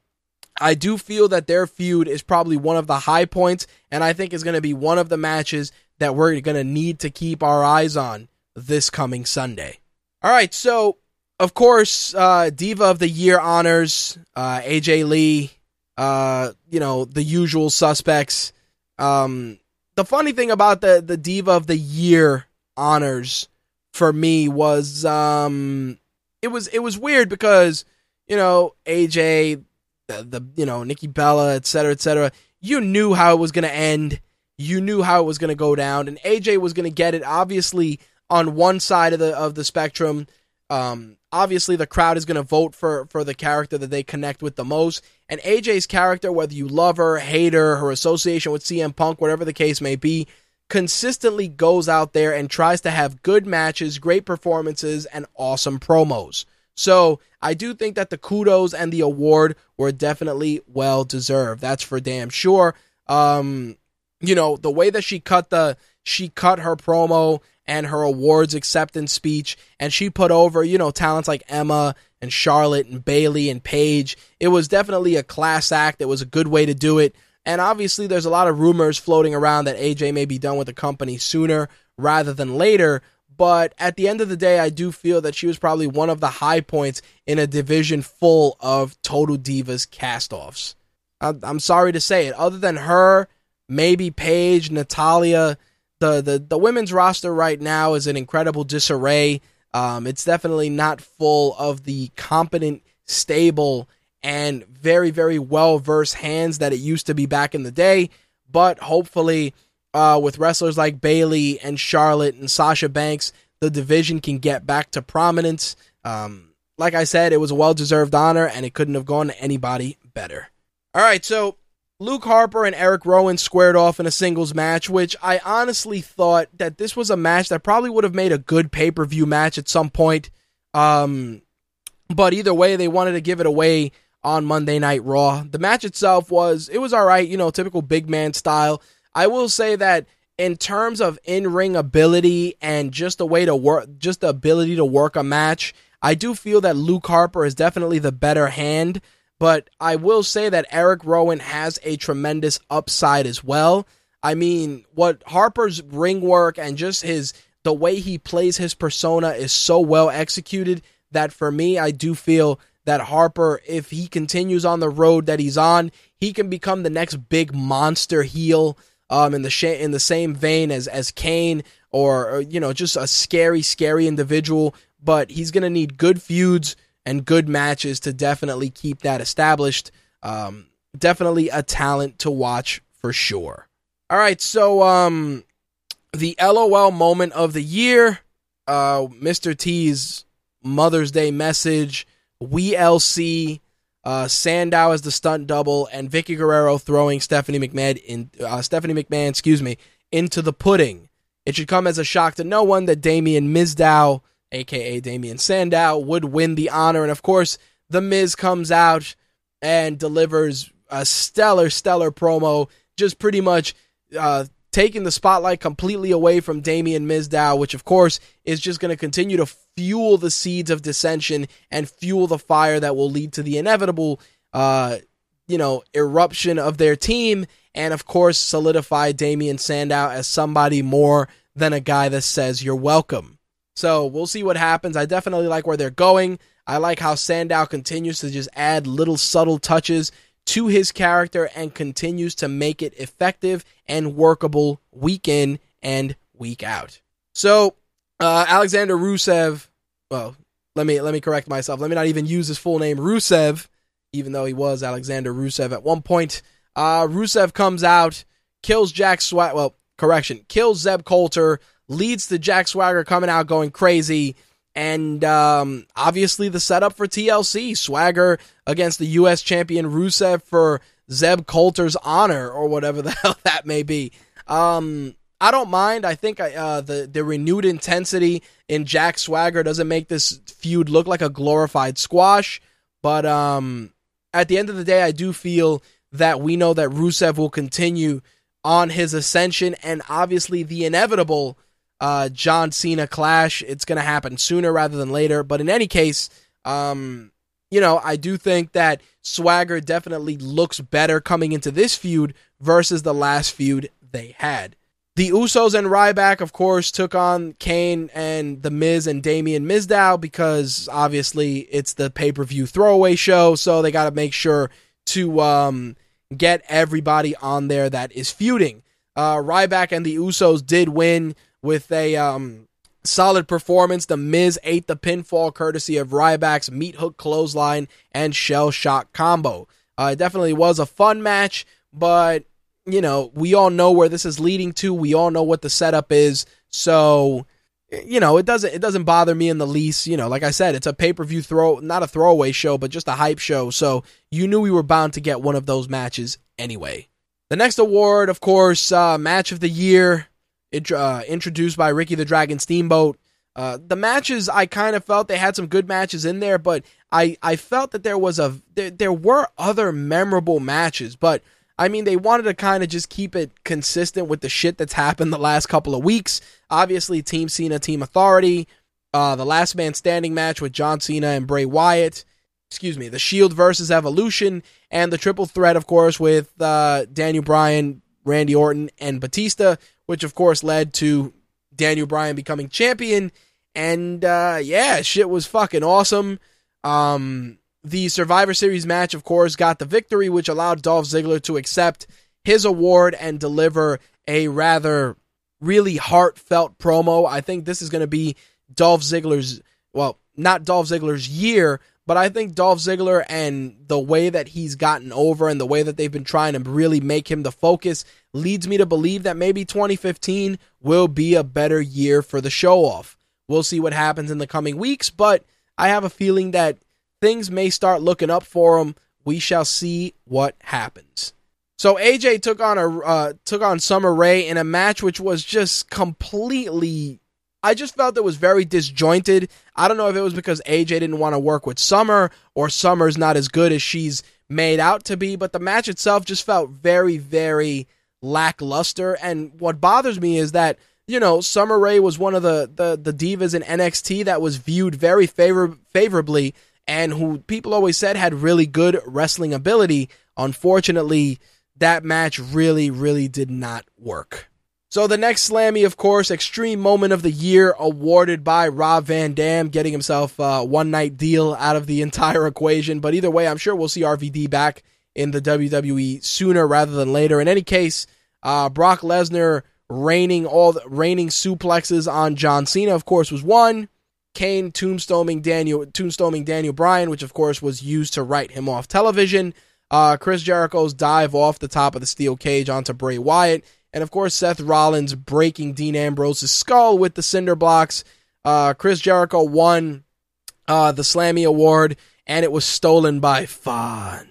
I do feel that their feud is probably one of the high points and I think is going to be one of the matches that we're going to need to keep our eyes on this coming Sunday. All right, so of course, uh, Diva of the Year honors uh, AJ Lee, uh, you know, the usual suspects. Um, the funny thing about the, the Diva of the Year honors for me was um, it was it was weird because you know AJ, the, the you know Nikki Bella, et cetera, et cetera. You knew how it was going to end. You knew how it was going to go down, and AJ was going to get it. Obviously, on one side of the of the spectrum, um, obviously the crowd is going to vote for for the character that they connect with the most. And AJ's character, whether you love her, hate her, her association with CM Punk, whatever the case may be, consistently goes out there and tries to have good matches, great performances, and awesome promos. So I do think that the kudos and the award were definitely well deserved. That's for damn sure. Um, you know the way that she cut the she cut her promo and her awards acceptance speech, and she put over, you know, talents like Emma and Charlotte and Bayley and Paige. It was definitely a class act. It was a good way to do it. And obviously, there's a lot of rumors floating around that AJ may be done with the company sooner rather than later. But at the end of the day, I do feel that she was probably one of the high points in a division full of Total Divas castoffs. I'm sorry to say it. Other than her, maybe Paige, Natalya, the, the the women's roster right now is an incredible disarray. Um, it's definitely not full of the competent, stable, and very very well versed hands that it used to be back in the day. But hopefully, uh, with wrestlers like Bayley and Charlotte and Sasha Banks, the division can get back to prominence. Um, like I said, it was a well deserved honor, and it couldn't have gone to anybody better. All right, so Luke Harper and Eric Rowan squared off in a singles match, which I honestly thought that this was a match that probably would have made a good pay per view match at some point. Um, but either way, they wanted to give it away on Monday Night Raw. The match itself was it was all right, you know, typical big man style. I will say that in terms of in ring ability and just the way to work, just the ability to work a match, I do feel that Luke Harper is definitely the better hand. But I will say that Eric Rowan has a tremendous upside as well. I mean, what Harper's ring work and just his the way he plays his persona is so well executed that for me, I do feel that Harper, if he continues on the road that he's on, he can become the next big monster heel. Um, in the sh- in the same vein as as Kane, or, or you know, just a scary, scary individual. But he's gonna need good feuds and good matches to definitely keep that established. Um, definitely a talent to watch for sure. All right, so um, the LOL moment of the year, uh, Mr. T's Mother's Day message, Wee LC, uh, Sandow as the stunt double, and Vickie Guerrero throwing Stephanie McMahon in uh, Stephanie McMahon, excuse me, into the pudding. It should come as a shock to no one that Damien Mizdow aka Damien Sandow, would win the honor. And of course, The Miz comes out and delivers a stellar, stellar promo, just pretty much uh, taking the spotlight completely away from Damien Mizdow, which of course is just going to continue to fuel the seeds of dissension and fuel the fire that will lead to the inevitable, uh, you know, eruption of their team. And of course, solidify Damien Sandow as somebody more than a guy that says you're welcome. So we'll see what happens. I definitely like where they're going. I like how Sandow continues to just add little subtle touches to his character and continues to make it effective and workable week in and week out. So, uh, Alexander Rusev, well, let me let me correct myself. Let me not even use his full name, Rusev, even though he was Alexander Rusev at one point. Uh, Rusev comes out, kills Jack Swagger. Well, correction, kills Zeb Colter, leads to Jack Swagger coming out going crazy. And um, obviously, the setup for TLC Swagger against the U.S. champion Rusev for Zeb Colter's honor, or whatever the hell that may be. Um, I don't mind. I think uh, the the renewed intensity in Jack Swagger doesn't make this feud look like a glorified squash. But um, at the end of the day, I do feel that we know that Rusev will continue on his ascension, and obviously the inevitable uh, John Cena clash. It's going to happen sooner rather than later. But in any case, um, you know, I do think that Swagger definitely looks better coming into this feud versus the last feud they had. The Usos and Ryback, of course, took on Kane and The Miz and Damien Mizdow because obviously it's the pay per view throwaway show, so they got to make sure to um, get everybody on there that is feuding. Uh, Ryback and the Usos did win with a um, solid performance. The Miz ate the pinfall courtesy of Ryback's meat hook clothesline and shell shock combo. Uh, it definitely was a fun match, but you know we all know where this is leading to. We all know what the setup is, so you know it doesn't it doesn't bother me in the least. You know, like I said, it's a pay per view throw, not a throwaway show, but just a hype show. So you knew we were bound to get one of those matches anyway. The next award, of course, uh, match of the year uh, introduced by Ricky the Dragon Steamboat. Uh, the matches I kind of felt they had some good matches in there, but I, I felt that there was a there, there were other memorable matches, but I mean they wanted to kind of just keep it consistent with the shit that's happened the last couple of weeks. Obviously, Team Cena, Team Authority, uh, the Last Man Standing match with John Cena and Bray Wyatt. Excuse me, the Shield versus Evolution, and the triple threat, of course, with uh, Daniel Bryan, Randy Orton, and Batista which of course led to Daniel Bryan becoming champion. And uh, yeah, shit was fucking awesome. Um, the Survivor Series match, of course, got the victory, which allowed Dolph Ziggler to accept his award and deliver a rather really heartfelt promo. I think this is going to be Dolph Ziggler's, well, not Dolph Ziggler's year, but I think Dolph Ziggler and the way that he's gotten over and the way that they've been trying to really make him the focus leads me to believe that maybe 2015 will be a better year for the show off. We'll see what happens in the coming weeks, but I have a feeling that things may start looking up for him. We shall see what happens. So AJ took on a uh, took on Summer Rae in a match which was just completely I just felt it was very disjointed. I don't know if it was because AJ didn't want to work with Summer or Summer's not as good as she's made out to be, but the match itself just felt very, very lackluster. And what bothers me is that, you know, Summer Rae was one of the, the, the divas in NXT that was viewed very favor- favorably and who people always said had really good wrestling ability. Unfortunately, that match really, really did not work. So the next Slammy, of course, Extreme Moment of the Year, awarded by Rob Van Dam, getting himself a one night deal out of the entire equation. But either way, I'm sure we'll see RVD back in the WWE sooner rather than later. In any case, uh, Brock Lesnar raining all the, raining suplexes on John Cena, of course, was one. Kane tombstoning Daniel tombstoning Daniel Bryan, which of course was used to write him off television. Uh, Chris Jericho's dive off the top of the steel cage onto Bray Wyatt and of course, Seth Rollins breaking Dean Ambrose's skull with the cinder blocks. Uh, Chris Jericho won uh, the Slammy Award, and it was stolen by Fandango.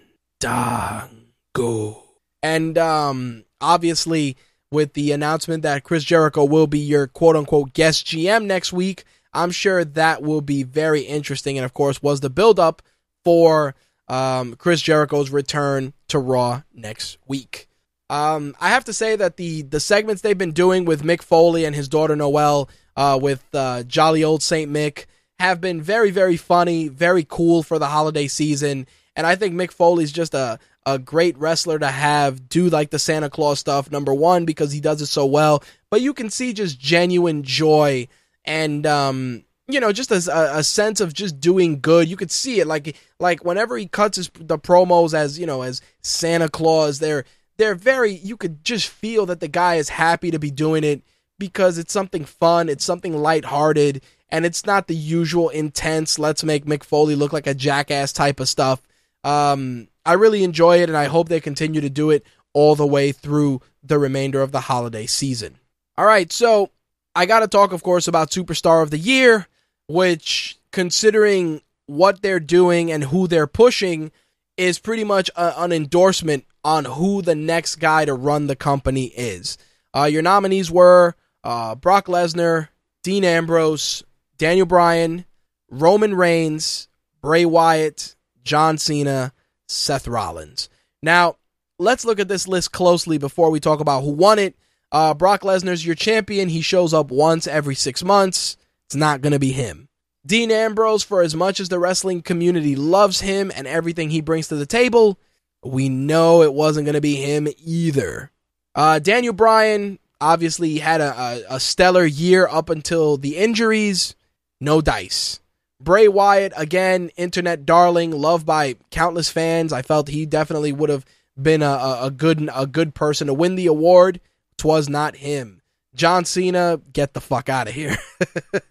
And um, obviously, with the announcement that Chris Jericho will be your quote unquote guest GM next week, I'm sure that will be very interesting. And of course, was the build up for um, Chris Jericho's return to Raw next week. Um, I have to say that the the segments they've been doing with Mick Foley and his daughter Noelle, uh, with uh, jolly old Saint Mick, have been very very funny, very cool for the holiday season. And I think Mick Foley's just a a great wrestler to have do like the Santa Claus stuff. Number one because he does it so well, but you can see just genuine joy and um, you know, just a, a, sense of just doing good. You could see it, like like whenever he cuts his the promos as you know as Santa Claus, they're they're very. You could just feel that the guy is happy to be doing it because it's something fun, it's something lighthearted, and it's not the usual intense. Let's make Mick Foley look like a jackass type of stuff. Um, I really enjoy it, and I hope they continue to do it all the way through the remainder of the holiday season. All right, so I got to talk, of course, about Superstar of the Year which, considering what they're doing and who they're pushing, is pretty much a, an endorsement on who the next guy to run the company is. Uh, your nominees were uh, Brock Lesnar, Dean Ambrose, Daniel Bryan, Roman Reigns, Bray Wyatt, John Cena, Seth Rollins. Now, let's look at this list closely before we talk about who won it. Uh, Brock Lesnar's your champion. He shows up once every six months. It's not going to be him. Dean Ambrose, for as much as the wrestling community loves him and everything he brings to the table, we know it wasn't going to be him either. Uh, Daniel Bryan obviously had a, a, a stellar year up until the injuries. No dice. Bray Wyatt, again, internet darling, loved by countless fans. I felt he definitely would have been a, a, good a good person to win the award. Twas not him. John Cena, get the fuck out of here.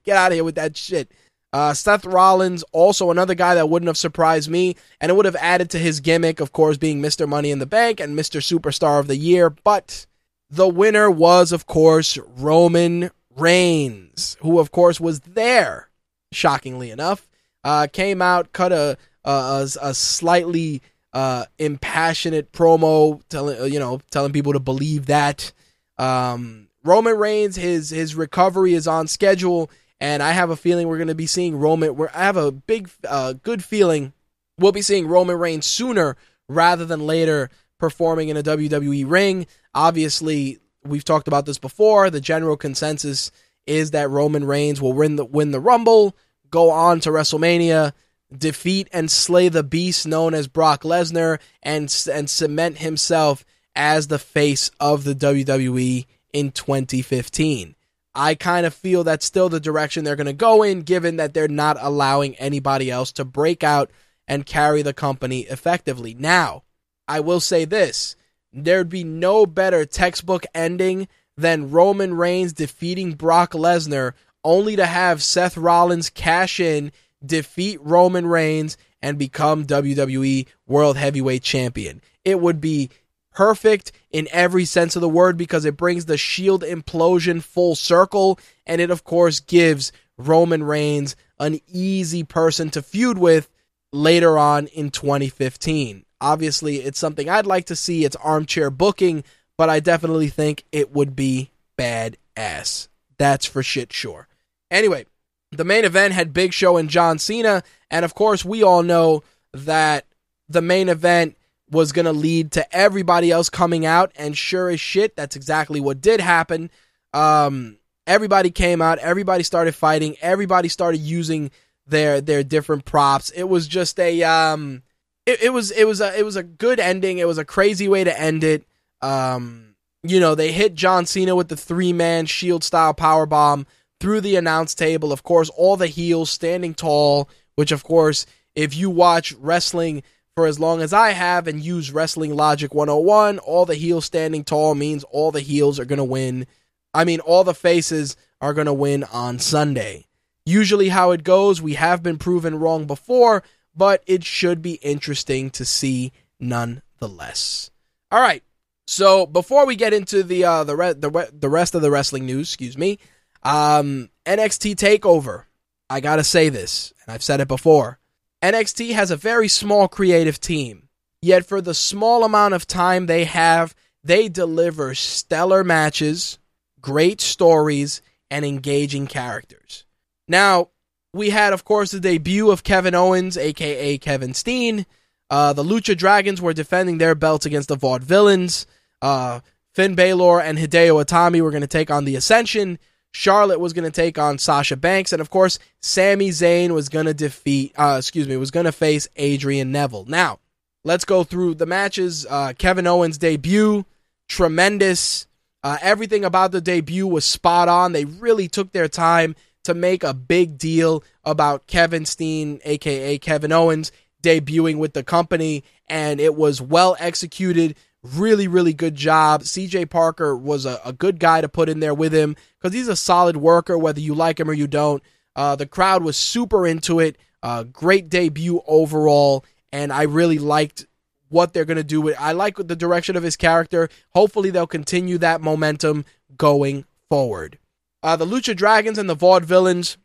get out of here with that shit. Uh, Seth Rollins, also another guy that wouldn't have surprised me, and it would have added to his gimmick, of course, being Mr. Money in the Bank and Mr. Superstar of the Year. But the winner was, of course, Roman Reigns, who, of course, was there, shockingly enough. Uh, came out, cut a, a, a slightly uh, impassionate promo, telling you know, telling people to believe that um, Roman Reigns, his his recovery is on schedule, and I have a feeling we're going to be seeing Roman. Where I have a big, uh, good feeling we'll be seeing Roman Reigns sooner rather than later performing in a WWE ring. Obviously, we've talked about this before. The general consensus is that Roman Reigns will win the win the Rumble, go on to WrestleMania, defeat and slay the beast known as Brock Lesnar, and and cement himself as the face of the WWE in 2015. I kind of feel that's still the direction they're going to go in, given that they're not allowing anybody else to break out and carry the company effectively. Now, I will say this there'd be no better textbook ending than Roman Reigns defeating Brock Lesnar, only to have Seth Rollins cash in, defeat Roman Reigns, and become WWE World Heavyweight Champion. It would be perfect in every sense of the word because it brings the Shield implosion full circle, and it, of course, gives Roman Reigns an easy person to feud with later on in 2015. Obviously, it's something I'd like to see. It's armchair booking, but I definitely think it would be bad ass. That's for shit sure. Anyway, the main event had Big Show and John Cena, and of course, we all know that the main event was going to lead to everybody else coming out. And sure as shit, that's exactly what did happen. Um, everybody came out, everybody started fighting, everybody started using their their different props. It was just a um, it, it was it was a it was a good ending. It was a crazy way to end it. Um, you know, they hit John Cena with the three man shield style power bomb through the announce table. Of course, all the heels standing tall, which of course, if you watch wrestling for as long as I have and use Wrestling Logic 101, all the heels standing tall means all the heels are going to win. I mean, all the faces are going to win on Sunday. Usually, how it goes, we have been proven wrong before, but it should be interesting to see nonetheless. All right. So before we get into the uh, the re- the, re- the rest of the wrestling news, excuse me, um, NXT Takeover. I gotta say this, and I've said it before. NXT has a very small creative team, yet for the small amount of time they have, they deliver stellar matches, great stories, and engaging characters. Now, we had, of course, the debut of Kevin Owens, aka Kevin Steen. Uh, the Lucha Dragons were defending their belts against the Vaudevillains. Uh, Finn Balor and Hideo Itami were going to take on the Ascension. Charlotte was going to take on Sasha Banks, and of course, Sami Zayn was going to defeat, uh, excuse me, was going to face Adrian Neville. Now, let's go through the matches. Uh, Kevin Owens' debut, tremendous. Uh, everything about the debut was spot on. They really took their time to make a big deal about Kevin Steen, aka Kevin Owens, debuting with the company, and it was well executed. Really, really good job. CJ Parker was a, a good guy to put in there with him because he's a solid worker, whether you like him or you don't. Uh, the crowd was super into it. Uh, great debut overall, and I really liked what they're going to do with I like the direction of his character. Hopefully they'll continue that momentum going forward. Uh, the Lucha Dragons and the Vaudevillains,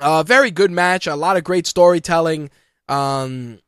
uh, very good match. A lot of great storytelling. Um,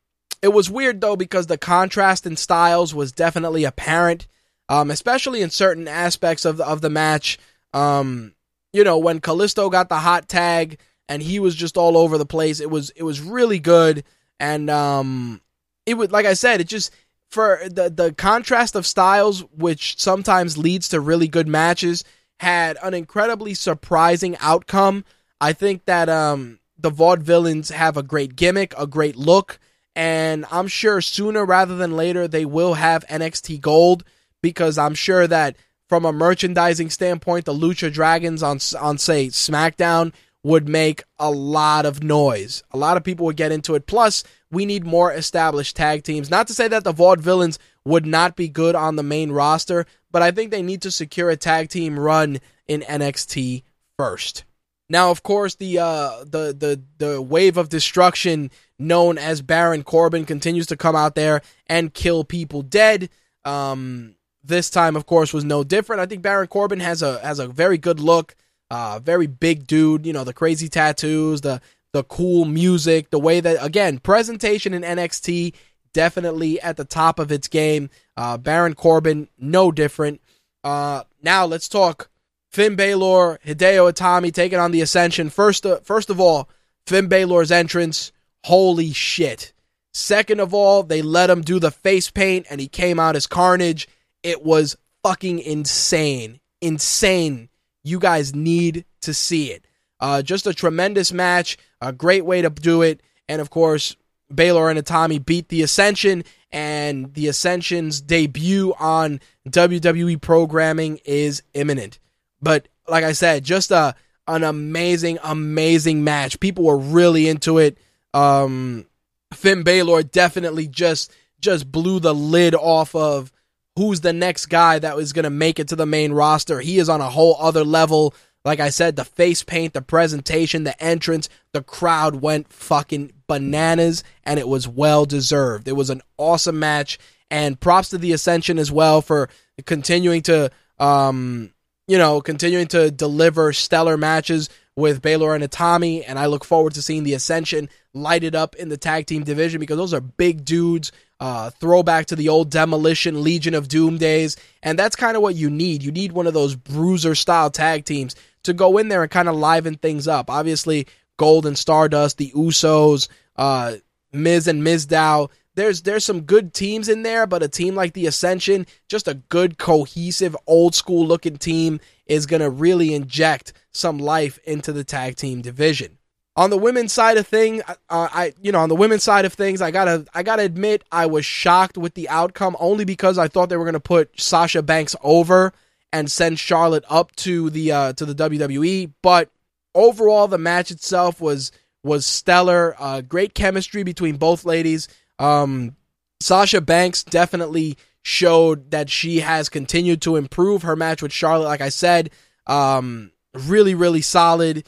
it was weird though because the contrast in styles was definitely apparent, um, especially in certain aspects of the, of the match. Um, you know, when Kalisto got the hot tag and he was just all over the place, it was it was really good. And um, it would like I said, it just for the the contrast of styles, which sometimes leads to really good matches, had an incredibly surprising outcome. I think that um, the Vaudevillains have a great gimmick, a great look, and I'm sure sooner rather than later they will have NXT Gold because I'm sure that from a merchandising standpoint, the Lucha Dragons on on say SmackDown would make a lot of noise. A lot of people would get into it. Plus, we need more established tag teams. Not to say that the Vaudevillains would not be good on the main roster, but I think they need to secure a tag team run in NXT first. Now, of course, the uh, the the the wave of destruction known as Baron Corbin continues to come out there and kill people dead. Um, this time, of course, was no different. I think Baron Corbin has a has a very good look. Uh, very big dude, you know, the crazy tattoos, the the cool music, the way that again, presentation in NXT definitely at the top of its game. Uh, Baron Corbin, no different. Uh, now let's talk Finn Balor, Hideo Itami taking on the Ascension. First, uh, first of all, Finn Balor's entrance, holy shit. Second of all, they let him do the face paint and he came out as Carnage. It was fucking insane. Insane you guys need to see it. Uh, just a tremendous match, a great way to do it. And of course, Balor and Itami beat the Ascension, and the Ascension's debut on WWE programming is imminent. But like I said, just a an amazing, amazing match. People were really into it. Um, Finn Balor definitely just just blew the lid off of who's the next guy that was going to make it to the main roster. He is on a whole other level. Like I said, the face paint, the presentation, the entrance, the crowd went fucking bananas, and it was well deserved. It was an awesome match, and props to the Ascension as well for continuing to, um, you know, continuing to deliver stellar matches with Balor and Itami, and I look forward to seeing the Ascension light it up in the tag team division because those are big dudes uh, throwback to the old Demolition Legion of Doom days. And that's kind of what you need. You need one of those bruiser style tag teams to go in there and kind of liven things up. Obviously, Gold and Stardust, the Usos, uh, Miz and Mizdow. There's there's some good teams in there, but a team like the Ascension, just a good, cohesive, old school looking team, is gonna really inject some life into the tag team division. On the women's side of thing, uh, I you know on the women's side of things, I gotta I gotta admit I was shocked with the outcome only because I thought they were gonna put Sasha Banks over and send Charlotte up to the uh, to the WWE. But overall, the match itself was was stellar. Uh, great chemistry between both ladies. Um, Sasha Banks definitely showed that she has continued to improve her match with Charlotte. Like I said, um, really really solid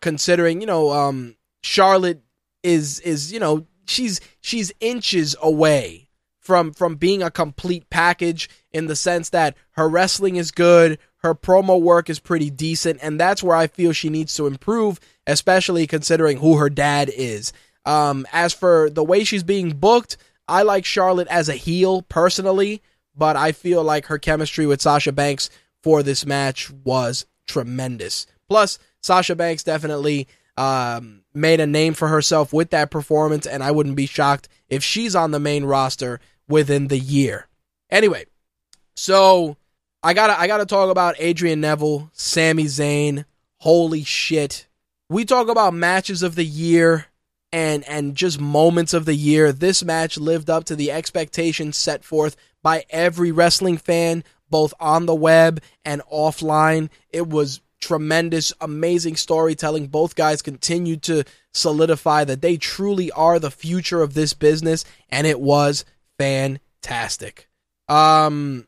considering you know um, Charlotte is is you know she's she's inches away from from being a complete package in the sense that her wrestling is good, her promo work is pretty decent, and that's where I feel she needs to improve, especially considering who her dad is. Um, as for the way she's being booked, I like Charlotte as a heel personally, but I feel like her chemistry with Sasha Banks for this match was tremendous. Plus, Sasha Banks definitely um, made a name for herself with that performance, and I wouldn't be shocked if she's on the main roster within the year. Anyway, so I gotta I gotta talk about Adrian Neville, Sami Zayn. Holy shit! We talk about matches of the year and and just moments of the year. This match lived up to the expectations set forth by every wrestling fan, both on the web and offline. It was tremendous, amazing storytelling. Both guys continued to solidify that they truly are the future of this business, and it was fantastic. Um,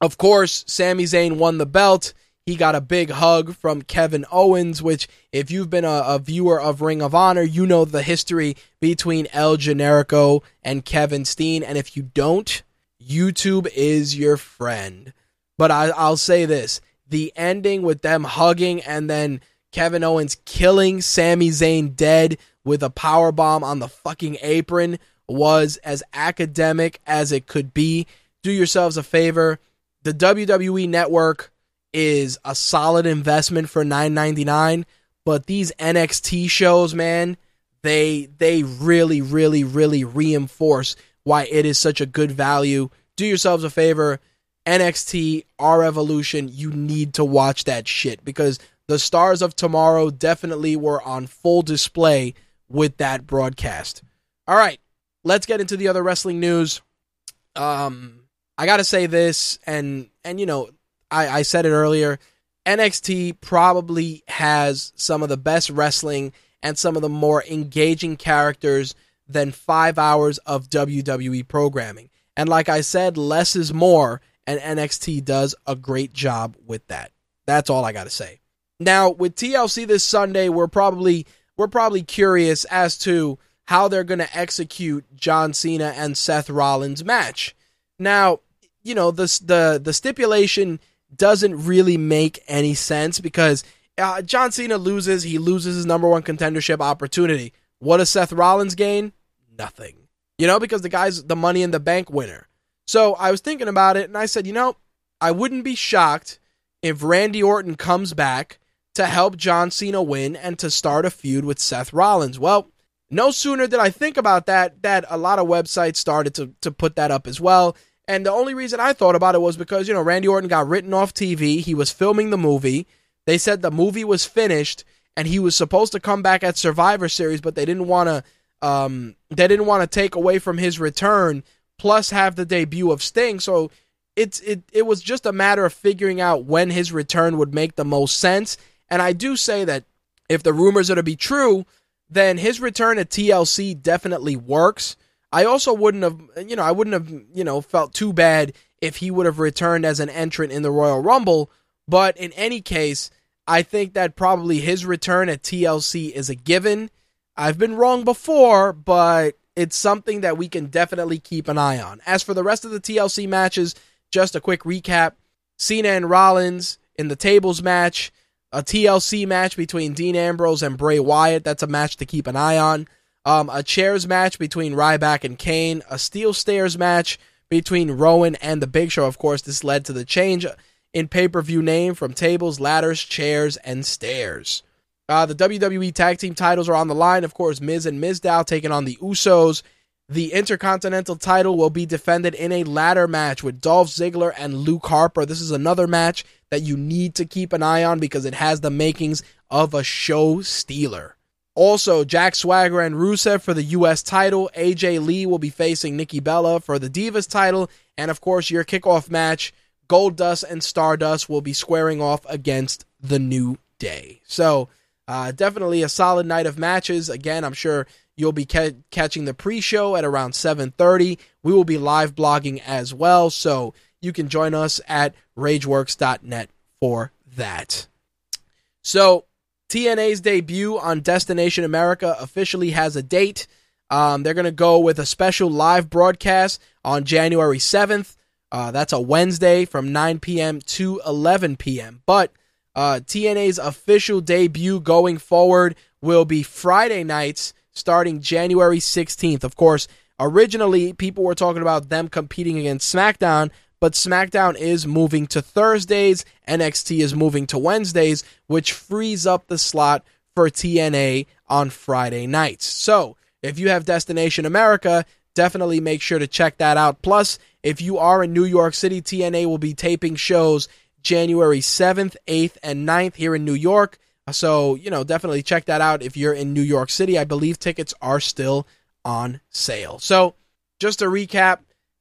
of course, Sami Zayn won the belt. He got a big hug from Kevin Owens, which, if you've been a, a, viewer of Ring of Honor, you know the history between El Generico and Kevin Steen. And if you don't, YouTube is your friend. But I, I'll say this the ending with them hugging and then Kevin Owens killing Sami Zayn dead with a power bomb on the fucking apron was as academic as it could be. Do yourselves a favor. The WWE network is a solid investment for 9.99, but these NXT shows, man, they they really really really reinforce why it is such a good value. Do yourselves a favor, NXT, R Evolution, you need to watch that shit because the stars of tomorrow definitely were on full display with that broadcast. All right, let's get into the other wrestling news. Um, I gotta say this, and and you know, I, I said it earlier. NXT probably has some of the best wrestling and some of the more engaging characters than five hours of WWE programming. And like I said, less is more and NXT does a great job with that. That's all I got to say. Now, with TLC this Sunday, we're probably we're probably curious as to how they're going to execute John Cena and Seth Rollins match. Now, you know, the the the stipulation doesn't really make any sense because uh, John Cena loses, he loses his number one contendership opportunity. What does Seth Rollins gain? Nothing. You know, because the guy's the money in the bank winner. So I was thinking about it and I said, you know, I wouldn't be shocked if Randy Orton comes back to help John Cena win and to start a feud with Seth Rollins. Well, no sooner did I think about that, that a lot of websites started to, to put that up as well. And the only reason I thought about it was because, you know, Randy Orton got written off TV. He was filming the movie. They said the movie was finished and he was supposed to come back at Survivor Series, but they didn't want to um, they didn't want to take away from his return plus have the debut of Sting. So it's it it was just a matter of figuring out when his return would make the most sense. And I do say that if the rumors are to be true, then his return at TLC definitely works. I also wouldn't have, you know, I wouldn't have, you know, felt too bad if he would have returned as an entrant in the Royal Rumble. But in any case, I think that probably his return at TLC is a given. I've been wrong before, but it's something that we can definitely keep an eye on. As for the rest of the TLC matches, just a quick recap Cena and Rollins in the tables match, a TLC match between Dean Ambrose and Bray Wyatt. That's a match to keep an eye on. Um, a chairs match between Ryback and Kane, a steel stairs match between Rowan and the Big Show. Of course, this led to the change in pay per view name from tables, ladders, chairs, and stairs. Uh, the WWE Tag Team titles are on the line. Of course, Miz and Mizdow taking on the Usos. The Intercontinental title will be defended in a ladder match with Dolph Ziggler and Luke Harper. This is another match that you need to keep an eye on because it has the makings of a show stealer. Also, Jack Swagger and Rusev for the U.S. title. AJ Lee will be facing Nikki Bella for the Divas title. And of course, your kickoff match, Goldust and Stardust will be squaring off against the New Day. So, uh, definitely a solid night of matches. Again, I'm sure you'll be ca- catching the pre-show at around 7:30. We will be live blogging as well, so you can join us at rageworks.net for that. So, TNA's debut on Destination America officially has a date. Um, they're going to go with a special live broadcast on January 7th. Uh, that's a Wednesday from 9 p.m. to 11 p.m. But uh, TNA's official debut going forward will be Friday nights starting January 16th. Of course, originally people were talking about them competing against SmackDown, but SmackDown is moving to Thursdays, NXT is moving to Wednesdays, which frees up the slot for TNA on Friday nights. So, if you have Destination America, definitely make sure to check that out. Plus, if you are in New York City, TNA will be taping shows January 7th, 8th, and 9th here in New York. So, you know, definitely check that out if you're in New York City. I believe tickets are still on sale. So, just to recap,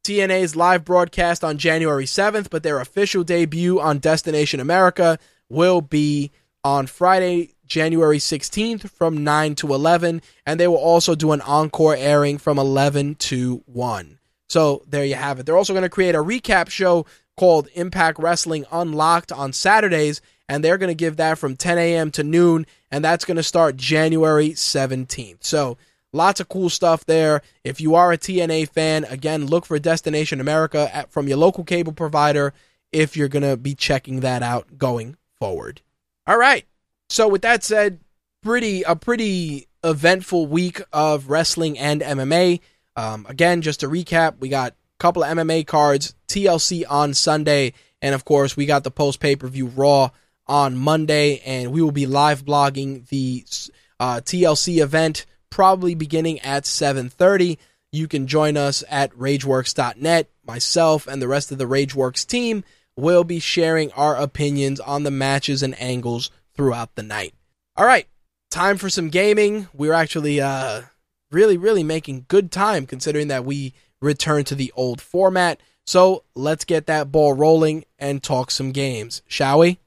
TNA's live broadcast on January 7th, but their official debut on Destination America will be on Friday, January 16th from 9 to 11, and they will also do an encore airing from 11 to 1. So there you have it. They're also going to create a recap show called Impact Wrestling Unlocked on Saturdays, and they're going to give that from 10 a.m. to noon, and that's going to start January 17th. So lots of cool stuff there. If you are a TNA fan, again, look for Destination America at, from your local cable provider if you're going to be checking that out going forward. All right. So with that said, pretty a pretty eventful week of wrestling and MMA. Um, again, just to recap, we got a couple of MMA cards, TLC on Sunday, and of course, we got the post pay per view Raw on Monday, and we will be live blogging the uh, TLC event probably beginning at 7:30. You can join us at RageWorks.net. Myself and the rest of the RageWorks team will be sharing our opinions on the matches and angles throughout the night. All right, time for some gaming. We're actually uh, really, really making good time considering that we return to the old format. So let's get that ball rolling and talk some games, shall we?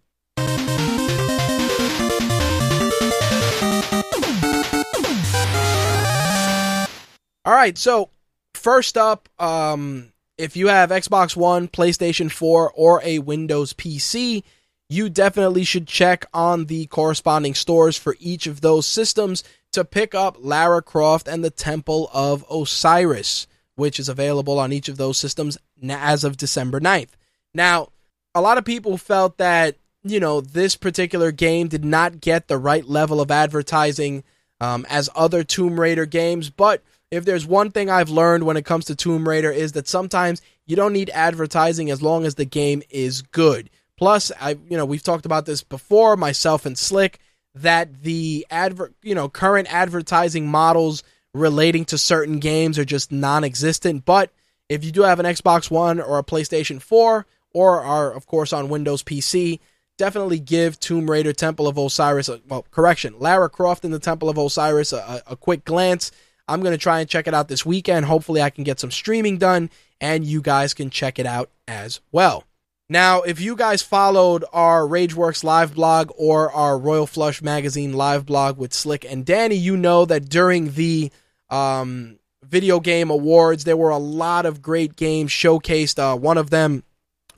All right, so first up, um, if you have Xbox One, PlayStation 4, or a Windows PC, you definitely should check on the corresponding stores for each of those systems to pick up Lara Croft and the Temple of Osiris, which is available on each of those systems as of December 9th. Now, a lot of people felt that, you know, this particular game did not get the right level of advertising um, as other Tomb Raider games, but if there's one thing I've learned when it comes to Tomb Raider is that sometimes you don't need advertising as long as the game is good. Plus, I you know we've talked about this before, myself and Slick, that the advert you know current advertising models relating to certain games are just non-existent. But if you do have an Xbox One or a PlayStation 4, or are of course on Windows PC, definitely give Tomb Raider Temple of Osiris, a, well, correction, Lara Croft in the Temple of Osiris a, a quick glance I'm going to try and check it out this weekend. Hopefully, I can get some streaming done and you guys can check it out as well. Now, if you guys followed our Rageworks live blog or our Royal Flush Magazine live blog with Slick and Danny, you know that during the um, video game awards, there were a lot of great games showcased. Uh, one of them,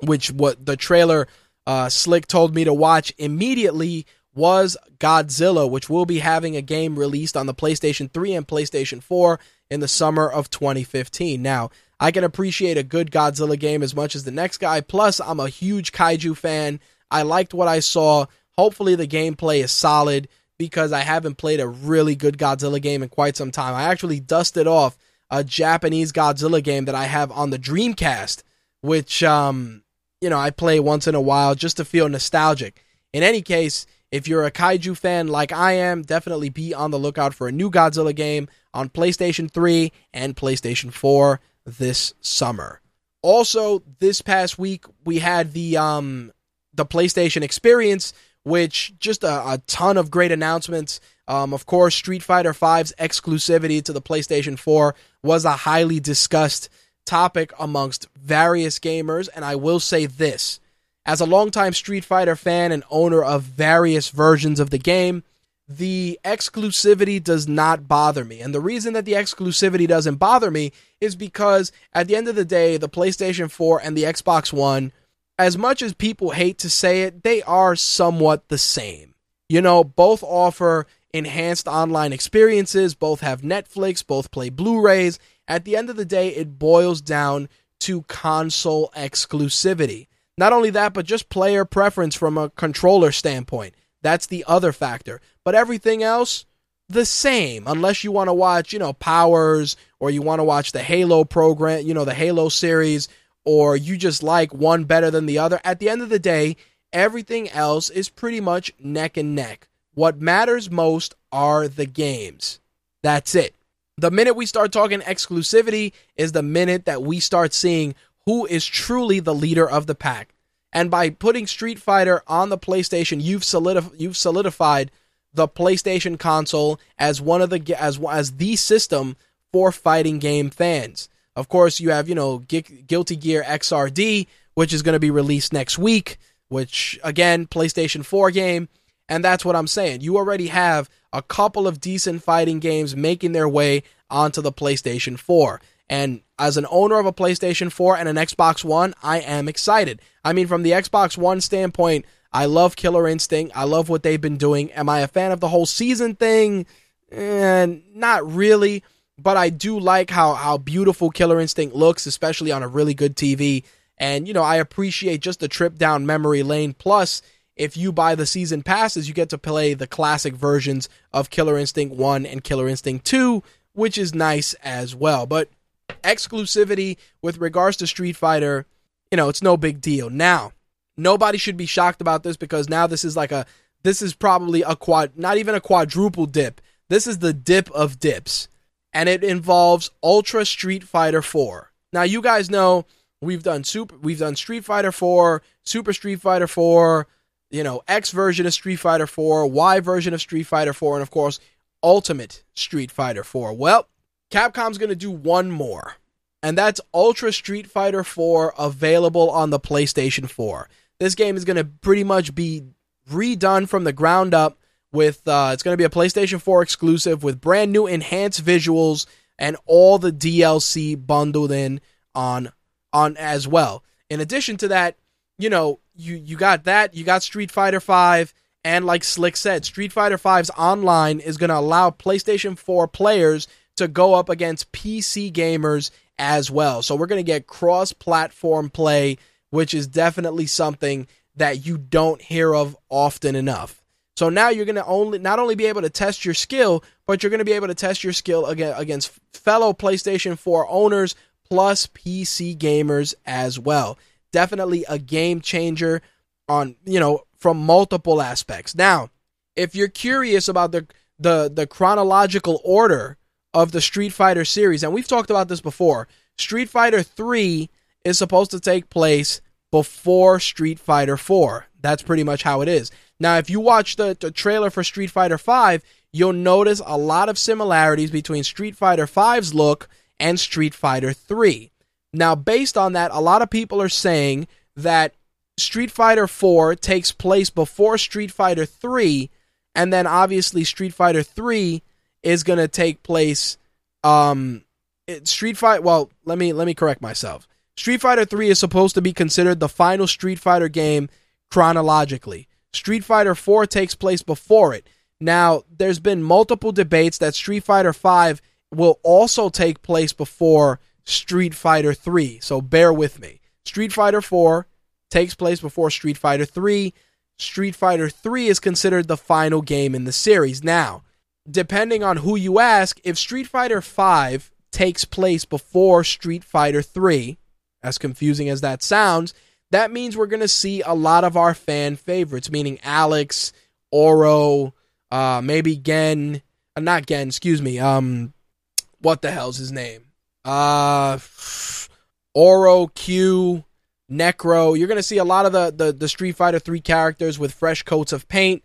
which what the trailer uh, Slick told me to watch immediately, was Godzilla, which will be having a game released on the PlayStation 3 and PlayStation 4 in the summer of 2015. Now, I can appreciate a good Godzilla game as much as the next guy. Plus, I'm a huge kaiju fan. I liked what I saw. Hopefully, the gameplay is solid because I haven't played a really good Godzilla game in quite some time. I actually dusted off a Japanese Godzilla game that I have on the Dreamcast, which um, you know I play once in a while just to feel nostalgic. In any case, if you're a kaiju fan like I am, definitely be on the lookout for a new Godzilla game on PlayStation 3 and PlayStation 4 this summer. Also, this past week we had the um the PlayStation Experience, which just a, a ton of great announcements. Um, of course, Street Fighter V's exclusivity to the PlayStation 4 was a highly discussed topic amongst various gamers, and I will say this as a longtime Street Fighter fan and owner of various versions of the game, the exclusivity does not bother me. And the reason that the exclusivity doesn't bother me is because at the end of the day, the PlayStation 4 and the Xbox One, as much as people hate to say it, they are somewhat the same. You know, both offer enhanced online experiences, both have Netflix, both play Blu rays. At the end of the day, it boils down to console exclusivity. Not only that, but just player preference from a controller standpoint. That's the other factor. But everything else, the same, unless you want to watch, you know, Powers or you want to watch the Halo program, you know, the Halo series, or you just like one better than the other. At the end of the day, everything else is pretty much neck and neck. What matters most are the games. That's it. The minute we start talking exclusivity is the minute that we start seeing who is truly the leader of the pack. And by putting Street Fighter on the PlayStation, you've solidif- you've solidified the PlayStation console as one of the as as the system for fighting game fans. Of course, you have you know G- Guilty Gear XRD, which is going to be released next week, which again, PlayStation 4 game. And that's what I'm saying. You already have a couple of decent fighting games making their way onto the PlayStation 4. And as an owner of a PlayStation 4 and an Xbox One, I am excited. I mean, from the Xbox One standpoint, I love Killer Instinct. I love what they've been doing. Am I a fan of the whole season thing? Eh, not really, but I do like how how beautiful Killer Instinct looks, especially on a really good TV. And you know, I appreciate just the trip down memory lane. Plus, if you buy the season passes, you get to play the classic versions of Killer Instinct 1 and Killer Instinct 2, which is nice as well. But exclusivity with regards to Street Fighter, you know, it's no big deal. Now, nobody should be shocked about this because now this is like a this is probably a quad not even a quadruple dip. This is the dip of dips. And it involves Ultra Street Fighter 4. Now you guys know we've done super we've done Street Fighter 4, Super Street Fighter 4, you know, X version of Street Fighter 4, Y version of Street Fighter 4 and of course Ultimate Street Fighter 4. Well, Capcom's going to do one more. And that's Ultra Street Fighter 4 available on the PlayStation 4. This game is going to pretty much be redone from the ground up with uh, it's going to be a PlayStation 4 exclusive with brand new enhanced visuals and all the DLC bundled in on on as well. In addition to that, you know, you you got that, you got Street Fighter 5 and like Slick said, Street Fighter 5's online is going to allow PlayStation 4 players to go up against PC gamers as well. So we're going to get cross-platform play which is definitely something that you don't hear of often enough. So now you're going to only not only be able to test your skill, but you're going to be able to test your skill against fellow PlayStation 4 owners plus PC gamers as well. Definitely a game changer on, you know, from multiple aspects. Now, if you're curious about the the the chronological order of the Street Fighter series, and we've talked about this before, Street Fighter 3 is supposed to take place before Street Fighter 4. That's pretty much how it is. Now, if you watch the, the trailer for Street Fighter 5, you'll notice a lot of similarities between Street Fighter 5's look and Street Fighter 3. Now, based on that, a lot of people are saying that Street Fighter 4 takes place before Street Fighter 3, and then obviously Street Fighter 3 is going to take place um Street Fighter well, let me let me correct myself. Street Fighter 3 is supposed to be considered the final Street Fighter game chronologically. Street Fighter 4 takes place before it. Now, there's been multiple debates that Street Fighter 5 will also take place before Street Fighter 3, so bear with me. Street Fighter 4 takes place before Street Fighter 3. Street Fighter 3 is considered the final game in the series. Now, depending on who you ask, if Street Fighter 5 takes place before Street Fighter 3, as confusing as that sounds, that means we're going to see a lot of our fan favorites, meaning Alex, Oro, uh, maybe Gen, uh, not Gen, excuse me. Um, what the hell's his name? Uh, Oro, Q, Necro. You're going to see a lot of the, the, the Street Fighter 3 characters with fresh coats of paint.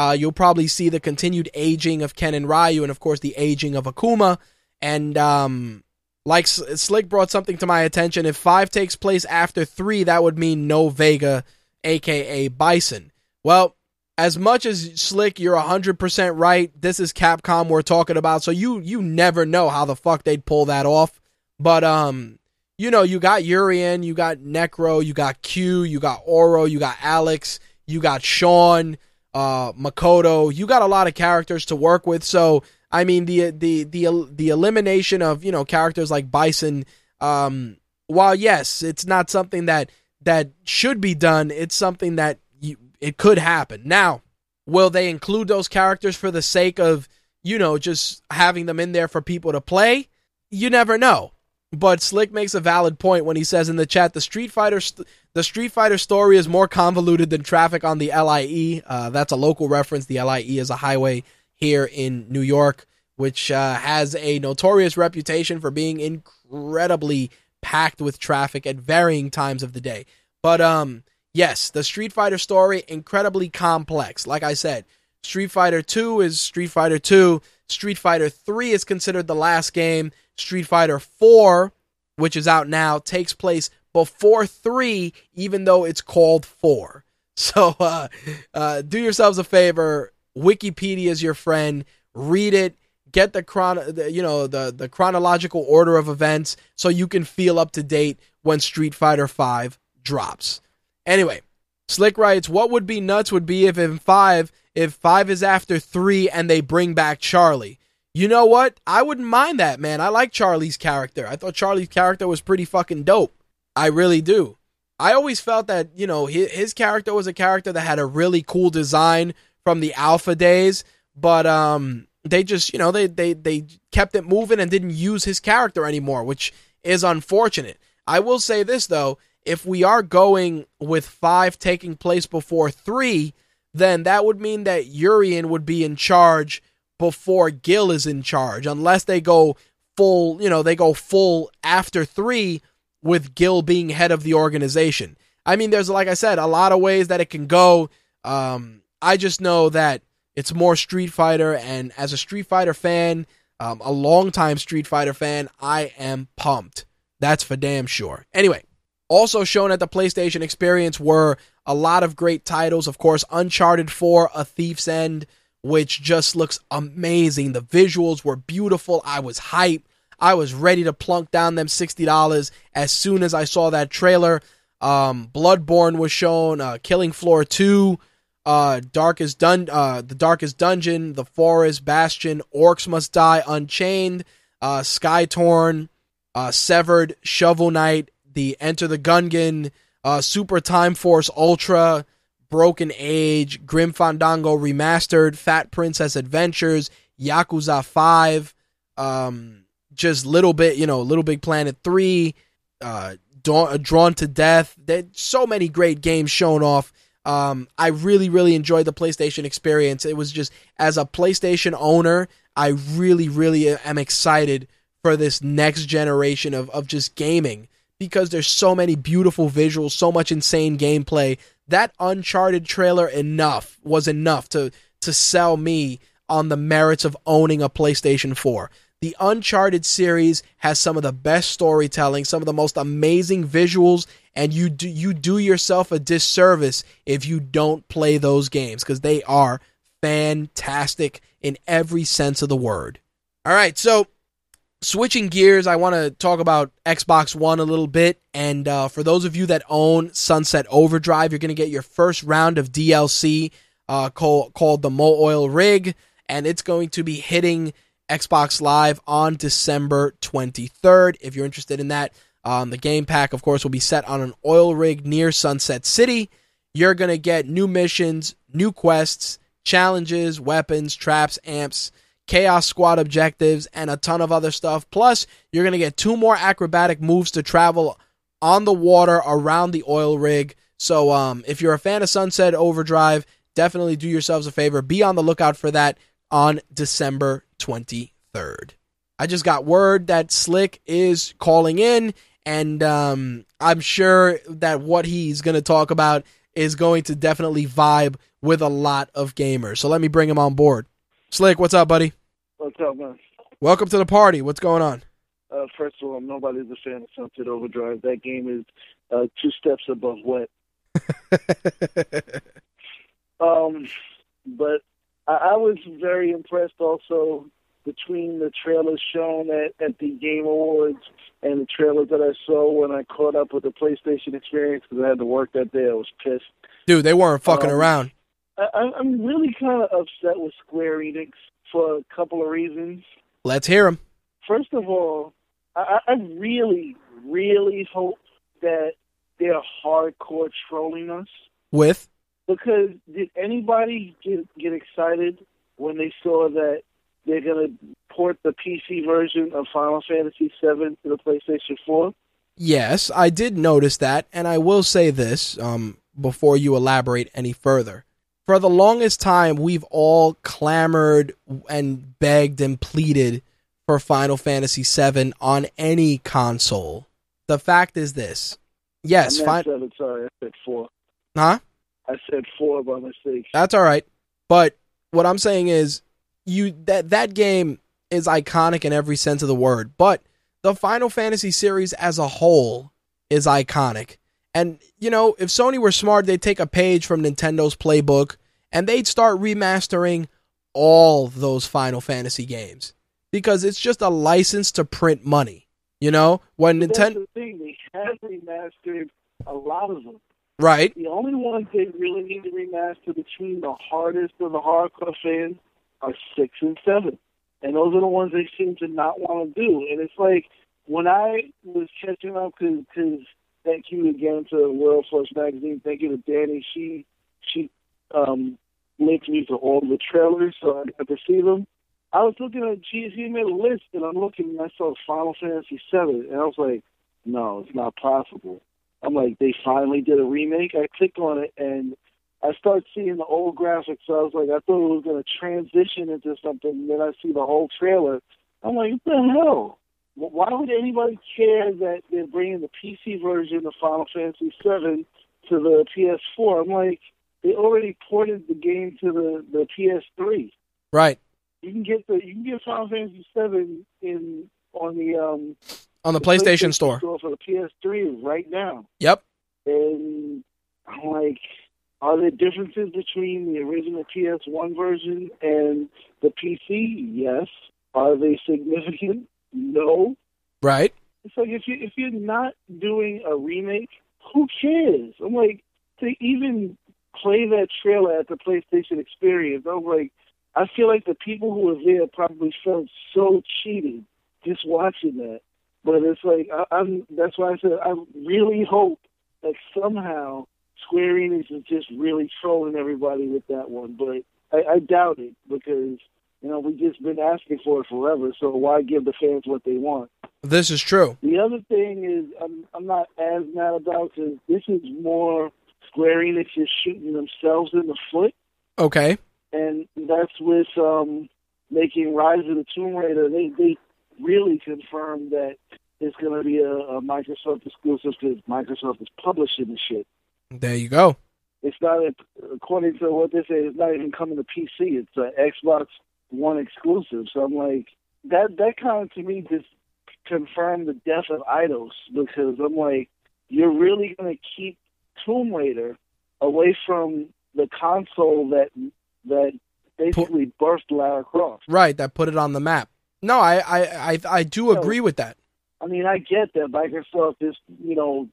Uh, you'll probably see the continued aging of Ken and Ryu, and of course the aging of Akuma. And um, like Slick brought something to my attention. If five takes place after three, that would mean no Vega, aka Bison. Well, as much as Slick, you're hundred percent right. This is Capcom we're talking about, so you you never know how the fuck they'd pull that off. But um, you know, you got Urien, you got Necro, you got Q, you got Oro, you got Alex, you got Sean, uh, Makoto. You got a lot of characters to work with, so I mean the the the the elimination of you know characters like Bison. Um, while yes, it's not something that that should be done. It's something that you, it could happen. Now, will they include those characters for the sake of you know just having them in there for people to play? You never know. But Slick makes a valid point when he says in the chat the Street Fighter st- the Street Fighter story is more convoluted than traffic on the LIE. Uh, that's a local reference. The LIE is a highway here in New York, which uh, has a notorious reputation for being incredibly packed with traffic at varying times of the day. But um, yes, the Street Fighter story incredibly complex. Like I said, Street Fighter 2 is Street Fighter 2. Street Fighter 3 is considered the last game. Street Fighter 4, which is out now, takes place before 3 even though it's called 4. So uh, uh, do yourselves a favor. Wikipedia is your friend. Read it. Get the chron, the, you know, the the chronological order of events, so you can feel up to date when Street Fighter Five drops. Anyway, Slick writes, "What would be nuts would be if in five, if five is after three and they bring back Charlie. You know what? I wouldn't mind that, man. I like Charlie's character. I thought Charlie's character was pretty fucking dope. I really do. I always felt that you know his, his character was a character that had a really cool design from the alpha days, but um, they just you know they they they kept it moving and didn't use his character anymore, which is unfortunate. I will say this though, if we are going with five taking place before three, then that would mean that Urien would be in charge before Gil is in charge, unless they go full, you know, they go full after three with Gil being head of the organization. I mean, there's, like I said, a lot of ways that it can go. Um, I just know that it's more Street Fighter, and as a Street Fighter fan, um, a longtime Street Fighter fan, I am pumped. That's for damn sure. Anyway, also shown at the PlayStation Experience were a lot of great titles. Of course, Uncharted 4, A Thief's End, which just looks amazing. The visuals were beautiful. I was hyped. I was ready to plunk down them $60 as soon as I saw that trailer. Um, Bloodborne was shown, uh, Killing Floor 2, uh, Darkest Dun- uh, The Darkest Dungeon, The Forest, Bastion, Orcs Must Die, Unchained, uh, Skytorn, uh, Severed, Shovel Knight, the Enter the Gungeon, uh, Super Time Force Ultra, Broken Age, Grim Fandango Remastered, Fat Princess Adventures, Yakuza 5, um, just little bit, you know, Little Big Planet 3, uh, Dawn, Drawn to Death. So many great games shown off. Um, I really, really enjoyed the PlayStation experience. It was just, as a PlayStation owner, I really, really am excited for this next generation of, of just gaming because there's so many beautiful visuals, so much insane gameplay. That Uncharted trailer enough was enough to to sell me on the merits of owning a PlayStation 4. The Uncharted series has some of the best storytelling, some of the most amazing visuals, and you do you do yourself a disservice if you don't play those games because they are fantastic in every sense of the word. All right, so switching gears, I want to talk about Xbox One a little bit. And uh, for those of you that own Sunset Overdrive, you're going to get your first round of DLC uh, called, called the Mooil Rig, and it's going to be hitting Xbox Live on December 23rd. If you're interested in that, um, the game pack, of course, will be set on an oil rig near Sunset City. You're going to get new missions, new quests, challenges, weapons, traps, amps Chaos Squad objectives, and a ton of other stuff. Plus, you're going to get two more acrobatic moves to travel on the water around the oil rig. So, um, if you're a fan of Sunset Overdrive, definitely do yourselves a favor. Be on the lookout for that on December 23rd. I just got word that Slick is calling in, and um, I'm sure that what he's going to talk about is going to definitely vibe with a lot of gamers. So let me bring him on board. Slick, what's up, buddy? What's up, man? Welcome to the party. What's going on? Uh, first of all, nobody's a fan of Sunset Overdrive. That game is uh, two steps above wet. um, but I, I was very impressed also between the trailers shown at, at the Game Awards and the trailers that I saw when I caught up with the PlayStation experience because I had to work that day. I was pissed. Dude, they weren't fucking Um, around. I- I'm really kind of upset with Square Enix for a couple of reasons. Let's hear them. First of all, I, I really, really hope that they're hardcore trolling us. With Because did anybody get get excited when they saw that they're gonna port the PC version of Final Fantasy VII to the PlayStation 4? yes, I did notice that, and I will say this um, before you elaborate any further. For the longest time, we've all clamored and begged and pleaded for Final Fantasy VII on any console. The fact is this: yes, fine, seven. Sorry, I said four. huh? I said four by mistake. That's all right. But what I'm saying is you that that game is iconic in every sense of the word, but the Final Fantasy series as a whole is iconic. And you know, if Sony were smart, they'd take a page from Nintendo's playbook and they'd start remastering all those Final Fantasy games because it's just a license to print money. You know, when Nintendo, the thing. They have remastered a lot of them. right? The only ones they really need to remaster between the hardest of the hardcore fans are six and seven, and those are the ones they seem to not want to do. And it's like when I was catching up, because thank you again to Royal Flush Magazine, thank you to Danny. She she um, linked me to all the trailers, so I to see them. I was looking at, geez, he made a list, and I'm looking, and I saw Final Fantasy VII, and I was like, no, it's not possible. I'm like, they finally did a remake. I clicked on it, and I start seeing the old graphics. So I was like, I thought it was going to transition into something. And then I see the whole trailer. I'm like, what the hell? Wh- Why would anybody care that they're bringing the PC version of Final Fantasy VII to the PS4? I'm like, they already ported the game to the the PS3. Right. You can get the you can get Final Fantasy VII in on the um On the PlayStation Store. store for the PS3 right now. Yep. And I'm like, are there differences between the original PS1 version and the PC? Yes. Are they significant? No. Right. It's like if you if you're not doing a remake, who cares? I'm like to even play that trailer at the PlayStation Experience. I was like, I feel like the people who were there probably felt so cheated just watching that. But it's like I, I'm. That's why I said I really hope that somehow Square Enix is just really trolling everybody with that one. But I, I doubt it because you know we've just been asking for it forever. So why give the fans what they want? This is true. The other thing is I'm I'm not as mad about because this is more Square Enix is shooting themselves in the foot, Okay. and that's with um, making Rise of the Tomb Raider. They they really confirmed that it's going to be a, a Microsoft exclusive because Microsoft is publishing the shit. There you go. It's not according to what they say. It's not even coming to PC. It's an Xbox One exclusive. So I'm like that. That kind of to me just confirmed the death of Eidos because I'm like, you're really going to keep Tomb Raider away from the console that that basically birthed Lara Croft. Right. That put it on the map. No, I I I, I do agree with that. I mean, I get that Microsoft is you know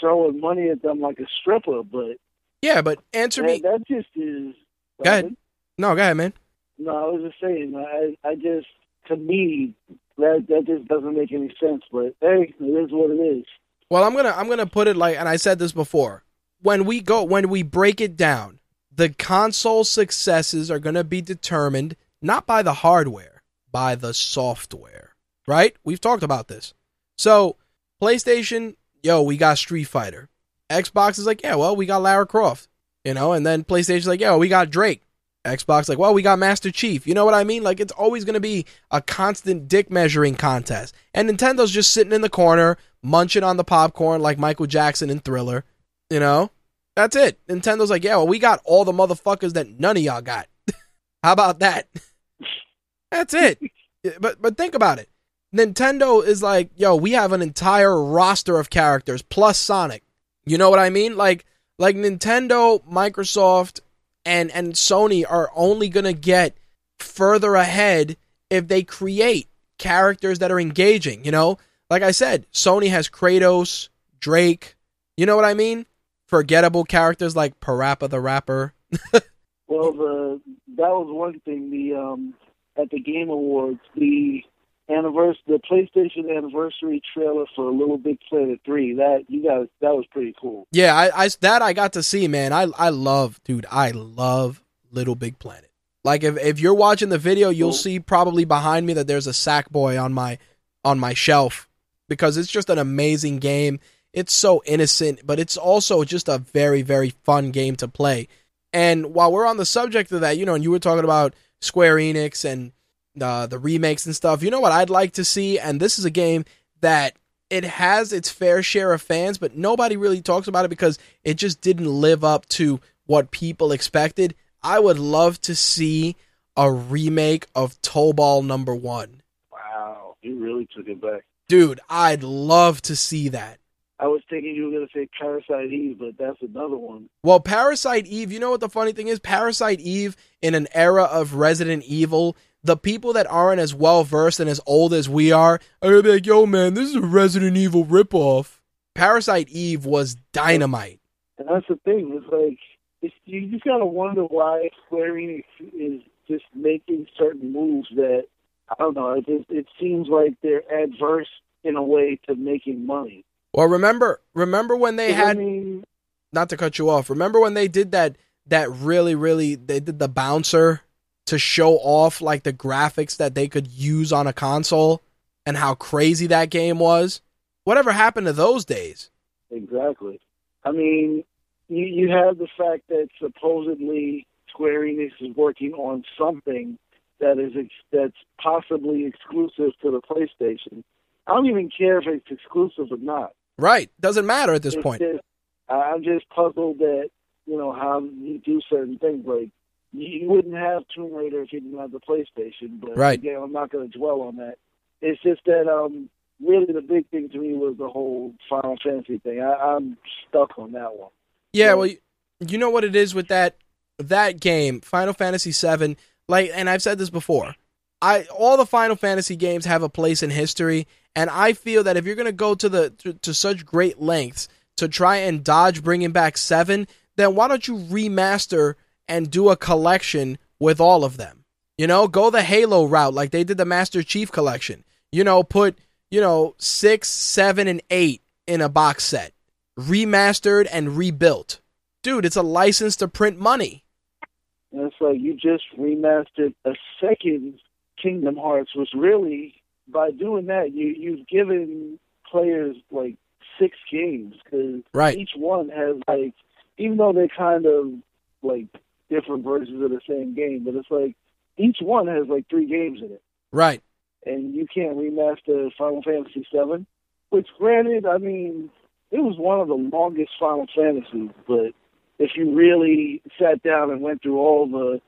throwing money at them like a stripper, but Yeah, but answer that, me. that just is. Go ahead. No, go ahead, man. No, I was just saying. I I just to me that that just doesn't make any sense. But hey, it is what it is. Well, I'm gonna I'm gonna put it like, and I said this before. When we go, when we break it down, the console successes are gonna be determined not by the hardware, by the software. Right? We've talked about this. So, PlayStation, yo, we got Street Fighter. Xbox is like, yeah, well, we got Lara Croft. You know, and then PlayStation's like, yo, we got Drake. Xbox like, well, we got Master Chief. You know what I mean? Like it's always going to be a constant dick measuring contest. And Nintendo's just sitting in the corner, munching on the popcorn like Michael Jackson in Thriller. You know? That's it. Nintendo's like, yeah, well, we got all the motherfuckers that none of y'all got. How about that? That's it. But but think about it. Nintendo is like, yo, we have an entire roster of characters plus Sonic. You know what I mean? Like like Nintendo, Microsoft, and and Sony are only going to get further ahead if they create characters that are engaging, you know? Like I said, Sony has Kratos, Drake, you know what I mean? Forgettable characters like Parappa the Rapper. Well, the that was one thing. The um at the Game Awards, the anniversary, the PlayStation anniversary trailer for Little Big Planet Three. That you guys, that was pretty cool. Yeah, I, I that I got to see, man. I I love, dude. I love Little Big Planet. Like if if you're watching the video, you'll see probably behind me that there's a Sackboy on my on my shelf because it's just an amazing game. It's so innocent, but it's also just a very very fun game to play. And while we're on the subject of that, you know, and you were talking about Square Enix and uh, the remakes and stuff, you know what I'd like to see, and this is a game that it has its fair share of fans, but nobody really talks about it because it just didn't live up to what people expected. I would love to see a remake of Tobal number one. Wow, you really took it back. Dude, I'd love to see that. I was thinking you were going to say Parasite Eve, but that's another one. Well, Parasite Eve, you know what the funny thing is? Parasite Eve, in an era of Resident Evil, the people that aren't as well versed and as old as we are are gonna be like, yo, man, this is a Resident Evil ripoff. Parasite Eve was dynamite. And that's the thing. It's like it's, you just gotta wonder why Square Enix is just making certain moves that I don't know. It just, it seems like they're adverse in a way to making money. Well, remember, remember when they I had mean, not to cut you off. Remember when they did that that really really they did the bouncer to show off like the graphics that they could use on a console and how crazy that game was? Whatever happened to those days? Exactly. I mean, you you have the fact that supposedly Square Enix is working on something that is ex- that's possibly exclusive to the PlayStation. I don't even care if it's exclusive or not. Right. Doesn't matter at this It's point. just- I'm just puzzled that you know how you do certain things. Like you wouldn't have Tomb Raider if you didn't have the PlayStation. But Right. again, I'm not going to dwell on that. It's just that um, really the big thing to me was the whole Final Fantasy thing. I, I'm stuck on that one. Yeah, Yeah. well, you, you know what it is with that that game, Final Fantasy VII. Like, and I've said this before. I all the Final Fantasy games have a place in history, and I feel that if you're gonna go to the to, to such great lengths to try and dodge bringing back seven, then why don't you remaster and do a collection with all of them? You know, go the Halo route like they did the Master Chief collection. You know, put you know six, seven, and eight in a box set remastered and rebuilt. Dude, it's a license to print money. And it's like you just remastered a second Kingdom Hearts, which really, by doing that, you you've given players like six games because Right. each one has like, even though they're kind of like different versions of the same game, but it's like each one has like three games in it, Right. and you can't remaster Final Fantasy VII. Which, granted, I mean, it was one of the longest Final Fantasies, but if you really sat down and went through all the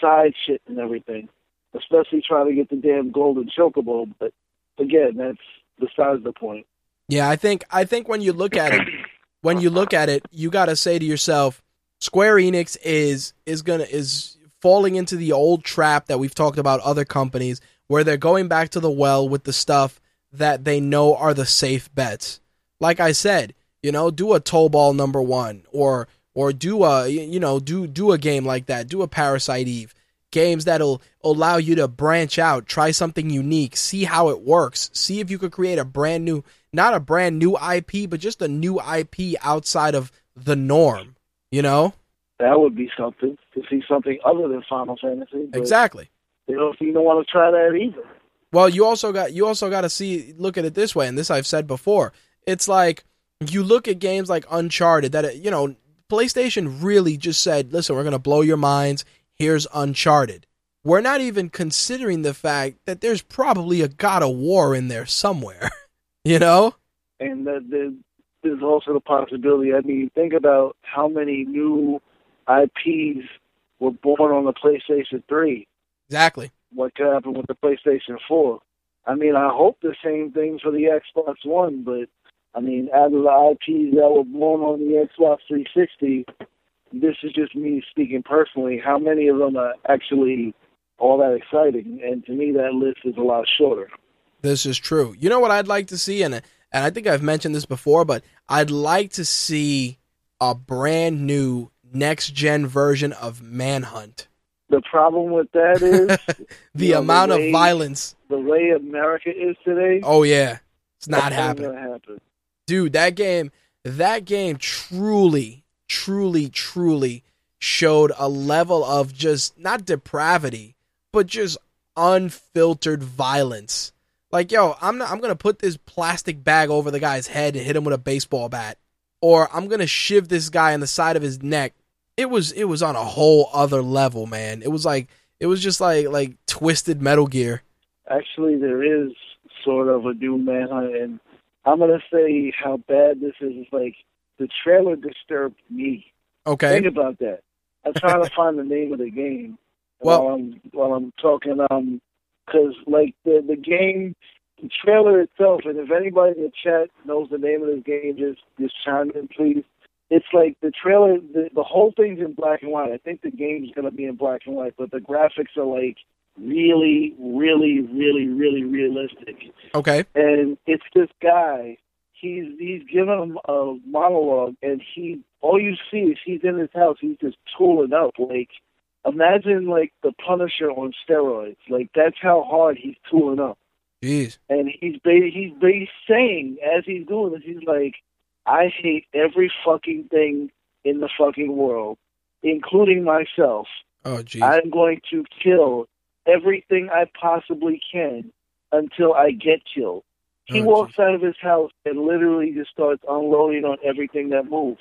side shit and everything, especially trying to get the damn golden chocobo. But again, that's besides the point. Yeah, I think I think when you look at it, when you look at it, you got to say to yourself, Square Enix is is gonna is falling into the old trap that we've talked about other companies where they're going back to the well with the stuff that they know are the safe bets. Like I said, you know, do a Tobal number one or or do a you know do do a game like that. Do a Parasite Eve. Games that'll allow you to branch out, try something unique, see how it works, see if you could create a brand new, not a brand new IP, but just a new IP outside of the norm. You know That would be something to see something other than Final Fantasy. Exactly. They don't seem to want to try that either. Well, you also got you also got to see look at it this way, and this I've said before. It's like you look at games like Uncharted that you know PlayStation really just said, "Listen, we're going to blow your minds. Here's Uncharted." We're not even considering the fact that there's probably a God of War in there somewhere. you know? And the, there, there's also the possibility. I mean, think about how many new IPs were born on the PlayStation 3. Exactly. What could happen with the PlayStation 4? I mean, I hope the same thing for the Xbox One, but I mean, out of the IPs that were born on the Xbox 360, this is just me speaking personally. How many of them are actually all that exciting? And to me, that list is a lot shorter. This is true. You know what I'd like to see, in and and I think I've mentioned this before, but I'd like to see a brand new next gen version of Manhunt. The problem with that is The You know, the amount way- of violence. the way America is today. Oh yeah, it's not happening, happen. dude. That game, that game, truly, truly, truly showed a level of just not depravity, but just unfiltered violence. Like, yo, I'm not. I'm gonna put this plastic bag over the guy's head and hit him with a baseball bat, or I'm gonna shiv this guy in the side of his neck. It was it was on a whole other level, man. It was like it was just like like twisted Metal Gear. Actually, there is sort of a new manhunt, and I'm gonna say how bad this is. It's like the trailer disturbed me. Okay. Think about that. I'm trying to find the name of the game Well- while I'm while I'm talking. Um, because like the the game the trailer itself, and if anybody in the chat knows the name of this game, just just chime in, please. It's like the trailer, the, the whole thing's in black and white. I think the game's gonna be in black and white, but the graphics are like really, really, really, really realistic. Okay. And it's this guy. He's he's giving him a monologue, and he all you see is he's in his house. He's just tooling up. Like imagine like the Punisher on steroids. Like that's how hard he's tooling up. Jeez. And he's ba- he's ba- saying as he's doing this, he's like, I hate every fucking thing in the fucking world, including myself. Oh, jeez. I'm going to kill everything I possibly can until I get killed. He Oh, walks out of his house and literally just starts unloading on everything that moves.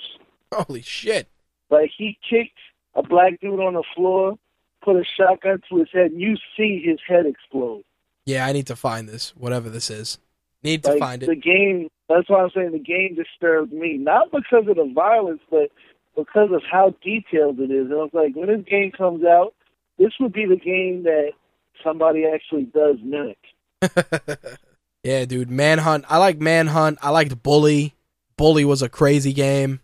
Holy shit. Like he kicked a black dude on the floor, put a shotgun to his head, and you see his head explode. Yeah, I need to find this, whatever this is. Need to Like find it. the game that's why I'm saying the game disturbed me. Not because of the violence, but because of how detailed it is. And I was like, when this game comes out, this would be the game that somebody actually does mimic. yeah, dude. Manhunt. I like Manhunt. I liked Bully. Bully was a crazy game.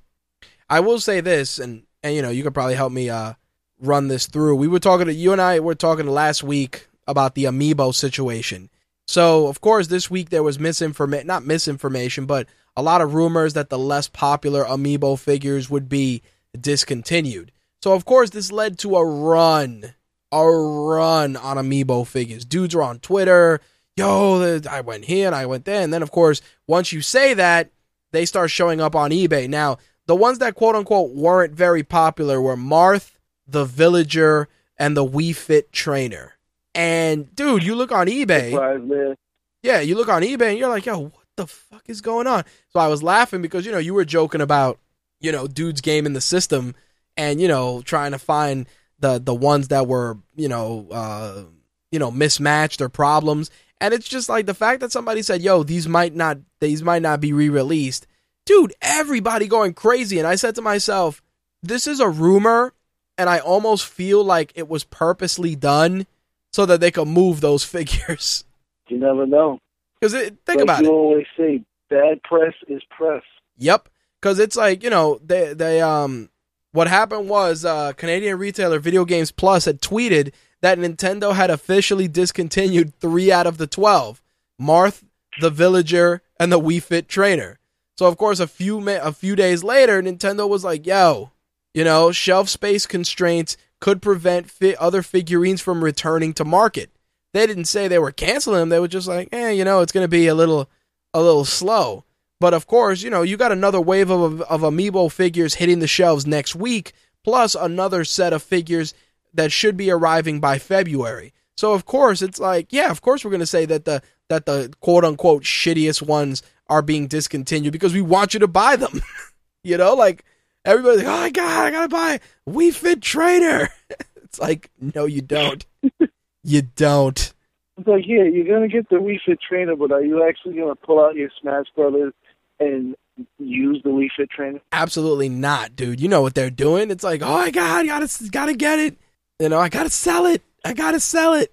I will say this, and and you know, you could probably help me uh run this through. We were talking to you and I were talking last week about the amiibo situation. So of course this week there was misinformation not misinformation, but a lot of rumors that the less popular amiibo figures would be discontinued. So of course this led to a run, a run on amiibo figures. Dudes are on Twitter, yo, I went here and I went there, and then of course once you say that, they start showing up on eBay. Now the ones that quote unquote weren't very popular were Marth, the Villager, and the Wii Fit Trainer. And dude, you look on eBay. Surprise. Yeah, you look on eBay and you're like, yo, what the fuck is going on? So I was laughing because, you know, you were joking about, you know, dudes game in the system and, you know, trying to find the the ones that were, you know, uh, you know, mismatched or problems. And it's just like the fact that somebody said, yo, these might not these might not be re-released. Dude, everybody going crazy. And I said to myself, this is a rumor, and I almost feel like it was purposely done so that they could move those figures. You never know. Because think like about you it. always say, bad press is press. Yep. Because it's like you know they they um what happened was uh Canadian retailer Video Games Plus had tweeted that Nintendo had officially discontinued three out of the twelve: Marth, the Villager, and the Wii Fit Trainer. So of course a few ma- a few days later, Nintendo was like, "Yo, you know, shelf space constraints could prevent fi- other figurines from returning to market." They didn't say they were canceling them. They were just like, "Eh, you know, it's going to be a little a little slow." But of course, you know, you got another wave of, of amiibo figures hitting the shelves next week, plus another set of figures that should be arriving by February. So of course, it's like, yeah, of course we're going to say that the that the quote unquote shittiest ones are being discontinued because we want you to buy them. you know, like everybody's like, "Oh my god, I got to buy Wii Fit Trainer." it's like, "No, you don't. you don't." It's like, yeah, you're gonna get the Wii Fit trainer, but are you actually gonna pull out your Smash Brothers and use the Wii Fit trainer? Absolutely not, dude. You know what they're doing. It's like, oh my god, gotta gotta get it. You know, I gotta sell it. I gotta sell it.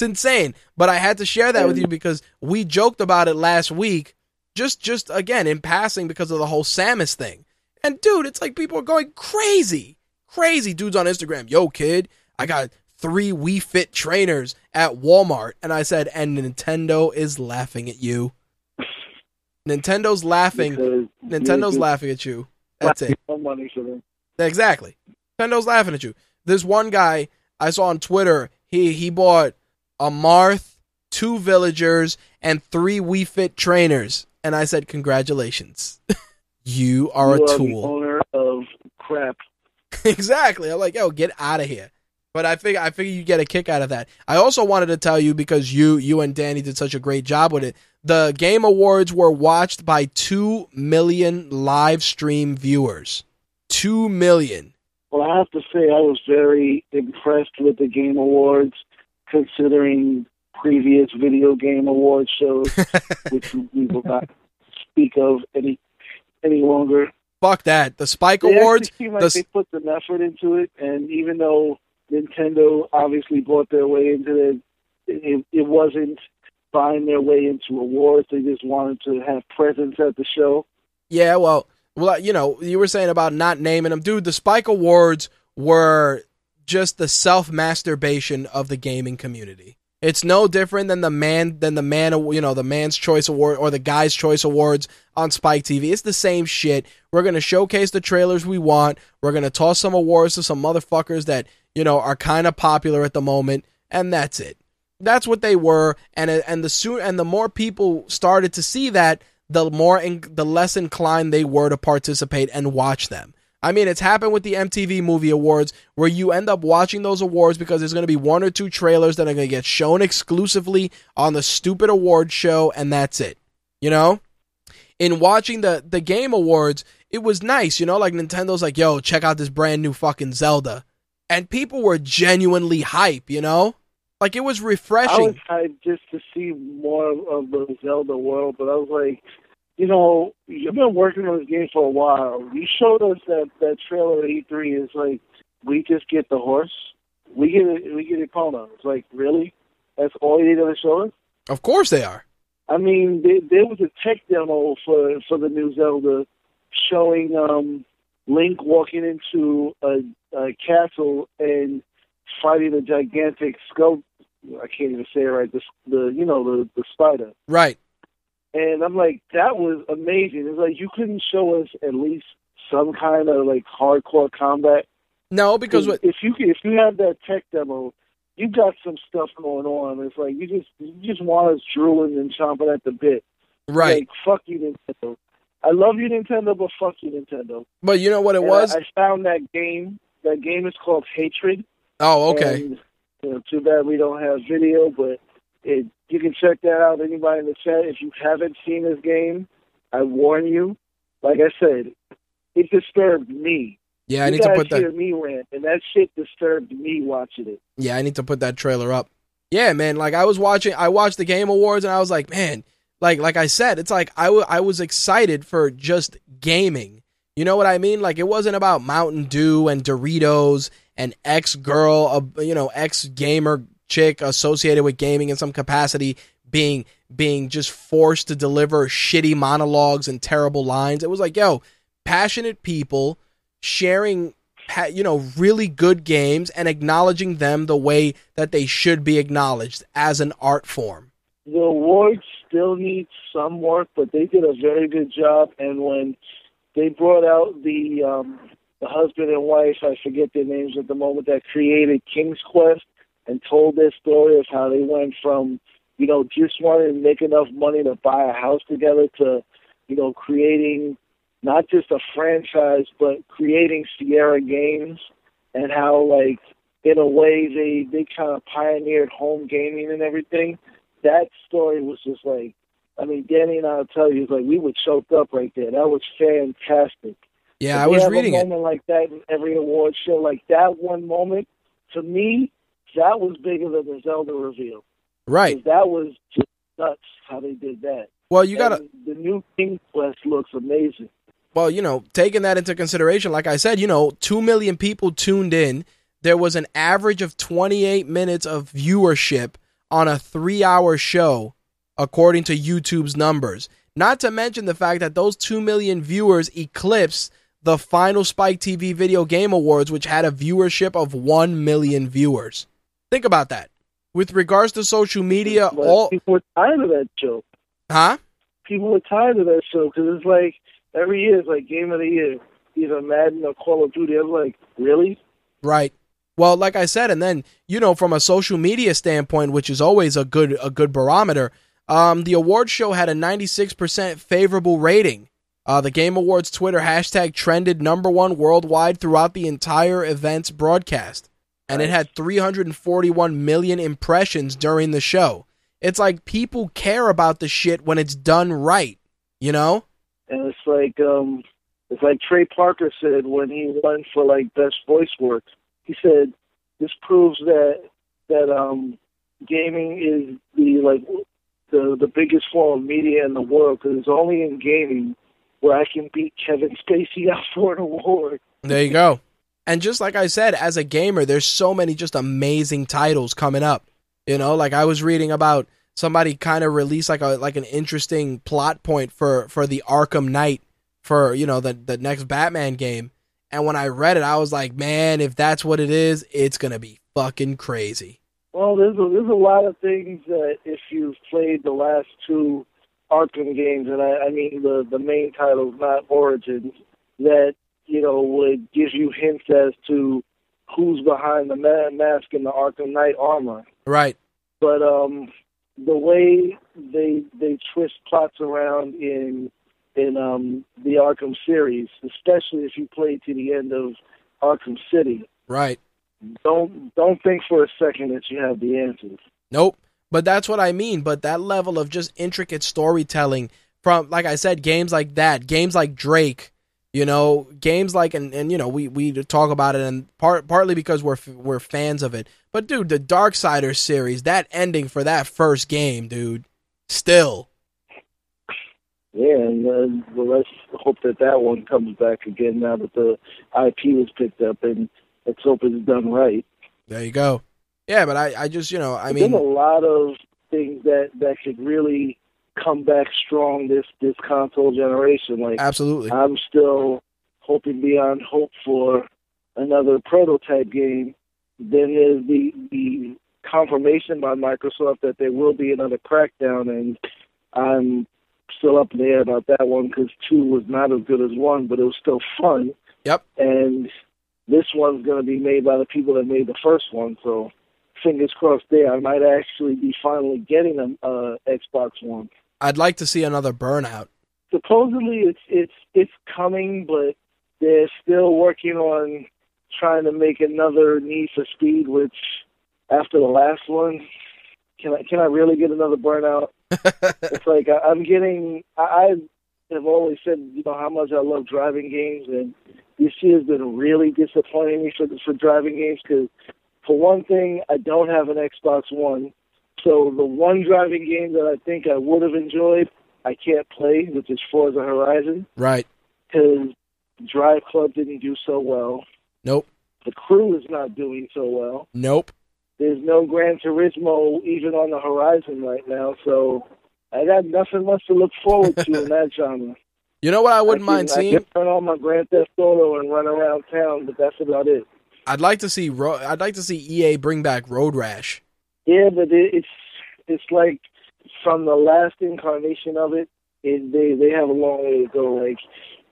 It's insane. But I had to share that with you because we joked about it last week. Just just again in passing because of the whole Samus thing. And dude, it's like people are going crazy. Crazy dudes on Instagram. Yo, kid, I got three Wii Fit trainers at Walmart. And I said, and Nintendo is laughing at you. Nintendo's laughing. Because Nintendo's laughing at you. That's it. Exactly. Nintendo's laughing at you. This one guy I saw on Twitter, he he bought a Marth, two villagers, and three Wii Fit trainers. And I said, Congratulations. you are you a are tool. owner of crap. exactly. I'm like, yo, get out of here. But I think I figure you get a kick out of that. I also wanted to tell you because you you and Danny did such a great job with it. The Game Awards were watched by two million live stream viewers. Two million. Well, I have to say, I was very impressed with the Game Awards, considering previous video game award shows, which we will not speak of any any longer. Fuck that. The Spike They Awards. seem like the- they put some effort into it, and even though Nintendo obviously bought their way into it, it, it wasn't buying their way into awards. They just wanted to have presence at the show. Yeah, well, well, you know, you were saying about not naming them, dude. The Spike Awards were just the self masturbation of the gaming community. It's no different than the man than the man you know the man's choice award or the guy's choice awards on Spike TV. It's the same shit. We're gonna showcase the trailers we want. We're gonna toss some awards to some motherfuckers that you know are kind of popular at the moment, and that's it. That's what they were, and and the soon and the more people started to see that, the more in, the less inclined they were to participate and watch them. I mean, it's happened with the MTV Movie Awards where you end up watching those awards because there's going to be one or two trailers that are going to get shown exclusively on the stupid award show, and that's it. You know? In watching the, the Game Awards, it was nice, you know? Like Nintendo's like, yo, check out this brand new fucking Zelda. And people were genuinely hype, you know? Like it was refreshing. I was hyped just to see more of the Zelda world, but I was like, you know, you've been working on this game for a while. You showed us that that trailer at E3 is like, we just get the horse, we get it, we get Epona. It's like, really? That's all you need to show us? Of course they are. I mean, there, there was a tech demo for for the new Zelda showing um Link walking into a, a castle and fighting a gigantic skull. I can't even say it right. The, the you know the the spider. Right. And I'm like, that was amazing. It's like you couldn't show us at least some kind of like hardcore combat. No, because what, if you if you have that tech demo, you got some stuff going on. It's like you just you just want us drooling and chomping at the bit. Right. Like fuck you, Nintendo. I love you, Nintendo, but fuck you, Nintendo. But you know what it and was? I, I, found that game. That game is called Hatred. Oh, okay. And, you know, too bad we don't have video, but it, you can check that out. Anybody in the chat, if you haven't seen this game, I warn you. Like I said, it disturbed me. Yeah, I you need to put that. Me rant, and that shit disturbed me watching it. Yeah, I need to put that trailer up. Yeah, man. Like I was watching, I watched the Game Awards, and I was like, man, like like I said, it's like I, w- I was excited for just gaming. You know what I mean? Like it wasn't about Mountain Dew and Doritos and ex girl, uh, you know, ex gamer chick associated with gaming in some capacity being being just forced to deliver shitty monologues and terrible lines. It was like, yo, passionate people sharing you know really good games and acknowledging them the way that they should be acknowledged as an art form. The awards still need some work, but they did a very good job. And when they brought out the um, the husband and wife, I forget their names at the moment, that created King's Quest, and told their story of how they went from, you know, just wanting to make enough money to buy a house together to, you know, creating not just a franchise, but creating Sierra Games and how, like, in a way, they, they kind of pioneered home gaming and everything. That story was just like, I mean, Danny and I'll tell you, like, we were choked up right there. That was fantastic. Yeah, if I was reading a moment it. like that in every award show. Like that one moment, to me, that was bigger than the Zelda reveal. Right. That was just nuts how they did that. Well, you got to. The new King Quest looks amazing. Well, you know, taking that into consideration, like I said, you know, 2 million people tuned in. There was an average of 28 minutes of viewership on a three hour show, according to YouTube's numbers. Not to mention the fact that those 2 million viewers eclipsed the final Spike TV Video Game Awards, which had a viewership of 1 million viewers. Think about that. With regards to social media, but all people were tired of that show. Huh? People were tired of that show because it's like every year it's like game of the year, either Madden or Call of Duty. I'm like, really? Right. Well, like I said, and then you know, from a social media standpoint, which is always a good a good barometer, um, the award show had a 96% favorable rating. Uh, the Game Awards Twitter hashtag trended number one worldwide throughout the entire event's broadcast and it had 341 million impressions during the show. It's like people care about the shit when it's done right, you know? And it's like um it's like Trey Parker said when he won for like best voice work. He said this proves that that um gaming is the like the the biggest form of media in the world because it's only in gaming where I can beat Kevin Spacey out for an award. There you go. And just like I said, as a gamer, there's so many just amazing titles coming up. You know, like I was reading about somebody kind of released like a like an interesting plot point for for the Arkham Knight for you know the the next Batman game. And when I read it, I was like, man, if that's what it is, it's gonna be fucking crazy. Well, there's a, there's a lot of things that if you've played the last two Arkham games, and I, I mean the the main titles, not Origins, that you know would give you hints as to who's behind the ma- mask and the Arkham Knight armor. Right. But um, the way they they twist plots around in in um, the Arkham series, especially if you play to the end of Arkham City, Right. don't don't think for a second that you have the answers. Nope. But that's what I mean. But that level of just intricate storytelling from, like I said, games like that, games like Drake, you know, games like, and, and you know, we, we talk about it and part, partly because we're, we're fans of it. But dude, the Dark Darksiders series, that ending for that first game, dude, still. Yeah, and uh, well, let's hope that that one comes back again now that the IP was picked up, and let's hope it's done right. There you go. Yeah, but I, I just, you know, I There's mean, a lot of things that that could really come back strong this this console generation. Like absolutely. I'm still hoping beyond hope for another prototype game. Then there's the the confirmation by Microsoft that there will be another Crackdown, and I'm still up in the air about that one because two was not as good as one, but it was still fun. Yep. And this one's going to be made by the people that made the first one, so fingers crossed there. I might actually be finally getting an uh, Xbox One. I'd like to see another Burnout. Supposedly it's it's it's coming, but they're still working on trying to make another Need for Speed, which after the last one, can I can I really get another Burnout? it's like I, I'm getting. I, I have always said, you know, how much I love driving games, and this year's been really disappointing me for for driving games because, for one thing, I don't have an Xbox One, so the one driving game that I think I would have enjoyed, I can't play, which is Forza Horizon, right. because Drive Club didn't do so well. Nope. The crew is not doing so well. Nope. There's no Gran Turismo even on the horizon right now, so I got nothing much to look forward to in that genre. You know what I wouldn't I mind can, seeing? I can turn on my Grand Theft Auto and run around town, but that's about it. I'd like to see Ro- I'd like to see EA bring back Road Rash. Yeah, but it, it's it's like from the last incarnation of it, it, they they have a long way to go. Like,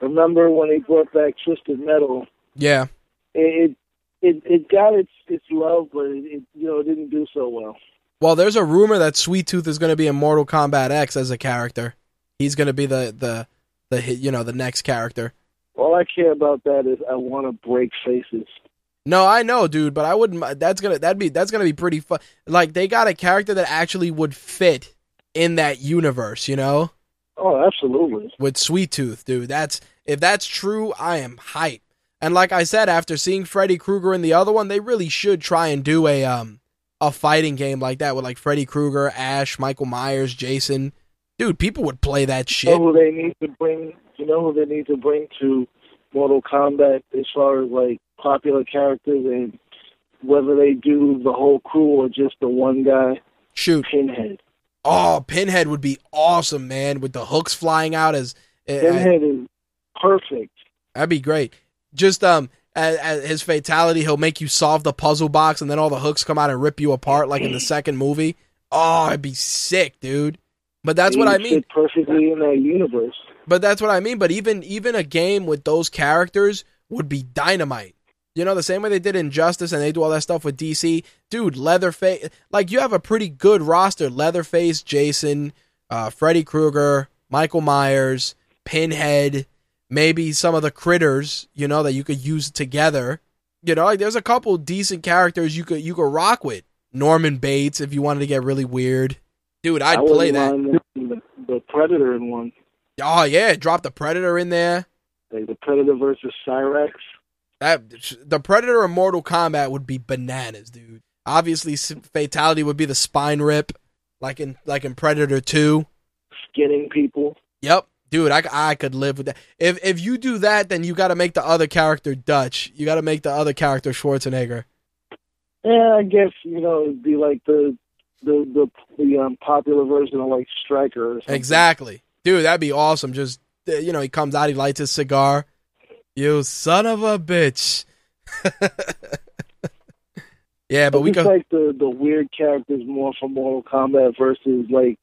remember when they brought back Twisted Metal? Yeah. It it it got its its love, but it, it you know it didn't do so well. Well, there's a rumor that Sweet Tooth is going to be in Mortal Kombat X as a character. He's going to be the the the you know the next character. All I care about that is I want to break faces. No, I know, dude, but I wouldn't. That's gonna that'd be that's gonna be pretty fun. Like they got a character that actually would fit in that universe, you know, Oh, absolutely. with Sweet Tooth, dude. That's if that's true, I am hype. And like I said, after seeing Freddy Krueger in the other one, they really should try and do a um a fighting game like that with like Freddy Krueger, Ash, Michael Myers, Jason. Dude, people would play that You know shit. who they need to bring? You know who they need to bring to Mortal Kombat as far as like popular characters and whether they do the whole crew or just the one guy, Shoot. Pinhead. Oh, Pinhead would be awesome, man, with the hooks flying out as, Pinhead is perfect. That'd be great. Just um, as, as his fatality, he'll make you solve the puzzle box, and then all the hooks come out and rip you apart, like in the second movie. Oh, it'd be sick, dude. But that's He what I mean. Perfectly in that universe. But that's what I mean. But even even a game with those characters would be dynamite. You know, the same way they did Injustice and they do all that stuff with DC. Dude, Leatherface, like you have a pretty good roster. Leatherface, Jason, uh, Freddy Krueger, Michael Myers, Pinhead, maybe some of the critters, you know, that you could use together. You know, like there's a couple decent characters you could you could rock with. Norman Bates, if you wanted to get really weird. Dude, I'd play that. the, the Predator in one. Oh yeah, drop the Predator in there. Like the Predator versus Cyrax. That the Predator in Mortal Kombat would be bananas, dude. Obviously, fatality would be the spine rip, like in like in Predator Two. Skinning people. Yep, dude, I, I could live with that. If if you do that, then you got to make the other character Dutch. You got to make the other character Schwarzenegger. Yeah, I guess, you know, it'd be like the the the the um, popular version of like Stryker. Exactly, dude. That'd be awesome. Just uh, you know, he comes out, he lights his cigar. You son of a bitch. yeah, but we just go. like the the weird characters more from Mortal Kombat versus like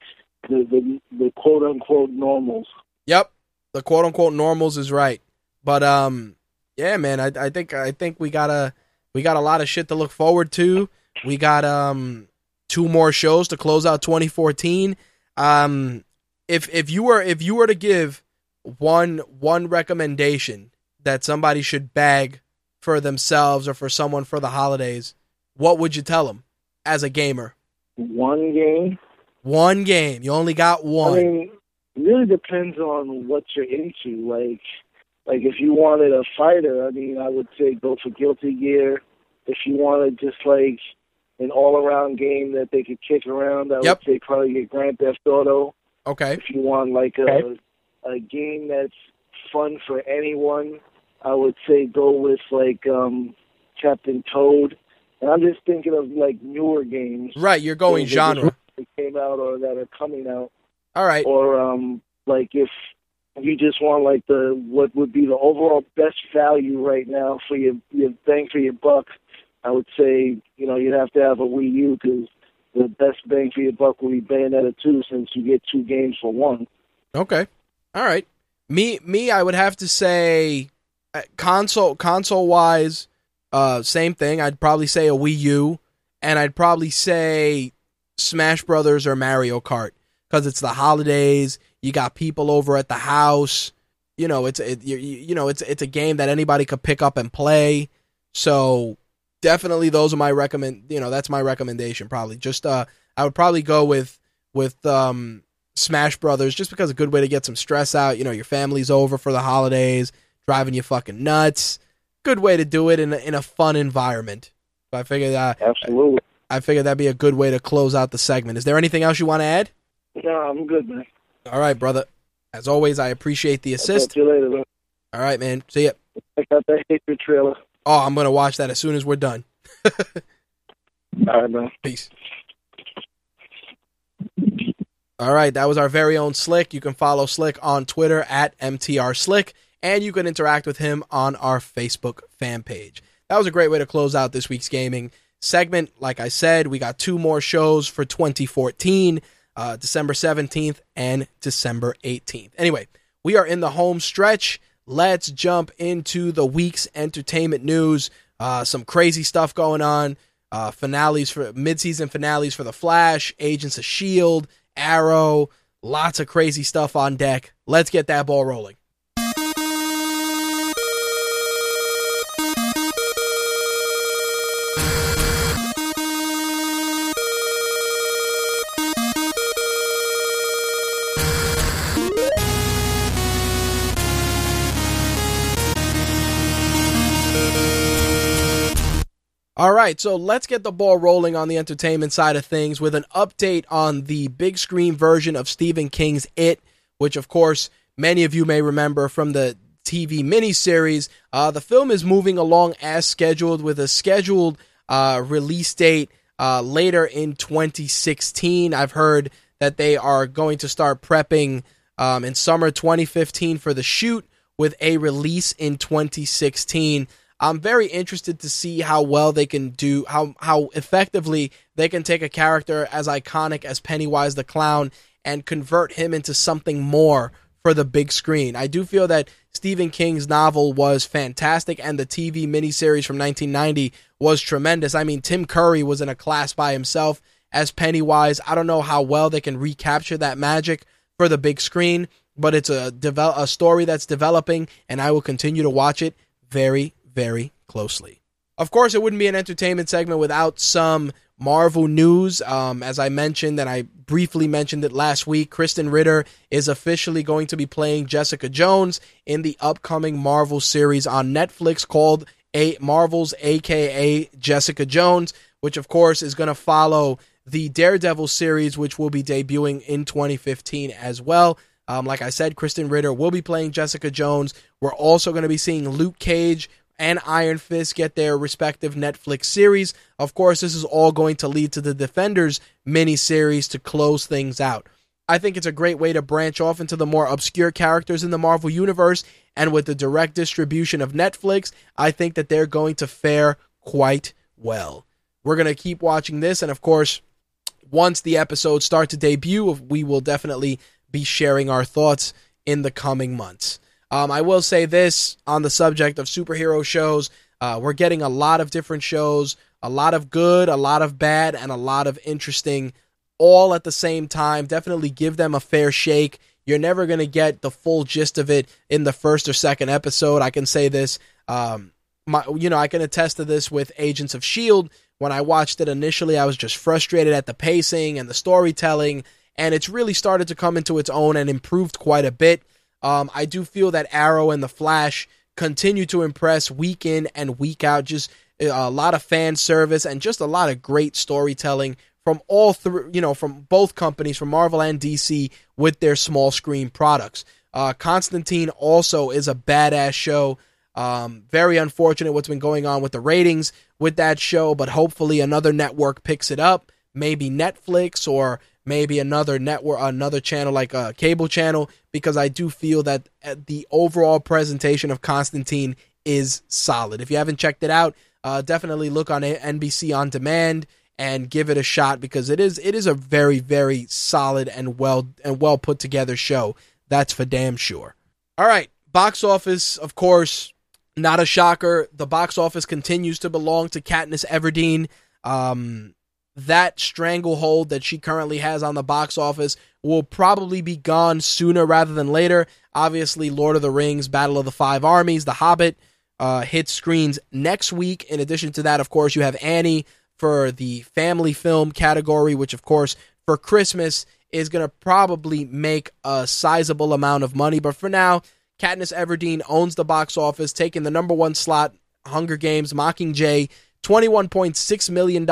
the the, the quote unquote normals. Yep, the quote unquote normals is right. But um, yeah, man, I I think I think we got a we got a lot of shit to look forward to. We got um two more shows to close out 2014. Um, if if you were if you were to give one one recommendation that somebody should bag for themselves or for someone for the holidays, what would you tell them as a gamer? One game. One game. You only got one. I mean, it really depends on what you're into. Like, like if you wanted a fighter, I mean, I would say go for Guilty Gear. If you wanted just like an all-around game that they could kick around, I Yep. would say probably get Grand Theft Auto. okay. If you want like a a game that's fun for anyone, I would say go with like um Captain Toad. And I'm just thinking of like newer games Right, you're going Games that genre. came out or that are coming out All right. or um like if you just want like the what would be the overall best value right now for your your bang for your buck, I would say you know you'd have to have a Wii U because the best bang for your buck would be Bayonetta two since you get two games for one. Okay. All right. Me me I would have to say console console wise uh same thing. I'd probably say a Wii U and I'd probably say Smash Brothers or Mario Kart cuz it's the holidays, you got people over at the house. You know, it's it, you you know, it's it's a game that anybody could pick up and play. So definitely those are my recommend, you know, that's my recommendation probably. Just uh I would probably go with with um Smash Brothers just because a good way to get some stress out. You know, your family's over for the holidays, driving you fucking nuts. Good way to do it in a, in a fun environment. So I figured that Absolutely. I figured that'd be a good way to close out the segment. Is there anything else you want to add? No, I'm good, man. All right, brother. As always, I appreciate the assist. to you later, man. All right, man. See ya. Check out that Hatred trailer. Oh, I'm gonna watch that as soon as we're done. All right, man. Peace. All right, that was our very own Slick. You can follow Slick on Twitter at MTR Slick, and you can interact with him on our Facebook fan page. That was a great way to close out this week's gaming segment. Like I said, we got two more shows for 2014, uh, December 17th and December 18th. Anyway, we are in the home stretch. Let's jump into the week's entertainment news. Uh, some crazy stuff going on. Uh, finales for mid-season finales for The Flash, Agents of Shield, Arrow, lots of crazy stuff on deck. Let's get that ball rolling. All right, so let's get the ball rolling on the entertainment side of things with an update on the big screen version of Stephen King's It, which, of course, many of you may remember from the TV miniseries. Uh, the film is moving along as scheduled with a scheduled uh, release date uh, later in 2016. I've heard that they are going to start prepping um, in summer 2015 for the shoot with a release in 2016. I'm very interested to see how well they can do, how how effectively they can take a character as iconic as Pennywise the Clown and convert him into something more for the big screen. I do feel that Stephen King's novel was fantastic and the TV miniseries from 1990 was tremendous. I mean, Tim Curry was in a class by himself as Pennywise. I don't know how well they can recapture that magic for the big screen, but it's a develop a story that's developing and I will continue to watch it very very closely. Of course, it wouldn't be an entertainment segment without some Marvel news. Um, as I mentioned, and I briefly mentioned it last week, Krysten Ritter is officially going to be playing Jessica Jones in the upcoming Marvel series on Netflix called a Marvel's aka Jessica Jones, which of course is going to follow the Daredevil series, which will be debuting in 2015 as well. Um, like I said, Krysten Ritter will be playing Jessica Jones. We're also going to be seeing Luke Cage and Iron Fist get their respective Netflix series. Of course, this is all going to lead to the Defenders miniseries to close things out. I think it's a great way to branch off into the more obscure characters in the Marvel Universe, and with the direct distribution of Netflix, I think that they're going to fare quite well. We're going to keep watching this, and of course, once the episodes start to debut, we will definitely be sharing our thoughts in the coming months. Um, I will say this on the subject of superhero shows. Uh, we're getting a lot of different shows, a lot of good, a lot of bad, and a lot of interesting all at the same time. Definitely give them a fair shake. You're never going to get the full gist of it in the first or second episode. I can say this. Um, my, you know, I can attest to this with Agents of S.H.I.E.L.D. When I watched it initially, I was just frustrated at the pacing and the storytelling, and it's really started to come into its own and improved quite a bit. Um, I do feel that Arrow and The Flash continue to impress week in and week out. Just uh, a lot of fan service and just a lot of great storytelling from all three, you know, from both companies, from Marvel and DC, with their small screen products. Uh, Constantine also is a badass show. Um, very unfortunate what's been going on with the ratings with that show, but hopefully another network picks it up. Maybe Netflix or maybe another network, another channel like a cable channel, because I do feel that uh, the overall presentation of Constantine is solid. If you haven't checked it out, uh, definitely look on NBC on demand and give it a shot because it is it is a very very solid and well and well put together show. That's for damn sure. All right, box office, of course, not a shocker. The box office continues to belong to Katniss Everdeen. Um, that stranglehold that she currently has on the box office will probably be gone sooner rather than later. Obviously, Lord of the Rings, Battle of the Five Armies, The Hobbit uh, hit screens next week. In addition to that, of course, you have Annie for the family film category, which, of course, for Christmas is going to probably make a sizable amount of money. But for now, Katniss Everdeen owns the box office, taking the number one slot, Hunger Games, Mockingjay, $21.6 million,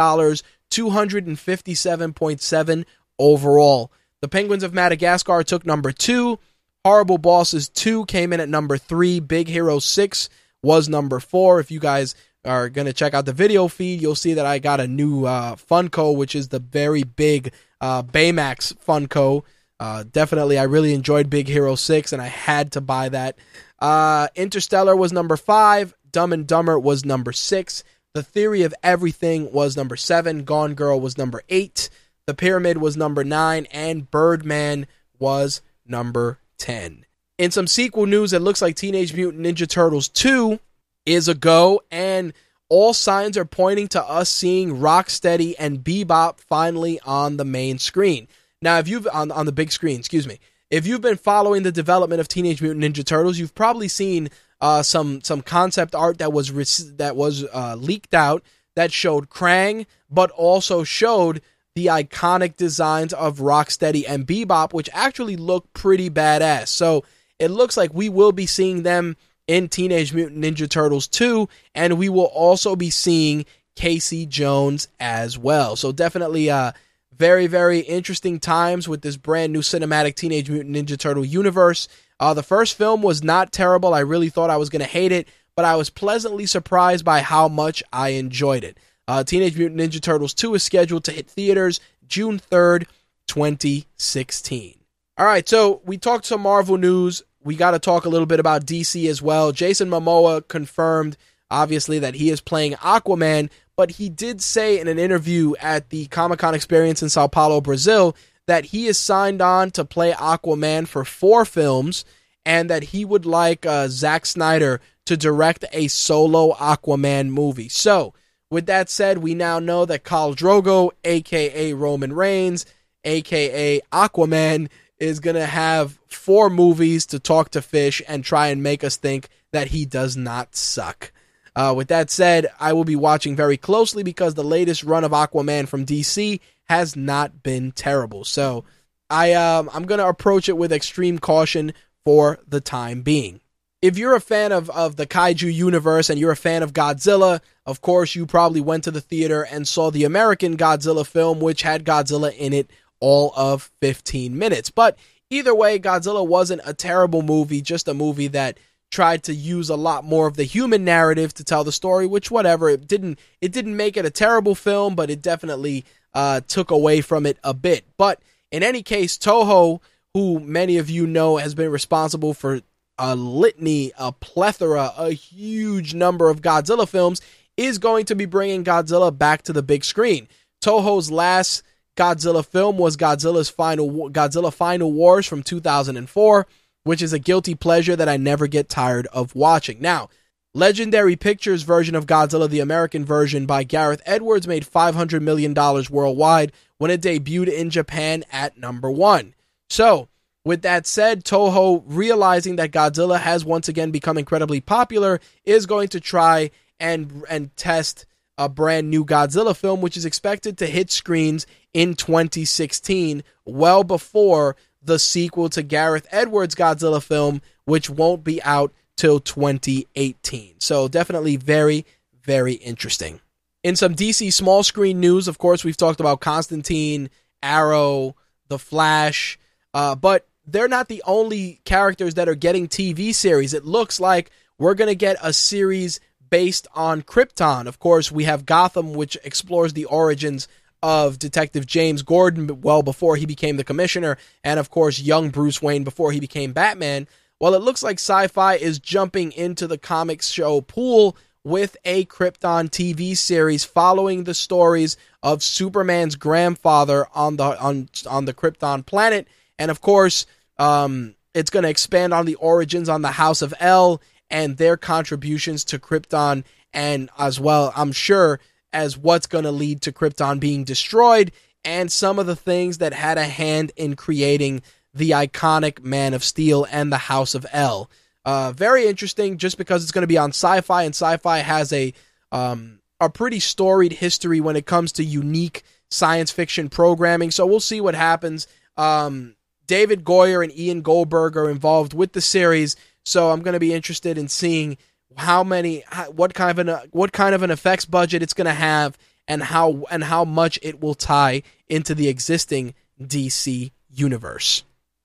257.7 overall. The Penguins of Madagascar took number two. Horrible Bosses 2 came in at number three. Big Hero 6 was number four. If you guys are going to check out the video feed, you'll see that I got a new uh, Funko, which is the very big uh, Baymax Funko. Uh, definitely, I really enjoyed Big Hero 6, and I had to buy that. Uh, Interstellar was number five. Dumb and Dumber was number six. The Theory of Everything was number seven. Gone Girl was number eight. The Pyramid was number nine. And Birdman was number 10. In some sequel news, it looks like Teenage Mutant Ninja Turtles 2 is a go, and all signs are pointing to us seeing Rocksteady and Bebop finally on the main screen. Now, if you've on on the big screen, excuse me, if you've been following the development of Teenage Mutant Ninja Turtles, you've probably seen uh, some some concept art that was that was uh, leaked out that showed Krang, but also showed the iconic designs of Rocksteady and Bebop, which actually look pretty badass. So it looks like we will be seeing them in Teenage Mutant Ninja Turtles 2, and we will also be seeing Casey Jones as well. So definitely uh very, very interesting times with this brand new cinematic Teenage Mutant Ninja Turtle universe. Uh, the first film was not terrible. I really thought I was going to hate it, but I was pleasantly surprised by how much I enjoyed it. Uh, Teenage Mutant Ninja Turtles 2 is scheduled to hit theaters June 3rd, 2016. All right, so we talked some Marvel news we got to talk a little bit about DC as well. Jason Momoa confirmed, obviously, that he is playing Aquaman, but he did say in an interview at the Comic Con experience in Sao Paulo, Brazil, that he is signed on to play Aquaman for four films and that he would like uh, Zack Snyder to direct a solo Aquaman movie. So, with that said, we now know that Khal Drogo, aka Roman Reigns, aka Aquaman, is going to have four movies to talk to Fish and try and make us think that he does not suck. Uh, with that said, I will be watching very closely because the latest run of Aquaman from DC has not been terrible. So I um, I'm to approach it with extreme caution for the time being. If you're a fan of, of the kaiju universe and you're a fan of Godzilla, of course, you probably went to the theater and saw the American Godzilla film, which had Godzilla in it all of 15 minutes. But either way, Godzilla wasn't a terrible movie, just a movie that tried to use a lot more of the human narrative to tell the story, which whatever, it didn't it didn't make it a terrible film, but it definitely uh, took away from it a bit. But in any case, Toho, who many of you know has been responsible for a litany, a plethora, a huge number of Godzilla films, is going to be bringing Godzilla back to the big screen. Toho's last Godzilla film was Godzilla's final Godzilla Final Wars from 2004 which is a guilty pleasure that I never get tired of watching. Now, Legendary Pictures version of Godzilla, the American version by Gareth Edwards, made $500 million worldwide when it debuted in Japan at number one. So, with that said, Toho, realizing that Godzilla has once again become incredibly popular, is going to try and and test a brand new Godzilla film, which is expected to hit screens in 2016, well before the sequel to Gareth Edwards' Godzilla film, which won't be out till 2018. So definitely very, very interesting. In some DC small screen news, of course, we've talked about Constantine, Arrow, The Flash, uh, but they're not the only characters that are getting TV series. It looks like we're going to get a series based on Krypton. Of course, we have Gotham, which explores the origins of Detective James Gordon well before he became the commissioner, and of course, young Bruce Wayne before he became Batman. Well, it looks like Syfy is jumping into the comic show pool with a Krypton TV series following the stories of Superman's grandfather on the on on the Krypton planet, and of course, um, it's going to expand on the origins on the House of El and their contributions to Krypton, and as well, I'm sure as what's going to lead to Krypton being destroyed and some of the things that had a hand in creating the iconic Man of Steel and the House of El. Uh, very interesting, just because it's going to be on Syfy, and Syfy has a um, a pretty storied history when it comes to unique science fiction programming. So we'll see what happens. Um, David Goyer and Ian Goldberg are involved with the series, so I'm going to be interested in seeing how many what kind of an what kind of an effects budget it's going to have and how and how much it will tie into the existing DC universe.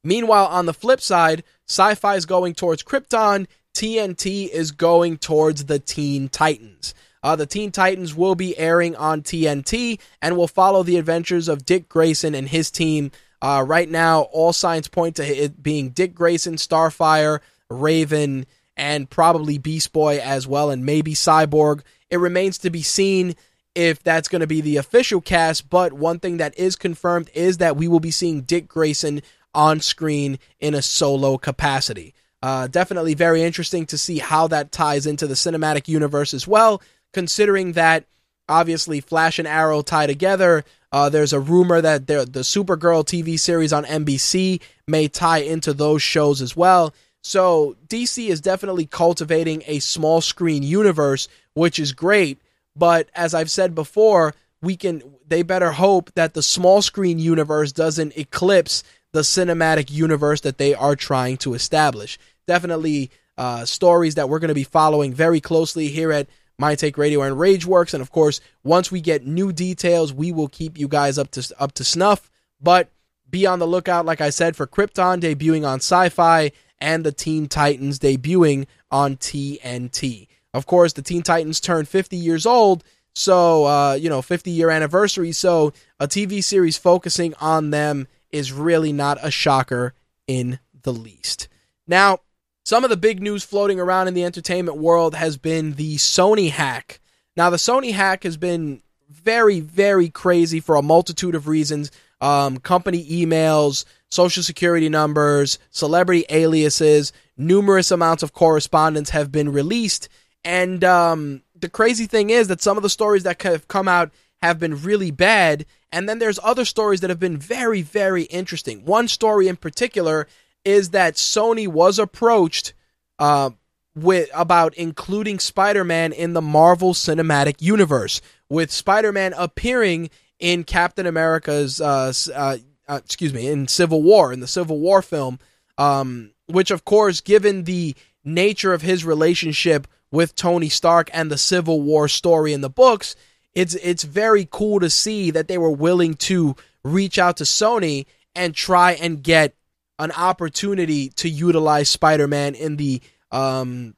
Meanwhile, on the flip side, Syfy is going towards Krypton, TNT is going towards the Teen Titans. Uh, the Teen Titans will be airing on TNT and will follow the adventures of Dick Grayson and his team. Uh, right now, all signs point to it being Dick Grayson, Starfire, Raven, and probably Beast Boy as well, and maybe Cyborg. It remains to be seen if that's going to be the official cast, but one thing that is confirmed is that we will be seeing Dick Grayson on screen in a solo capacity. Uh, definitely very interesting to see how that ties into the cinematic universe as well, considering that obviously Flash and Arrow tie together. Uh, there's a rumor that the Supergirl TV series on NBC may tie into those shows as well. So DC is definitely cultivating a small screen universe, which is great. But as I've said before, we can they better hope that the small screen universe doesn't eclipse the cinematic universe that they are trying to establish. Definitely uh, stories that we're going to be following very closely here at My Take Radio and RageWorks, and of course, once we get new details, we will keep you guys up to up to snuff. But be on the lookout, like I said, for Krypton debuting on Syfy and the Teen Titans debuting on TNT. Of course, the Teen Titans turned 50 years old, so, uh, you know, 50 year anniversary, so a TV series focusing on them is really not a shocker in the least. Now, some of the big news floating around in the entertainment world has been the Sony hack. Now, the Sony hack has been very, very crazy for a multitude of reasons. Um, company emails, social security numbers, celebrity aliases, numerous amounts of correspondence have been released. And um, the crazy thing is that some of the stories that have come out have been really bad. And then there's other stories that have been very, very interesting. One story in particular is that Sony was approached uh, with about including Spider-Man in the Marvel Cinematic Universe, with Spider-Man appearing in Captain America's uh, uh, uh, excuse me, in Civil War, in the Civil War film, um, which of course, given the nature of his relationship with Tony Stark and the Civil War story in the books, it's it's very cool to see that they were willing to reach out to Sony and try and get an opportunity to utilize Spider-Man in the um,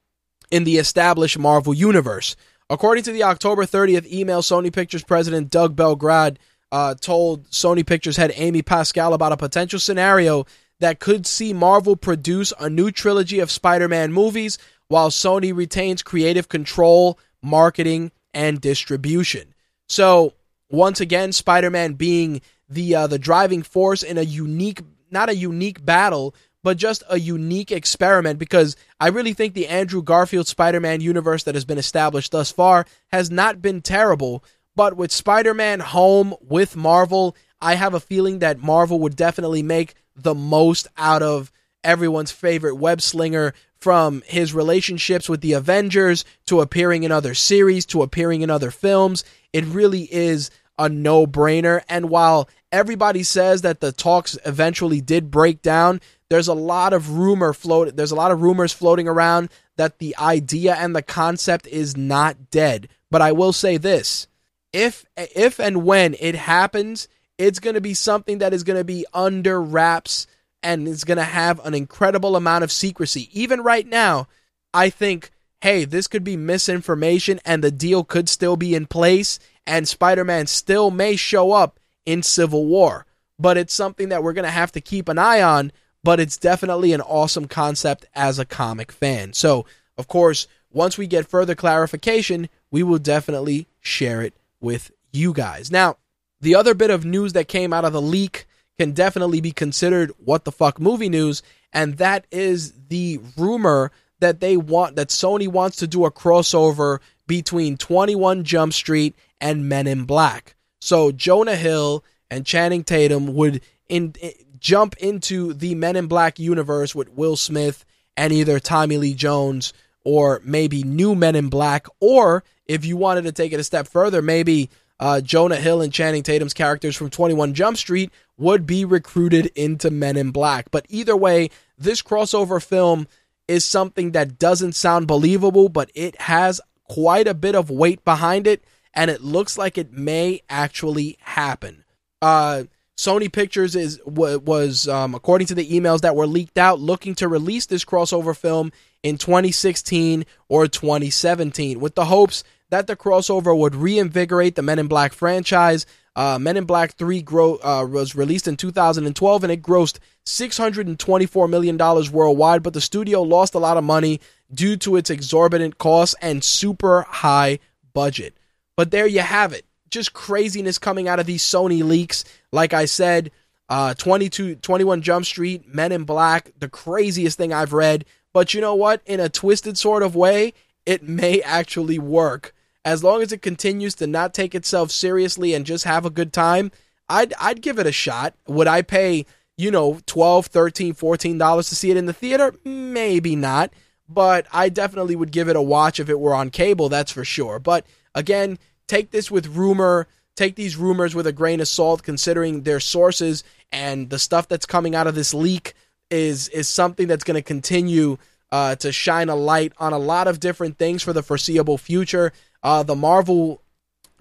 in the established Marvel universe. According to the October 30th email, Sony Pictures president Doug Belgrad uh, told Sony Pictures head Amy Pascal about a potential scenario that could see Marvel produce a new trilogy of Spider Man movies while Sony retains creative control, marketing, and distribution. So, once again, Spider Man being the uh, the driving force in a unique, not a unique battle, but just a unique experiment because I really think the Andrew Garfield Spider Man universe that has been established thus far has not been terrible. But with Spider Man home with Marvel, I have a feeling that Marvel would definitely make the most out of everyone's favorite web slinger from his relationships with the Avengers to appearing in other series to appearing in other films. It really is a no brainer. And while everybody says that the talks eventually did break down, there's a lot of rumor float there's a lot of rumors floating around that the idea and the concept is not dead. But I will say this. If if and when it happens, it's going to be something that is going to be under wraps and is going to have an incredible amount of secrecy. Even right now, I think hey, this could be misinformation and the deal could still be in place and Spider-Man still may show up in Civil War. But it's something that we're going to have to keep an eye on but it's definitely an awesome concept as a comic fan. So, of course, once we get further clarification, we will definitely share it with you guys. Now, the other bit of news that came out of the leak can definitely be considered what the fuck movie news, and that is the rumor that they want that Sony wants to do a crossover between 21 Jump Street and Men in Black. So Jonah Hill and Channing Tatum would in, in jump into the Men in Black universe with Will Smith and either Tommy Lee Jones or maybe new Men in Black, or if you wanted to take it a step further, maybe uh, Jonah Hill and Channing Tatum's characters from 21 Jump Street would be recruited into Men in Black. But either way, this crossover film is something that doesn't sound believable, but it has quite a bit of weight behind it, and it looks like it may actually happen. Uh, Sony Pictures is was um, according to the emails that were leaked out looking to release this crossover film in 2016 or 2017 with the hopes that the crossover would reinvigorate the Men in Black franchise. Uh, Men in Black 3 grow, uh, was released in 2012 and it grossed $624 million worldwide, but the studio lost a lot of money due to its exorbitant costs and super high budget. But there you have it just craziness coming out of these Sony leaks. Like I said, uh, 22, 21 Jump Street, Men in Black, the craziest thing I've read. But you know what? In a twisted sort of way, it may actually work. As long as it continues to not take itself seriously and just have a good time, I'd, I'd give it a shot. Would I pay, you know, 12 13 $14 to see it in the theater? Maybe not. But I definitely would give it a watch if it were on cable, that's for sure. But again, take this with rumor, take these rumors with a grain of salt, considering their sources and the stuff that's coming out of this leak is is something that's going to continue uh, to shine a light on a lot of different things for the foreseeable future. Uh, the Marvel,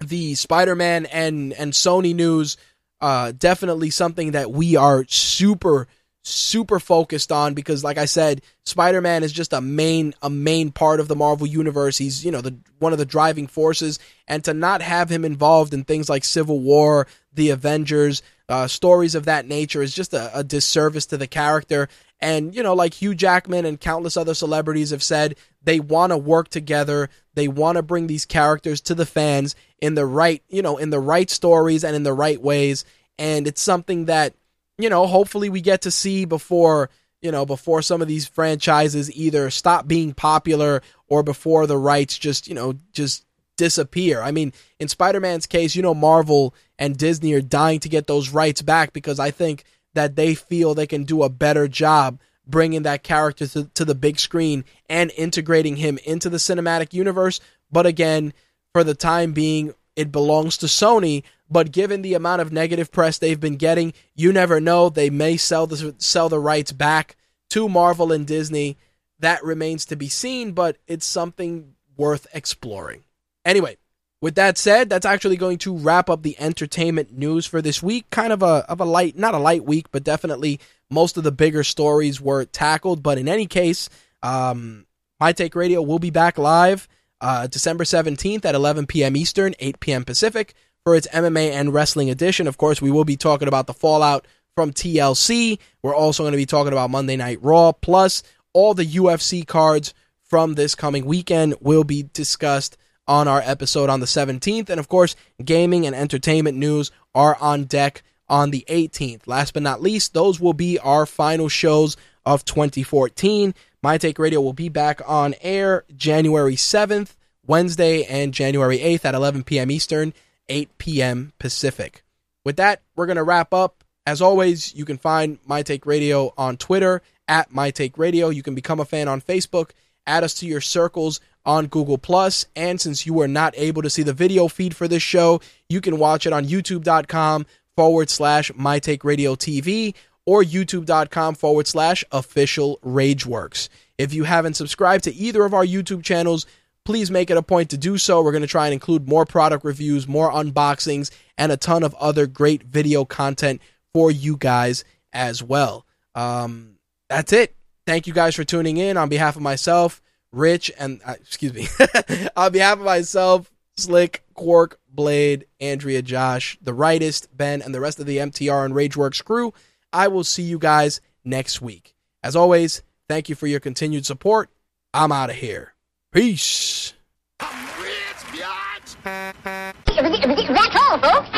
the Spider-Man, and and Sony news, uh, definitely something that we are super super focused on because like I said, Spider-Man is just a main a main part of the Marvel universe. He's, you know, the one of the driving forces and to not have him involved in things like Civil War, the Avengers, uh, stories of that nature is just a, a disservice to the character. And, you know, like Hugh Jackman and countless other celebrities have said, they want to work together. They want to bring these characters to the fans in the right, you know, in the right stories and in the right ways. And it's something that you know, hopefully we get to see before, you know, before some of these franchises either stop being popular or before the rights just, you know, just disappear. I mean, in Spider-Man's case, you know, Marvel and Disney are dying to get those rights back because I think that they feel they can do a better job bringing that character to, to the big screen and integrating him into the cinematic universe. But again, for the time being, it belongs to Sony. But given the amount of negative press they've been getting, you never know. They may sell the sell the rights back to Marvel and Disney. That remains to be seen, but it's something worth exploring. Anyway, with that said, that's actually going to wrap up the entertainment news for this week. Kind of a of a light, not a light week, but definitely most of the bigger stories were tackled. But in any case, um, My Take Radio will be back live uh, December 17th at 11 p.m. Eastern, 8 p.m. Pacific for its MMA and wrestling edition. Of course, we will be talking about the fallout from TLC. We're also going to be talking about Monday Night Raw, plus all the UFC cards from this coming weekend will be discussed on our episode on the 17th. And of course, gaming and entertainment news are on deck on the 18th. Last but not least, those will be our final shows of 2014. My Take Radio will be back on air January 7th, Wednesday, and January 8th at 11 p.m. Eastern, 8 p.m. Pacific. With that, we're going to wrap up. As always, you can find My Take Radio on Twitter at My Take Radio. You can become a fan on Facebook, add us to your circles on Google Plus, and since you are not able to see the video feed for this show, you can watch it on youtube.com forward slash My Take Radio TV or youtube.com forward slash official Rageworks. If you haven't subscribed to either of our YouTube channels, please make it a point to do so. We're going to try and include more product reviews, more unboxings, and a ton of other great video content for you guys as well. Um, that's it. Thank you guys for tuning in. On behalf of myself, Rich, and uh, excuse me, on behalf of myself, Slick, Quark, Blade, Andrea, Josh, the Rightist, Ben, and the rest of the MTR and Rageworks crew, I will see you guys next week. As always, thank you for your continued support. I'm out of here. Peace. That's all, folks.